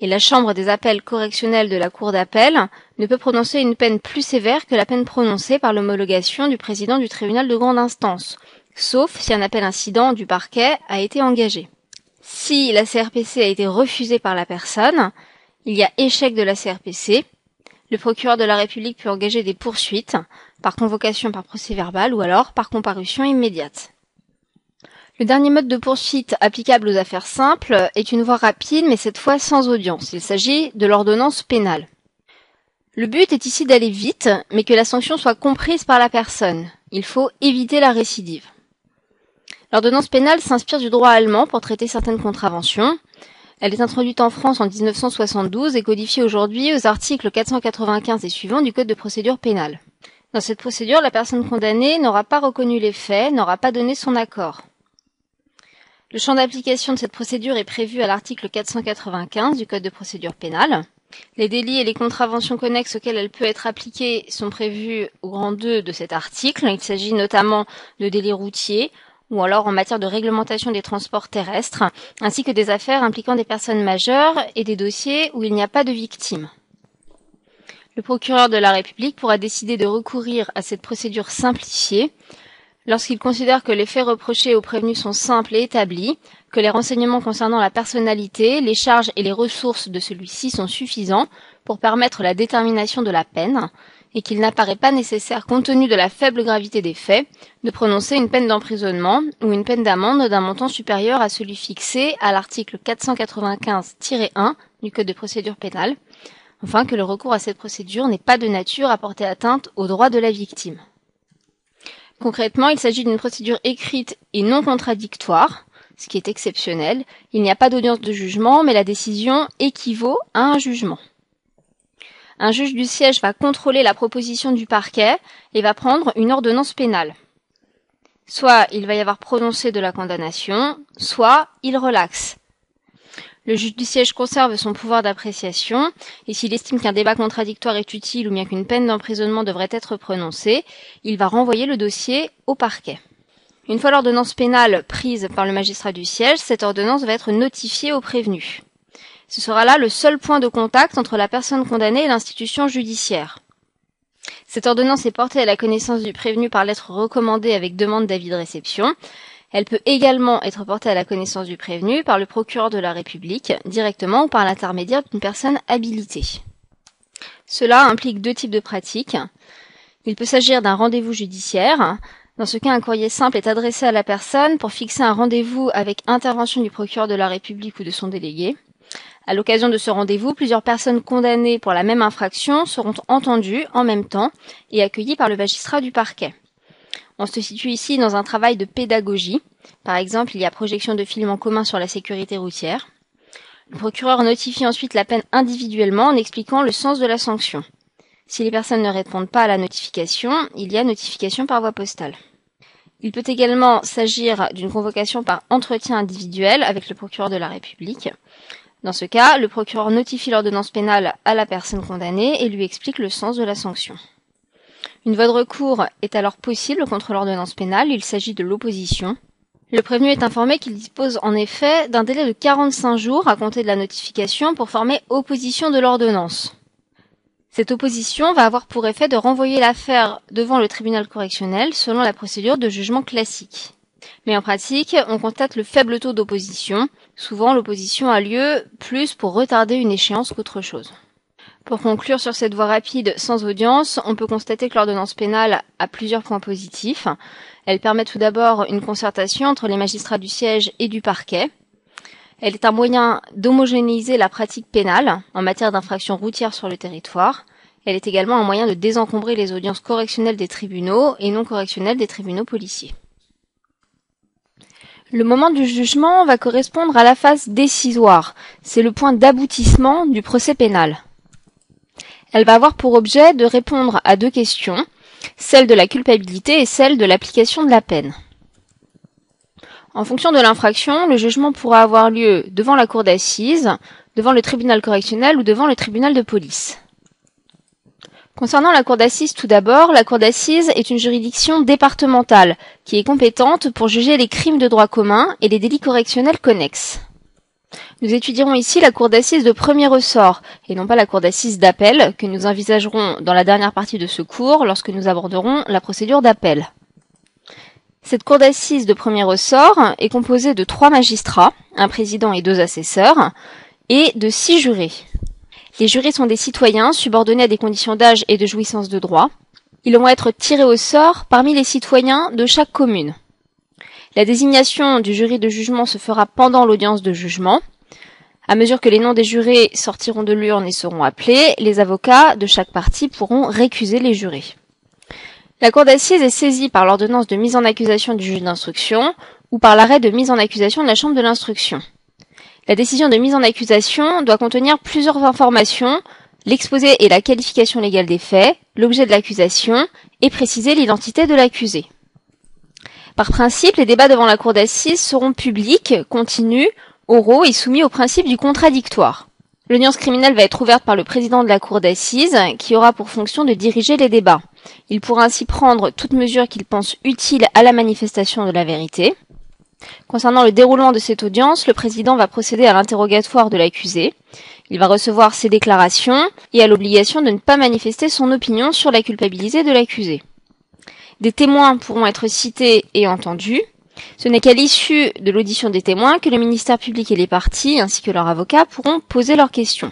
et la Chambre des appels correctionnels de la Cour d'appel ne peut prononcer une peine plus sévère que la peine prononcée par l'homologation du président du tribunal de grande instance, sauf si un appel incident du parquet a été engagé. Si la CRPC a été refusée par la personne, il y a échec de la CRPC. Le procureur de la République peut engager des poursuites par convocation par procès verbal ou alors par comparution immédiate. Le dernier mode de poursuite applicable aux affaires simples est une voie rapide, mais cette fois sans audience. Il s'agit de l'ordonnance pénale. Le but est ici d'aller vite, mais que la sanction soit comprise par la personne. Il faut éviter la récidive. L'ordonnance pénale s'inspire du droit allemand pour traiter certaines contraventions. Elle est introduite en France en 1972 et codifiée aujourd'hui aux articles 495 et suivants du Code de procédure pénale. Dans cette procédure, la personne condamnée n'aura pas reconnu les faits, n'aura pas donné son accord. Le champ d'application de cette procédure est prévu à l'article 495 du Code de procédure pénale. Les délits et les contraventions connexes auxquels elle peut être appliquée sont prévus au grand 2 de cet article. Il s'agit notamment de délits routiers ou alors en matière de réglementation des transports terrestres, ainsi que des affaires impliquant des personnes majeures et des dossiers où il n'y a pas de victimes. Le procureur de la République pourra décider de recourir à cette procédure simplifiée lorsqu'il considère que les faits reprochés au prévenu sont simples et établis, que les renseignements concernant la personnalité, les charges et les ressources de celui-ci sont suffisants pour permettre la détermination de la peine, et qu'il n'apparaît pas nécessaire, compte tenu de la faible gravité des faits, de prononcer une peine d'emprisonnement ou une peine d'amende d'un montant supérieur à celui fixé à l'article 495-1 du Code de procédure pénale, enfin que le recours à cette procédure n'est pas de nature à porter atteinte aux droits de la victime. Concrètement, il s'agit d'une procédure écrite et non contradictoire, ce qui est exceptionnel. Il n'y a pas d'audience de jugement, mais la décision équivaut à un jugement. Un juge du siège va contrôler la proposition du parquet et va prendre une ordonnance pénale. Soit il va y avoir prononcé de la condamnation, soit il relaxe. Le juge du siège conserve son pouvoir d'appréciation et s'il estime qu'un débat contradictoire est utile ou bien qu'une peine d'emprisonnement devrait être prononcée, il va renvoyer le dossier au parquet. Une fois l'ordonnance pénale prise par le magistrat du siège, cette ordonnance va être notifiée au prévenu. Ce sera là le seul point de contact entre la personne condamnée et l'institution judiciaire. Cette ordonnance est portée à la connaissance du prévenu par lettre recommandée avec demande d'avis de réception. Elle peut également être portée à la connaissance du prévenu par le procureur de la République, directement ou par l'intermédiaire d'une personne habilitée. Cela implique deux types de pratiques. Il peut s'agir d'un rendez-vous judiciaire. Dans ce cas, un courrier simple est adressé à la personne pour fixer un rendez-vous avec intervention du procureur de la République ou de son délégué. À l'occasion de ce rendez-vous, plusieurs personnes condamnées pour la même infraction seront entendues en même temps et accueillies par le magistrat du parquet. On se situe ici dans un travail de pédagogie. Par exemple, il y a projection de films en commun sur la sécurité routière. Le procureur notifie ensuite la peine individuellement en expliquant le sens de la sanction. Si les personnes ne répondent pas à la notification, il y a notification par voie postale. Il peut également s'agir d'une convocation par entretien individuel avec le procureur de la République. Dans ce cas, le procureur notifie l'ordonnance pénale à la personne condamnée et lui explique le sens de la sanction. Une voie de recours est alors possible contre l'ordonnance pénale, il s'agit de l'opposition. Le prévenu est informé qu'il dispose en effet d'un délai de 45 jours à compter de la notification pour former opposition de l'ordonnance. Cette opposition va avoir pour effet de renvoyer l'affaire devant le tribunal correctionnel selon la procédure de jugement classique. Mais en pratique, on constate le faible taux d'opposition. Souvent, l'opposition a lieu plus pour retarder une échéance qu'autre chose. Pour conclure sur cette voie rapide sans audience, on peut constater que l'ordonnance pénale a plusieurs points positifs. Elle permet tout d'abord une concertation entre les magistrats du siège et du parquet. Elle est un moyen d'homogénéiser la pratique pénale en matière d'infractions routières sur le territoire. Elle est également un moyen de désencombrer les audiences correctionnelles des tribunaux et non correctionnelles des tribunaux policiers. Le moment du jugement va correspondre à la phase décisoire. C'est le point d'aboutissement du procès pénal. Elle va avoir pour objet de répondre à deux questions, celle de la culpabilité et celle de l'application de la peine. En fonction de l'infraction, le jugement pourra avoir lieu devant la cour d'assises, devant le tribunal correctionnel ou devant le tribunal de police. Concernant la cour d'assises tout d'abord, la cour d'assises est une juridiction départementale qui est compétente pour juger les crimes de droit commun et les délits correctionnels connexes. Nous étudierons ici la cour d'assises de premier ressort, et non pas la cour d'assises d'appel, que nous envisagerons dans la dernière partie de ce cours lorsque nous aborderons la procédure d'appel. Cette cour d'assises de premier ressort est composée de trois magistrats, un président et deux assesseurs, et de six jurés. Les jurés sont des citoyens subordonnés à des conditions d'âge et de jouissance de droit. Ils vont être tirés au sort parmi les citoyens de chaque commune. La désignation du jury de jugement se fera pendant l'audience de jugement. À mesure que les noms des jurés sortiront de l'urne et seront appelés, les avocats de chaque partie pourront récuser les jurés. La cour d'assises est saisie par l'ordonnance de mise en accusation du juge d'instruction ou par l'arrêt de mise en accusation de la chambre de l'instruction. La décision de mise en accusation doit contenir plusieurs informations, l'exposé et la qualification légale des faits, l'objet de l'accusation et préciser l'identité de l'accusé. Par principe, les débats devant la cour d'assises seront publics, continus, oraux et soumis au principe du contradictoire. L'audience criminelle va être ouverte par le président de la cour d'assises, qui aura pour fonction de diriger les débats. Il pourra ainsi prendre toute mesure qu'il pense utile à la manifestation de la vérité. Concernant le déroulement de cette audience, le président va procéder à l'interrogatoire de l'accusé. Il va recevoir ses déclarations et a l'obligation de ne pas manifester son opinion sur la culpabilité de l'accusé. Des témoins pourront être cités et entendus. Ce n'est qu'à l'issue de l'audition des témoins que le ministère public et les parties, ainsi que leurs avocats, pourront poser leurs questions.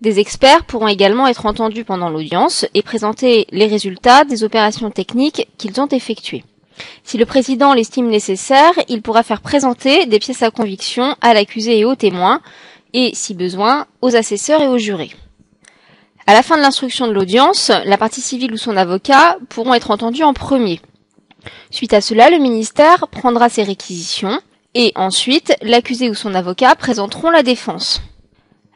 Des experts pourront également être entendus pendant l'audience et présenter les résultats des opérations techniques qu'ils ont effectuées. Si le président l'estime nécessaire, il pourra faire présenter des pièces à conviction à l'accusé et aux témoins, et, si besoin, aux assesseurs et aux jurés. À la fin de l'instruction de l'audience, la partie civile ou son avocat pourront être entendus en premier. Suite à cela, le ministère prendra ses réquisitions et ensuite l'accusé ou son avocat présenteront la défense.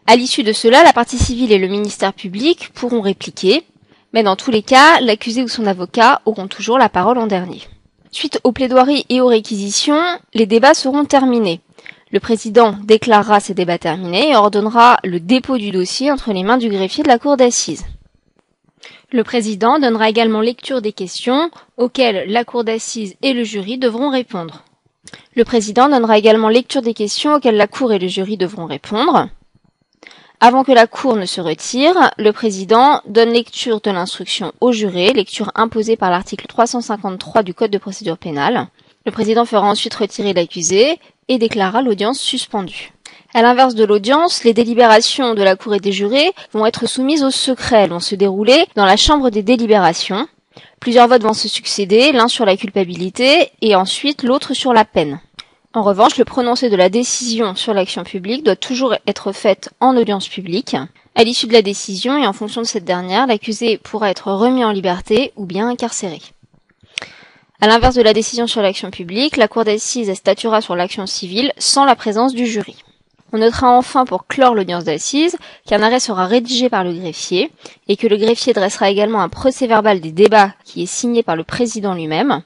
À l'issue de cela, la partie civile et le ministère public pourront répliquer, mais dans tous les cas, l'accusé ou son avocat auront toujours la parole en dernier. Suite aux plaidoiries et aux réquisitions, les débats seront terminés. Le président déclarera ces débats terminés et ordonnera le dépôt du dossier entre les mains du greffier de la cour d'assises. Le président donnera également lecture des questions auxquelles la cour d'assises et le jury devront répondre. Le président donnera également lecture des questions auxquelles la cour et le jury devront répondre. Avant que la Cour ne se retire, le président donne lecture de l'instruction au juré, lecture imposée par l'article 353 du Code de procédure pénale. Le président fera ensuite retirer l'accusé et déclarera l'audience suspendue. À l'inverse de l'audience, les délibérations de la Cour et des jurés vont être soumises au secret. Elles vont se dérouler dans la chambre des délibérations. Plusieurs votes vont se succéder, l'un sur la culpabilité et ensuite l'autre sur la peine. En revanche, le prononcé de la décision sur l'action publique doit toujours être fait en audience publique. À l'issue de la décision et en fonction de cette dernière, l'accusé pourra être remis en liberté ou bien incarcéré. À l'inverse de la décision sur l'action publique, la Cour d'assises statuera sur l'action civile sans la présence du jury. On notera enfin pour clore l'audience d'assises qu'un arrêt sera rédigé par le greffier et que le greffier dressera également un procès verbal des débats qui est signé par le président lui-même.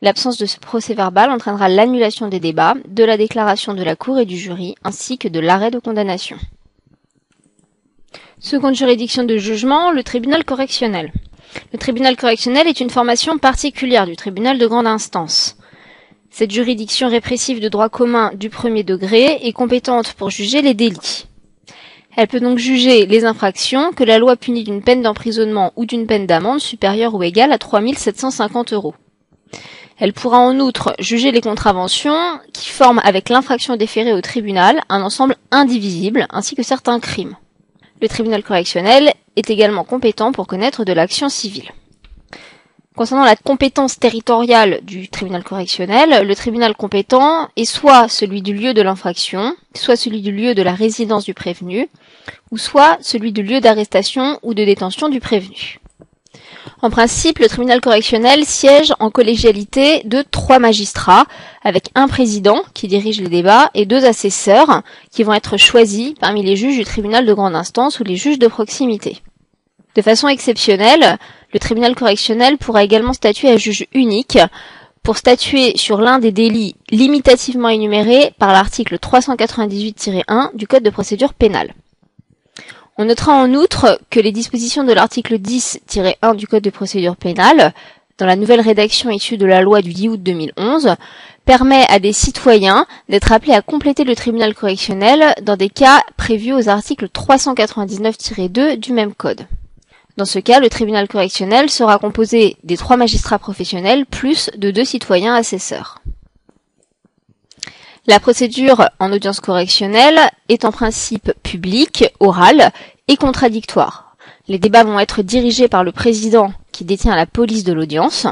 L'absence de ce procès verbal entraînera l'annulation des débats, de la déclaration de la Cour et du jury, ainsi que de l'arrêt de condamnation. Seconde juridiction de jugement, le tribunal correctionnel. Le tribunal correctionnel est une formation particulière du tribunal de grande instance. Cette juridiction répressive de droit commun du premier degré est compétente pour juger les délits. Elle peut donc juger les infractions que la loi punit d'une peine d'emprisonnement ou d'une peine d'amende supérieure ou égale à 3750 euros. Elle pourra en outre juger les contraventions qui forment avec l'infraction déférée au tribunal un ensemble indivisible ainsi que certains crimes. Le tribunal correctionnel est également compétent pour connaître de l'action civile. Concernant la compétence territoriale du tribunal correctionnel, le tribunal compétent est soit celui du lieu de l'infraction, soit celui du lieu de la résidence du prévenu, ou soit celui du lieu d'arrestation ou de détention du prévenu. En principe, le tribunal correctionnel siège en collégialité de trois magistrats, avec un président qui dirige les débats et deux assesseurs qui vont être choisis parmi les juges du tribunal de grande instance ou les juges de proximité. De façon exceptionnelle, le tribunal correctionnel pourra également statuer à juge unique pour statuer sur l'un des délits limitativement énumérés par l'article 398-1 du Code de procédure pénale. On notera en outre que les dispositions de l'article 10-1 du Code de procédure pénale, dans la nouvelle rédaction issue de la loi du 10 août 2011, permet à des citoyens d'être appelés à compléter le tribunal correctionnel dans des cas prévus aux articles 399-2 du même code. Dans ce cas, le tribunal correctionnel sera composé des trois magistrats professionnels plus de deux citoyens assesseurs. La procédure en audience correctionnelle est en principe publique, orale et contradictoire. Les débats vont être dirigés par le président qui détient la police de l'audience.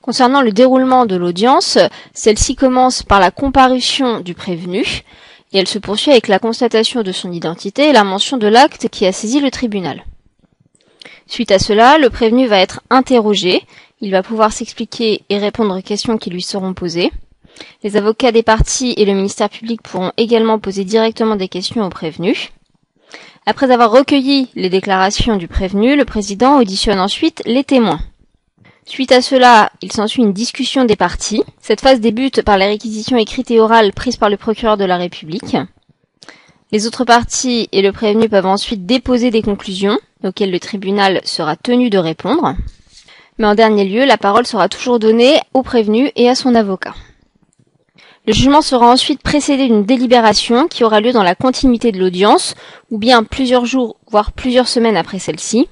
Concernant le déroulement de l'audience, celle-ci commence par la comparution du prévenu et elle se poursuit avec la constatation de son identité et la mention de l'acte qui a saisi le tribunal. Suite à cela, le prévenu va être interrogé, il va pouvoir s'expliquer et répondre aux questions qui lui seront posées. Les avocats des parties et le ministère public pourront également poser directement des questions au prévenu. Après avoir recueilli les déclarations du prévenu, le président auditionne ensuite les témoins. Suite à cela, il s'ensuit une discussion des parties. Cette phase débute par les réquisitions écrites et orales prises par le procureur de la République. Les autres parties et le prévenu peuvent ensuite déposer des conclusions auxquelles le tribunal sera tenu de répondre. Mais en dernier lieu, la parole sera toujours donnée au prévenu et à son avocat. Le jugement sera ensuite précédé d'une délibération qui aura lieu dans la continuité de l'audience, ou bien plusieurs jours, voire plusieurs semaines après celle-ci.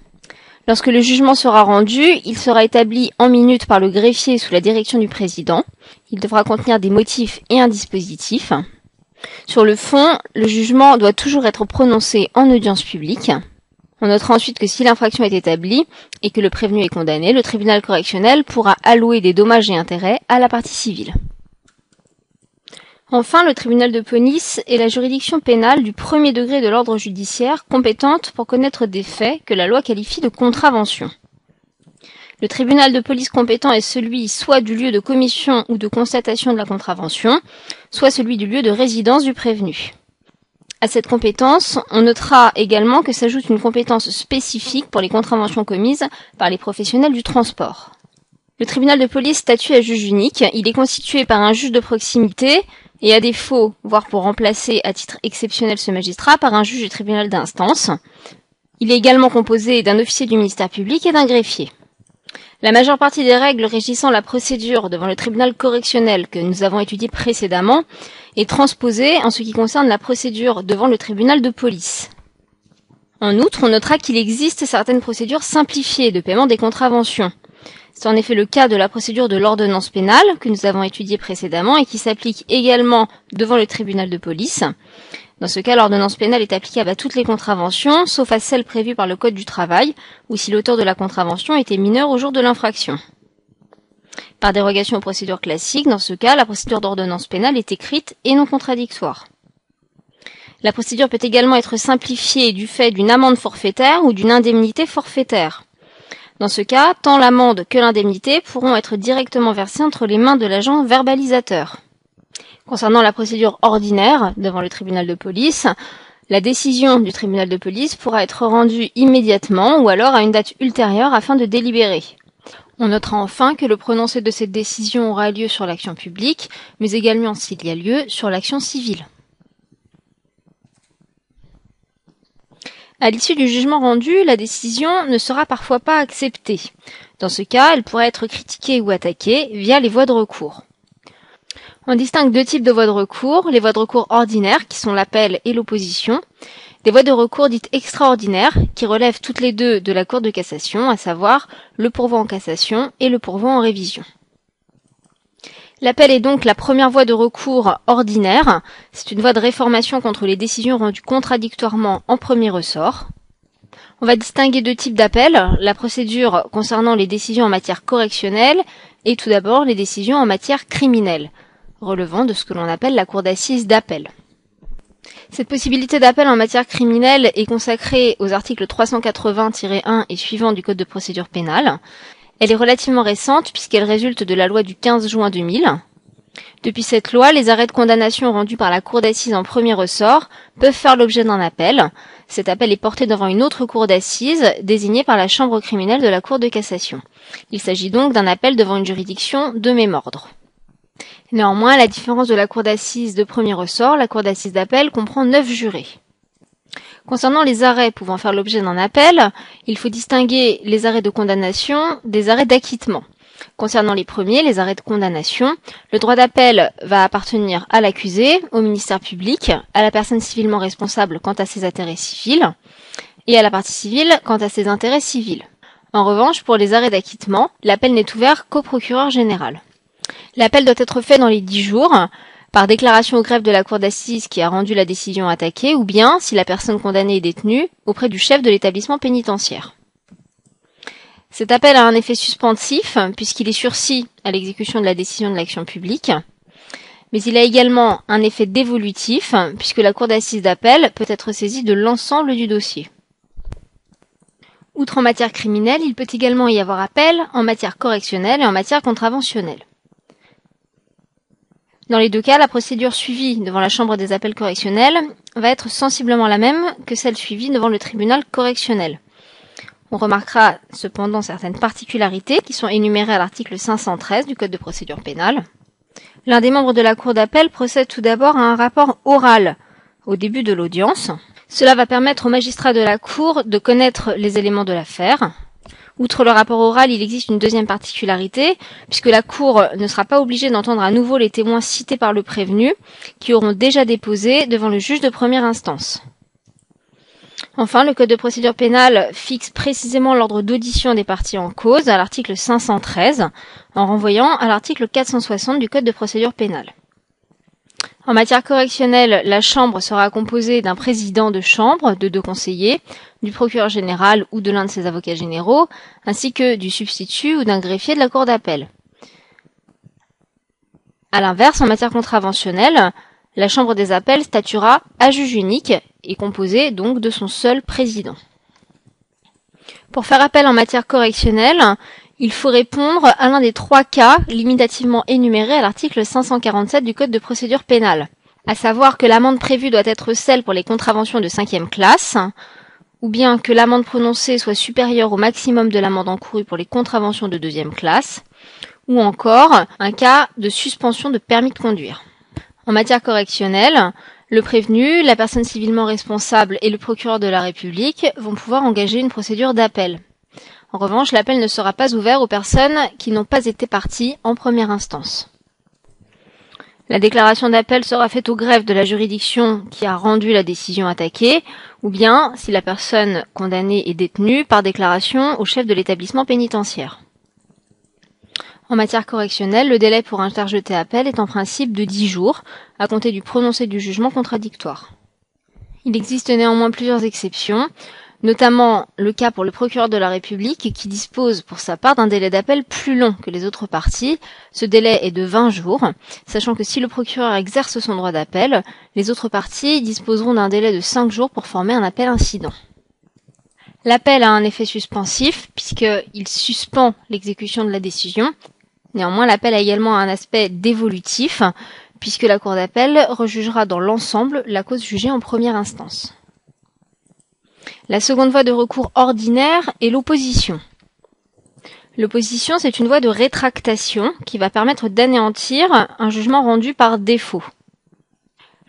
Lorsque le jugement sera rendu, il sera établi en minutes par le greffier sous la direction du président. Il devra contenir des motifs et un dispositif. Sur le fond, le jugement doit toujours être prononcé en audience publique. On notera ensuite que si l'infraction est établie et que le prévenu est condamné, le tribunal correctionnel pourra allouer des dommages et intérêts à la partie civile. Enfin, le tribunal de police est la juridiction pénale du premier degré de l'ordre judiciaire compétente pour connaître des faits que la loi qualifie de contravention. Le tribunal de police compétent est celui soit du lieu de commission ou de constatation de la contravention, soit celui du lieu de résidence du prévenu. À cette compétence, on notera également que s'ajoute une compétence spécifique pour les contraventions commises par les professionnels du transport. Le tribunal de police statue à juge unique. Il est constitué par un juge de proximité, et à défaut, voire pour remplacer à titre exceptionnel ce magistrat, par un juge du tribunal d'instance. Il est également composé d'un officier du ministère public et d'un greffier. La majeure partie des règles régissant la procédure devant le tribunal correctionnel que nous avons étudié précédemment est transposée en ce qui concerne la procédure devant le tribunal de police. En outre, on notera qu'il existe certaines procédures simplifiées de paiement des contraventions. C'est en effet le cas de la procédure de l'ordonnance pénale que nous avons étudiée précédemment et qui s'applique également devant le tribunal de police. Dans ce cas, l'ordonnance pénale est applicable à toutes les contraventions, sauf à celles prévues par le Code du travail, ou si l'auteur de la contravention était mineur au jour de l'infraction. Par dérogation aux procédures classiques, dans ce cas, la procédure d'ordonnance pénale est écrite et non contradictoire. La procédure peut également être simplifiée du fait d'une amende forfaitaire ou d'une indemnité forfaitaire. Dans ce cas, tant l'amende que l'indemnité pourront être directement versées entre les mains de l'agent verbalisateur. Concernant la procédure ordinaire devant le tribunal de police, la décision du tribunal de police pourra être rendue immédiatement ou alors à une date ultérieure afin de délibérer. On notera enfin que le prononcé de cette décision aura lieu sur l'action publique, mais également s'il y a lieu sur l'action civile. À l'issue du jugement rendu, la décision ne sera parfois pas acceptée. Dans ce cas, elle pourrait être critiquée ou attaquée via les voies de recours. On distingue deux types de voies de recours, les voies de recours ordinaires, qui sont l'appel et l'opposition, des voies de recours dites extraordinaires, qui relèvent toutes les deux de la Cour de cassation, à savoir le pourvoi en cassation et le pourvoi en révision. L'appel est donc la première voie de recours ordinaire. C'est une voie de réformation contre les décisions rendues contradictoirement en premier ressort. On va distinguer deux types d'appels. La procédure concernant les décisions en matière correctionnelle et tout d'abord les décisions en matière criminelle, relevant de ce que l'on appelle la cour d'assises d'appel. Cette possibilité d'appel en matière criminelle est consacrée aux articles 380-1 et suivants du Code de procédure pénale. Elle est relativement récente puisqu'elle résulte de la loi du 15 juin 2000. Depuis cette loi, les arrêts de condamnation rendus par la cour d'assises en premier ressort peuvent faire l'objet d'un appel. Cet appel est porté devant une autre cour d'assises désignée par la chambre criminelle de la cour de cassation. Il s'agit donc d'un appel devant une juridiction de même ordre. Néanmoins, à la différence de la cour d'assises de premier ressort, la cour d'assises d'appel comprend neuf jurés. Concernant les arrêts pouvant faire l'objet d'un appel, il faut distinguer les arrêts de condamnation des arrêts d'acquittement. Concernant les premiers, les arrêts de condamnation, le droit d'appel va appartenir à l'accusé, au ministère public, à la personne civilement responsable quant à ses intérêts civils, et à la partie civile quant à ses intérêts civils. En revanche, pour les arrêts d'acquittement, l'appel n'est ouvert qu'au procureur général. L'appel doit être fait dans les dix jours, par déclaration au greffe de la cour d'assises qui a rendu la décision attaquée, ou bien, si la personne condamnée est détenue, auprès du chef de l'établissement pénitentiaire. Cet appel a un effet suspensif puisqu'il est sursis à l'exécution de la décision de l'action publique, mais il a également un effet dévolutif puisque la cour d'assises d'appel peut être saisie de l'ensemble du dossier. Outre en matière criminelle, il peut également y avoir appel en matière correctionnelle et en matière contraventionnelle. Dans les deux cas, la procédure suivie devant la Chambre des appels correctionnels va être sensiblement la même que celle suivie devant le tribunal correctionnel. On remarquera cependant certaines particularités qui sont énumérées à l'article 513 du Code de procédure pénale. L'un des membres de la Cour d'appel procède tout d'abord à un rapport oral au début de l'audience. Cela va permettre au magistrat de la Cour de connaître les éléments de l'affaire. Outre le rapport oral, il existe une deuxième particularité, puisque la Cour ne sera pas obligée d'entendre à nouveau les témoins cités par le prévenu, qui auront déjà déposé devant le juge de première instance. Enfin, le Code de procédure pénale fixe précisément l'ordre d'audition des parties en cause à l'article 513, en renvoyant à l'article 460 du Code de procédure pénale. En matière correctionnelle, la Chambre sera composée d'un président de chambre, de deux conseillers, du procureur général ou de l'un de ses avocats généraux, ainsi que du substitut ou d'un greffier de la Cour d'appel. À l'inverse, en matière contraventionnelle, la Chambre des appels statuera à juge unique et composée donc de son seul président. Pour faire appel en matière correctionnelle, il faut répondre à l'un des trois cas limitativement énumérés à l'article 547 du Code de procédure pénale, à savoir que l'amende prévue doit être celle pour les contraventions de cinquième classe, ou bien que l'amende prononcée soit supérieure au maximum de l'amende encourue pour les contraventions de deuxième classe, ou encore un cas de suspension de permis de conduire. En matière correctionnelle, le prévenu, la personne civilement responsable et le procureur de la République vont pouvoir engager une procédure d'appel. En revanche, l'appel ne sera pas ouvert aux personnes qui n'ont pas été parties en première instance. La déclaration d'appel sera faite au greffe de la juridiction qui a rendu la décision attaquée, ou bien, si la personne condamnée est détenue, par déclaration au chef de l'établissement pénitentiaire. En matière correctionnelle, le délai pour interjeter appel est en principe de 10 jours, à compter du prononcé du jugement contradictoire. Il existe néanmoins plusieurs exceptions, notamment le cas pour le procureur de la République qui dispose pour sa part d'un délai d'appel plus long que les autres parties. Ce délai est de 20 jours, sachant que si le procureur exerce son droit d'appel, les autres parties disposeront d'un délai de 5 jours pour former un appel incident. L'appel a un effet suspensif puisqu'il suspend l'exécution de la décision Néanmoins, l'appel a également un aspect dévolutif, puisque la Cour d'appel rejugera dans l'ensemble la cause jugée en première instance. La seconde voie de recours ordinaire est l'opposition. L'opposition, c'est une voie de rétractation qui va permettre d'anéantir un jugement rendu par défaut.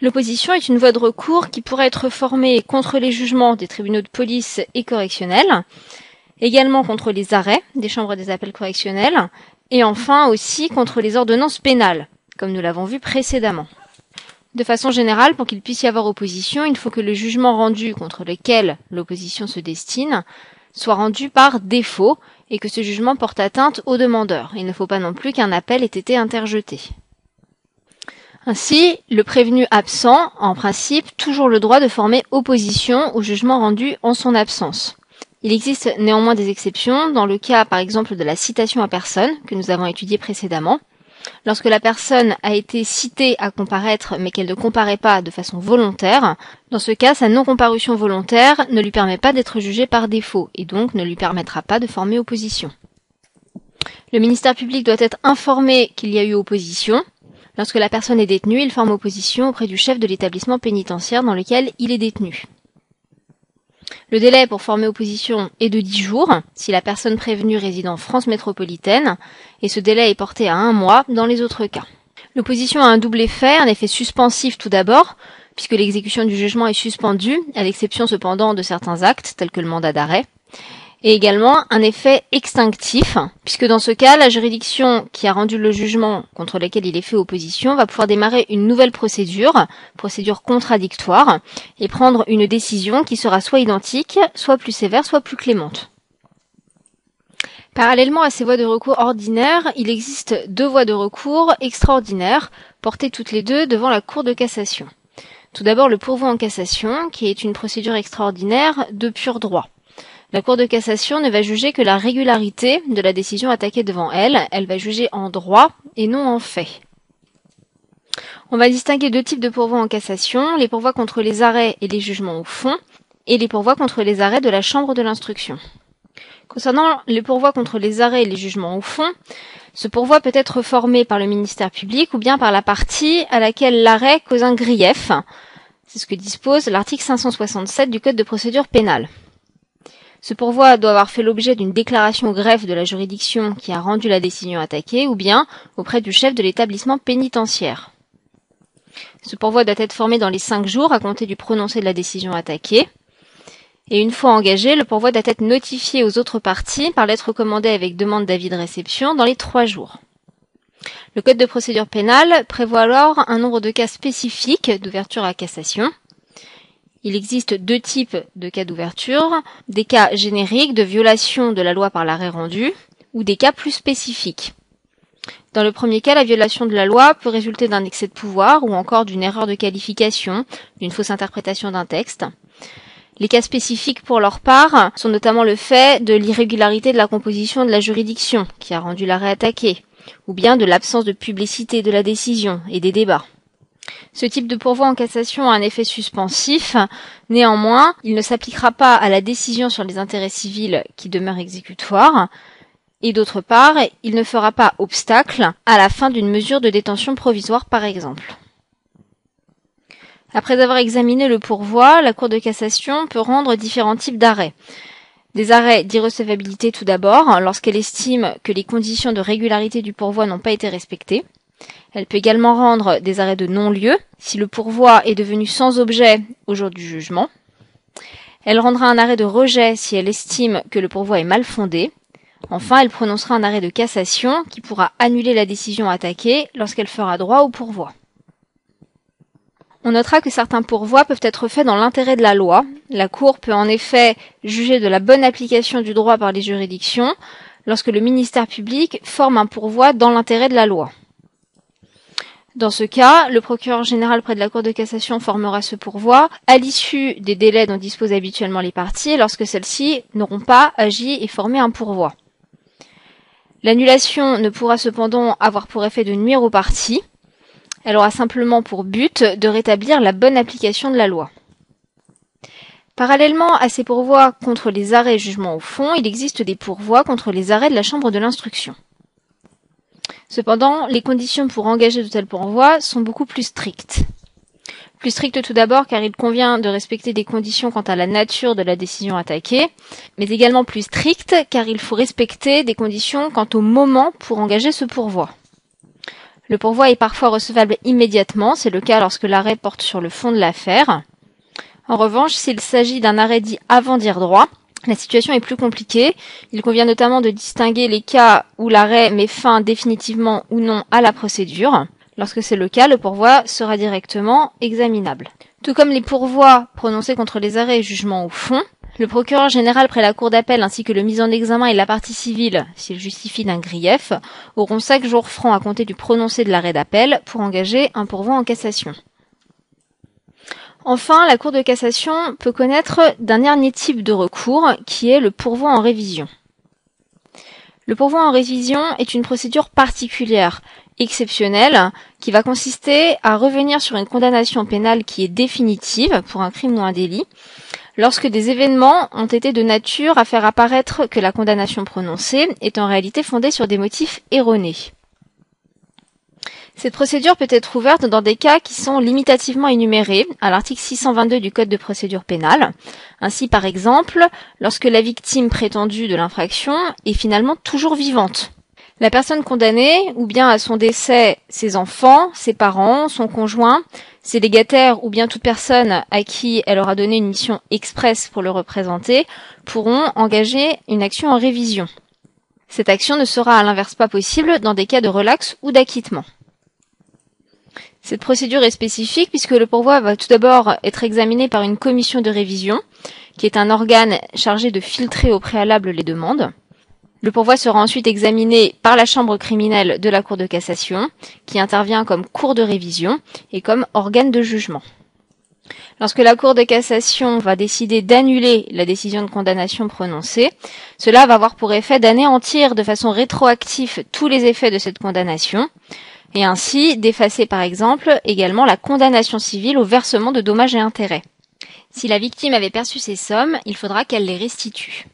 L'opposition est une voie de recours qui pourrait être formée contre les jugements des tribunaux de police et correctionnels, également contre les arrêts des chambres des appels correctionnels, et enfin aussi contre les ordonnances pénales, comme nous l'avons vu précédemment. De façon générale, pour qu'il puisse y avoir opposition, il faut que le jugement rendu contre lequel l'opposition se destine soit rendu par défaut et que ce jugement porte atteinte au demandeur. Il ne faut pas non plus qu'un appel ait été interjeté. Ainsi, le prévenu absent, en principe, toujours le droit de former opposition au jugement rendu en son absence. Il existe néanmoins des exceptions dans le cas par exemple de la citation à personne que nous avons étudié précédemment. Lorsque la personne a été citée à comparaître mais qu'elle ne comparaît pas de façon volontaire, dans ce cas sa non-comparution volontaire ne lui permet pas d'être jugée par défaut et donc ne lui permettra pas de former opposition. Le ministère public doit être informé qu'il y a eu opposition. Lorsque la personne est détenue, il forme opposition auprès du chef de l'établissement pénitentiaire dans lequel il est détenu. Le délai pour former opposition est de 10 jours si la personne prévenue réside en France métropolitaine et ce délai est porté à un mois dans les autres cas. L'opposition a un double effet, un effet suspensif tout d'abord, puisque l'exécution du jugement est suspendue, à l'exception cependant de certains actes tels que le mandat d'arrêt, et également un effet extinctif, puisque dans ce cas, la juridiction qui a rendu le jugement contre lequel il est fait opposition va pouvoir démarrer une nouvelle procédure, procédure contradictoire, et prendre une décision qui sera soit identique, soit plus sévère, soit plus clémente. Parallèlement à ces voies de recours ordinaires, il existe deux voies de recours extraordinaires, portées toutes les deux devant la Cour de cassation. Tout d'abord le pourvoi en cassation, qui est une procédure extraordinaire de pur droit. La Cour de cassation ne va juger que la régularité de la décision attaquée devant elle, elle va juger en droit et non en fait. On va distinguer deux types de pourvois en cassation, les pourvois contre les arrêts et les jugements au fond, et les pourvois contre les arrêts de la Chambre de l'instruction. Concernant les pourvois contre les arrêts et les jugements au fond, ce pourvoi peut être formé par le ministère public ou bien par la partie à laquelle l'arrêt cause un grief. C'est ce que dispose l'article 567 du Code de procédure pénale. Ce pourvoi doit avoir fait l'objet d'une déclaration au greffe de la juridiction qui a rendu la décision attaquée ou bien auprès du chef de l'établissement pénitentiaire. Ce pourvoi doit être formé dans les cinq jours à compter du prononcé de la décision attaquée. Et une fois engagé, le pourvoi doit être notifié aux autres parties par lettre recommandée avec demande d'avis de réception dans les trois jours. Le Code de procédure pénale prévoit alors un nombre de cas spécifiques d'ouverture à cassation. Il existe deux types de cas d'ouverture, des cas génériques de violation de la loi par l'arrêt rendu, ou des cas plus spécifiques. Dans le premier cas, la violation de la loi peut résulter d'un excès de pouvoir ou encore d'une erreur de qualification, d'une fausse interprétation d'un texte. Les cas spécifiques pour leur part sont notamment le fait de l'irrégularité de la composition de la juridiction qui a rendu l'arrêt attaqué, ou bien de l'absence de publicité de la décision et des débats. Ce type de pourvoi en cassation a un effet suspensif. Néanmoins, il ne s'appliquera pas à la décision sur les intérêts civils qui demeure exécutoire. Et d'autre part, il ne fera pas obstacle à la fin d'une mesure de détention provisoire, par exemple. Après avoir examiné le pourvoi, la Cour de cassation peut rendre différents types d'arrêts. Des arrêts d'irrecevabilité tout d'abord, lorsqu'elle estime que les conditions de régularité du pourvoi n'ont pas été respectées. Elle peut également rendre des arrêts de non-lieu, si le pourvoi est devenu sans objet au jour du jugement. Elle rendra un arrêt de rejet si elle estime que le pourvoi est mal fondé. Enfin, elle prononcera un arrêt de cassation qui pourra annuler la décision attaquée lorsqu'elle fera droit au pourvoi. On notera que certains pourvois peuvent être faits dans l'intérêt de la loi. La Cour peut en effet juger de la bonne application du droit par les juridictions lorsque le ministère public forme un pourvoi dans l'intérêt de la loi. Dans ce cas, le procureur général près de la Cour de cassation formera ce pourvoi à l'issue des délais dont disposent habituellement les parties lorsque celles-ci n'auront pas agi et formé un pourvoi. L'annulation ne pourra cependant avoir pour effet de nuire aux parties. Elle aura simplement pour but de rétablir la bonne application de la loi. Parallèlement à ces pourvois contre les arrêts jugements au fond, il existe des pourvois contre les arrêts de la Chambre de l'instruction. Cependant, les conditions pour engager de tels pourvois sont beaucoup plus strictes. Plus strictes tout d'abord car il convient de respecter des conditions quant à la nature de la décision attaquée, mais également plus strictes car il faut respecter des conditions quant au moment pour engager ce pourvoi. Le pourvoi est parfois recevable immédiatement, c'est le cas lorsque l'arrêt porte sur le fond de l'affaire. En revanche, s'il s'agit d'un arrêt dit avant dire droit, la situation est plus compliquée. Il convient notamment de distinguer les cas où l'arrêt met fin définitivement ou non à la procédure. Lorsque c'est le cas, le pourvoi sera directement examinable. Tout comme les pourvois prononcés contre les arrêts et jugements au fond, le procureur général près la cour d'appel ainsi que le mis en examen et la partie civile, s'il justifie d'un grief, auront cinq jours francs à compter du prononcé de l'arrêt d'appel pour engager un pourvoi en cassation. Enfin, la Cour de cassation peut connaître d'un dernier type de recours qui est le pourvoi en révision. Le pourvoi en révision est une procédure particulière, exceptionnelle, qui va consister à revenir sur une condamnation pénale qui est définitive pour un crime ou un délit, lorsque des événements ont été de nature à faire apparaître que la condamnation prononcée est en réalité fondée sur des motifs erronés. Cette procédure peut être ouverte dans des cas qui sont limitativement énumérés à l'article 622 du Code de procédure pénale. Ainsi, par exemple, lorsque la victime prétendue de l'infraction est finalement toujours vivante. La personne condamnée, ou bien à son décès, ses enfants, ses parents, son conjoint, ses légataires, ou bien toute personne à qui elle aura donné une mission expresse pour le représenter, pourront engager une action en révision. Cette action ne sera à l'inverse pas possible dans des cas de relax ou d'acquittement. Cette procédure est spécifique puisque le pourvoi va tout d'abord être examiné par une commission de révision, qui est un organe chargé de filtrer au préalable les demandes. Le pourvoi sera ensuite examiné par la chambre criminelle de la Cour de cassation, qui intervient comme cour de révision et comme organe de jugement. Lorsque la Cour de cassation va décider d'annuler la décision de condamnation prononcée, cela va avoir pour effet d'anéantir de façon rétroactive tous les effets de cette condamnation, et ainsi d'effacer par exemple également la condamnation civile au versement de dommages et intérêts. Si la victime avait perçu ces sommes, il faudra qu'elle les restitue.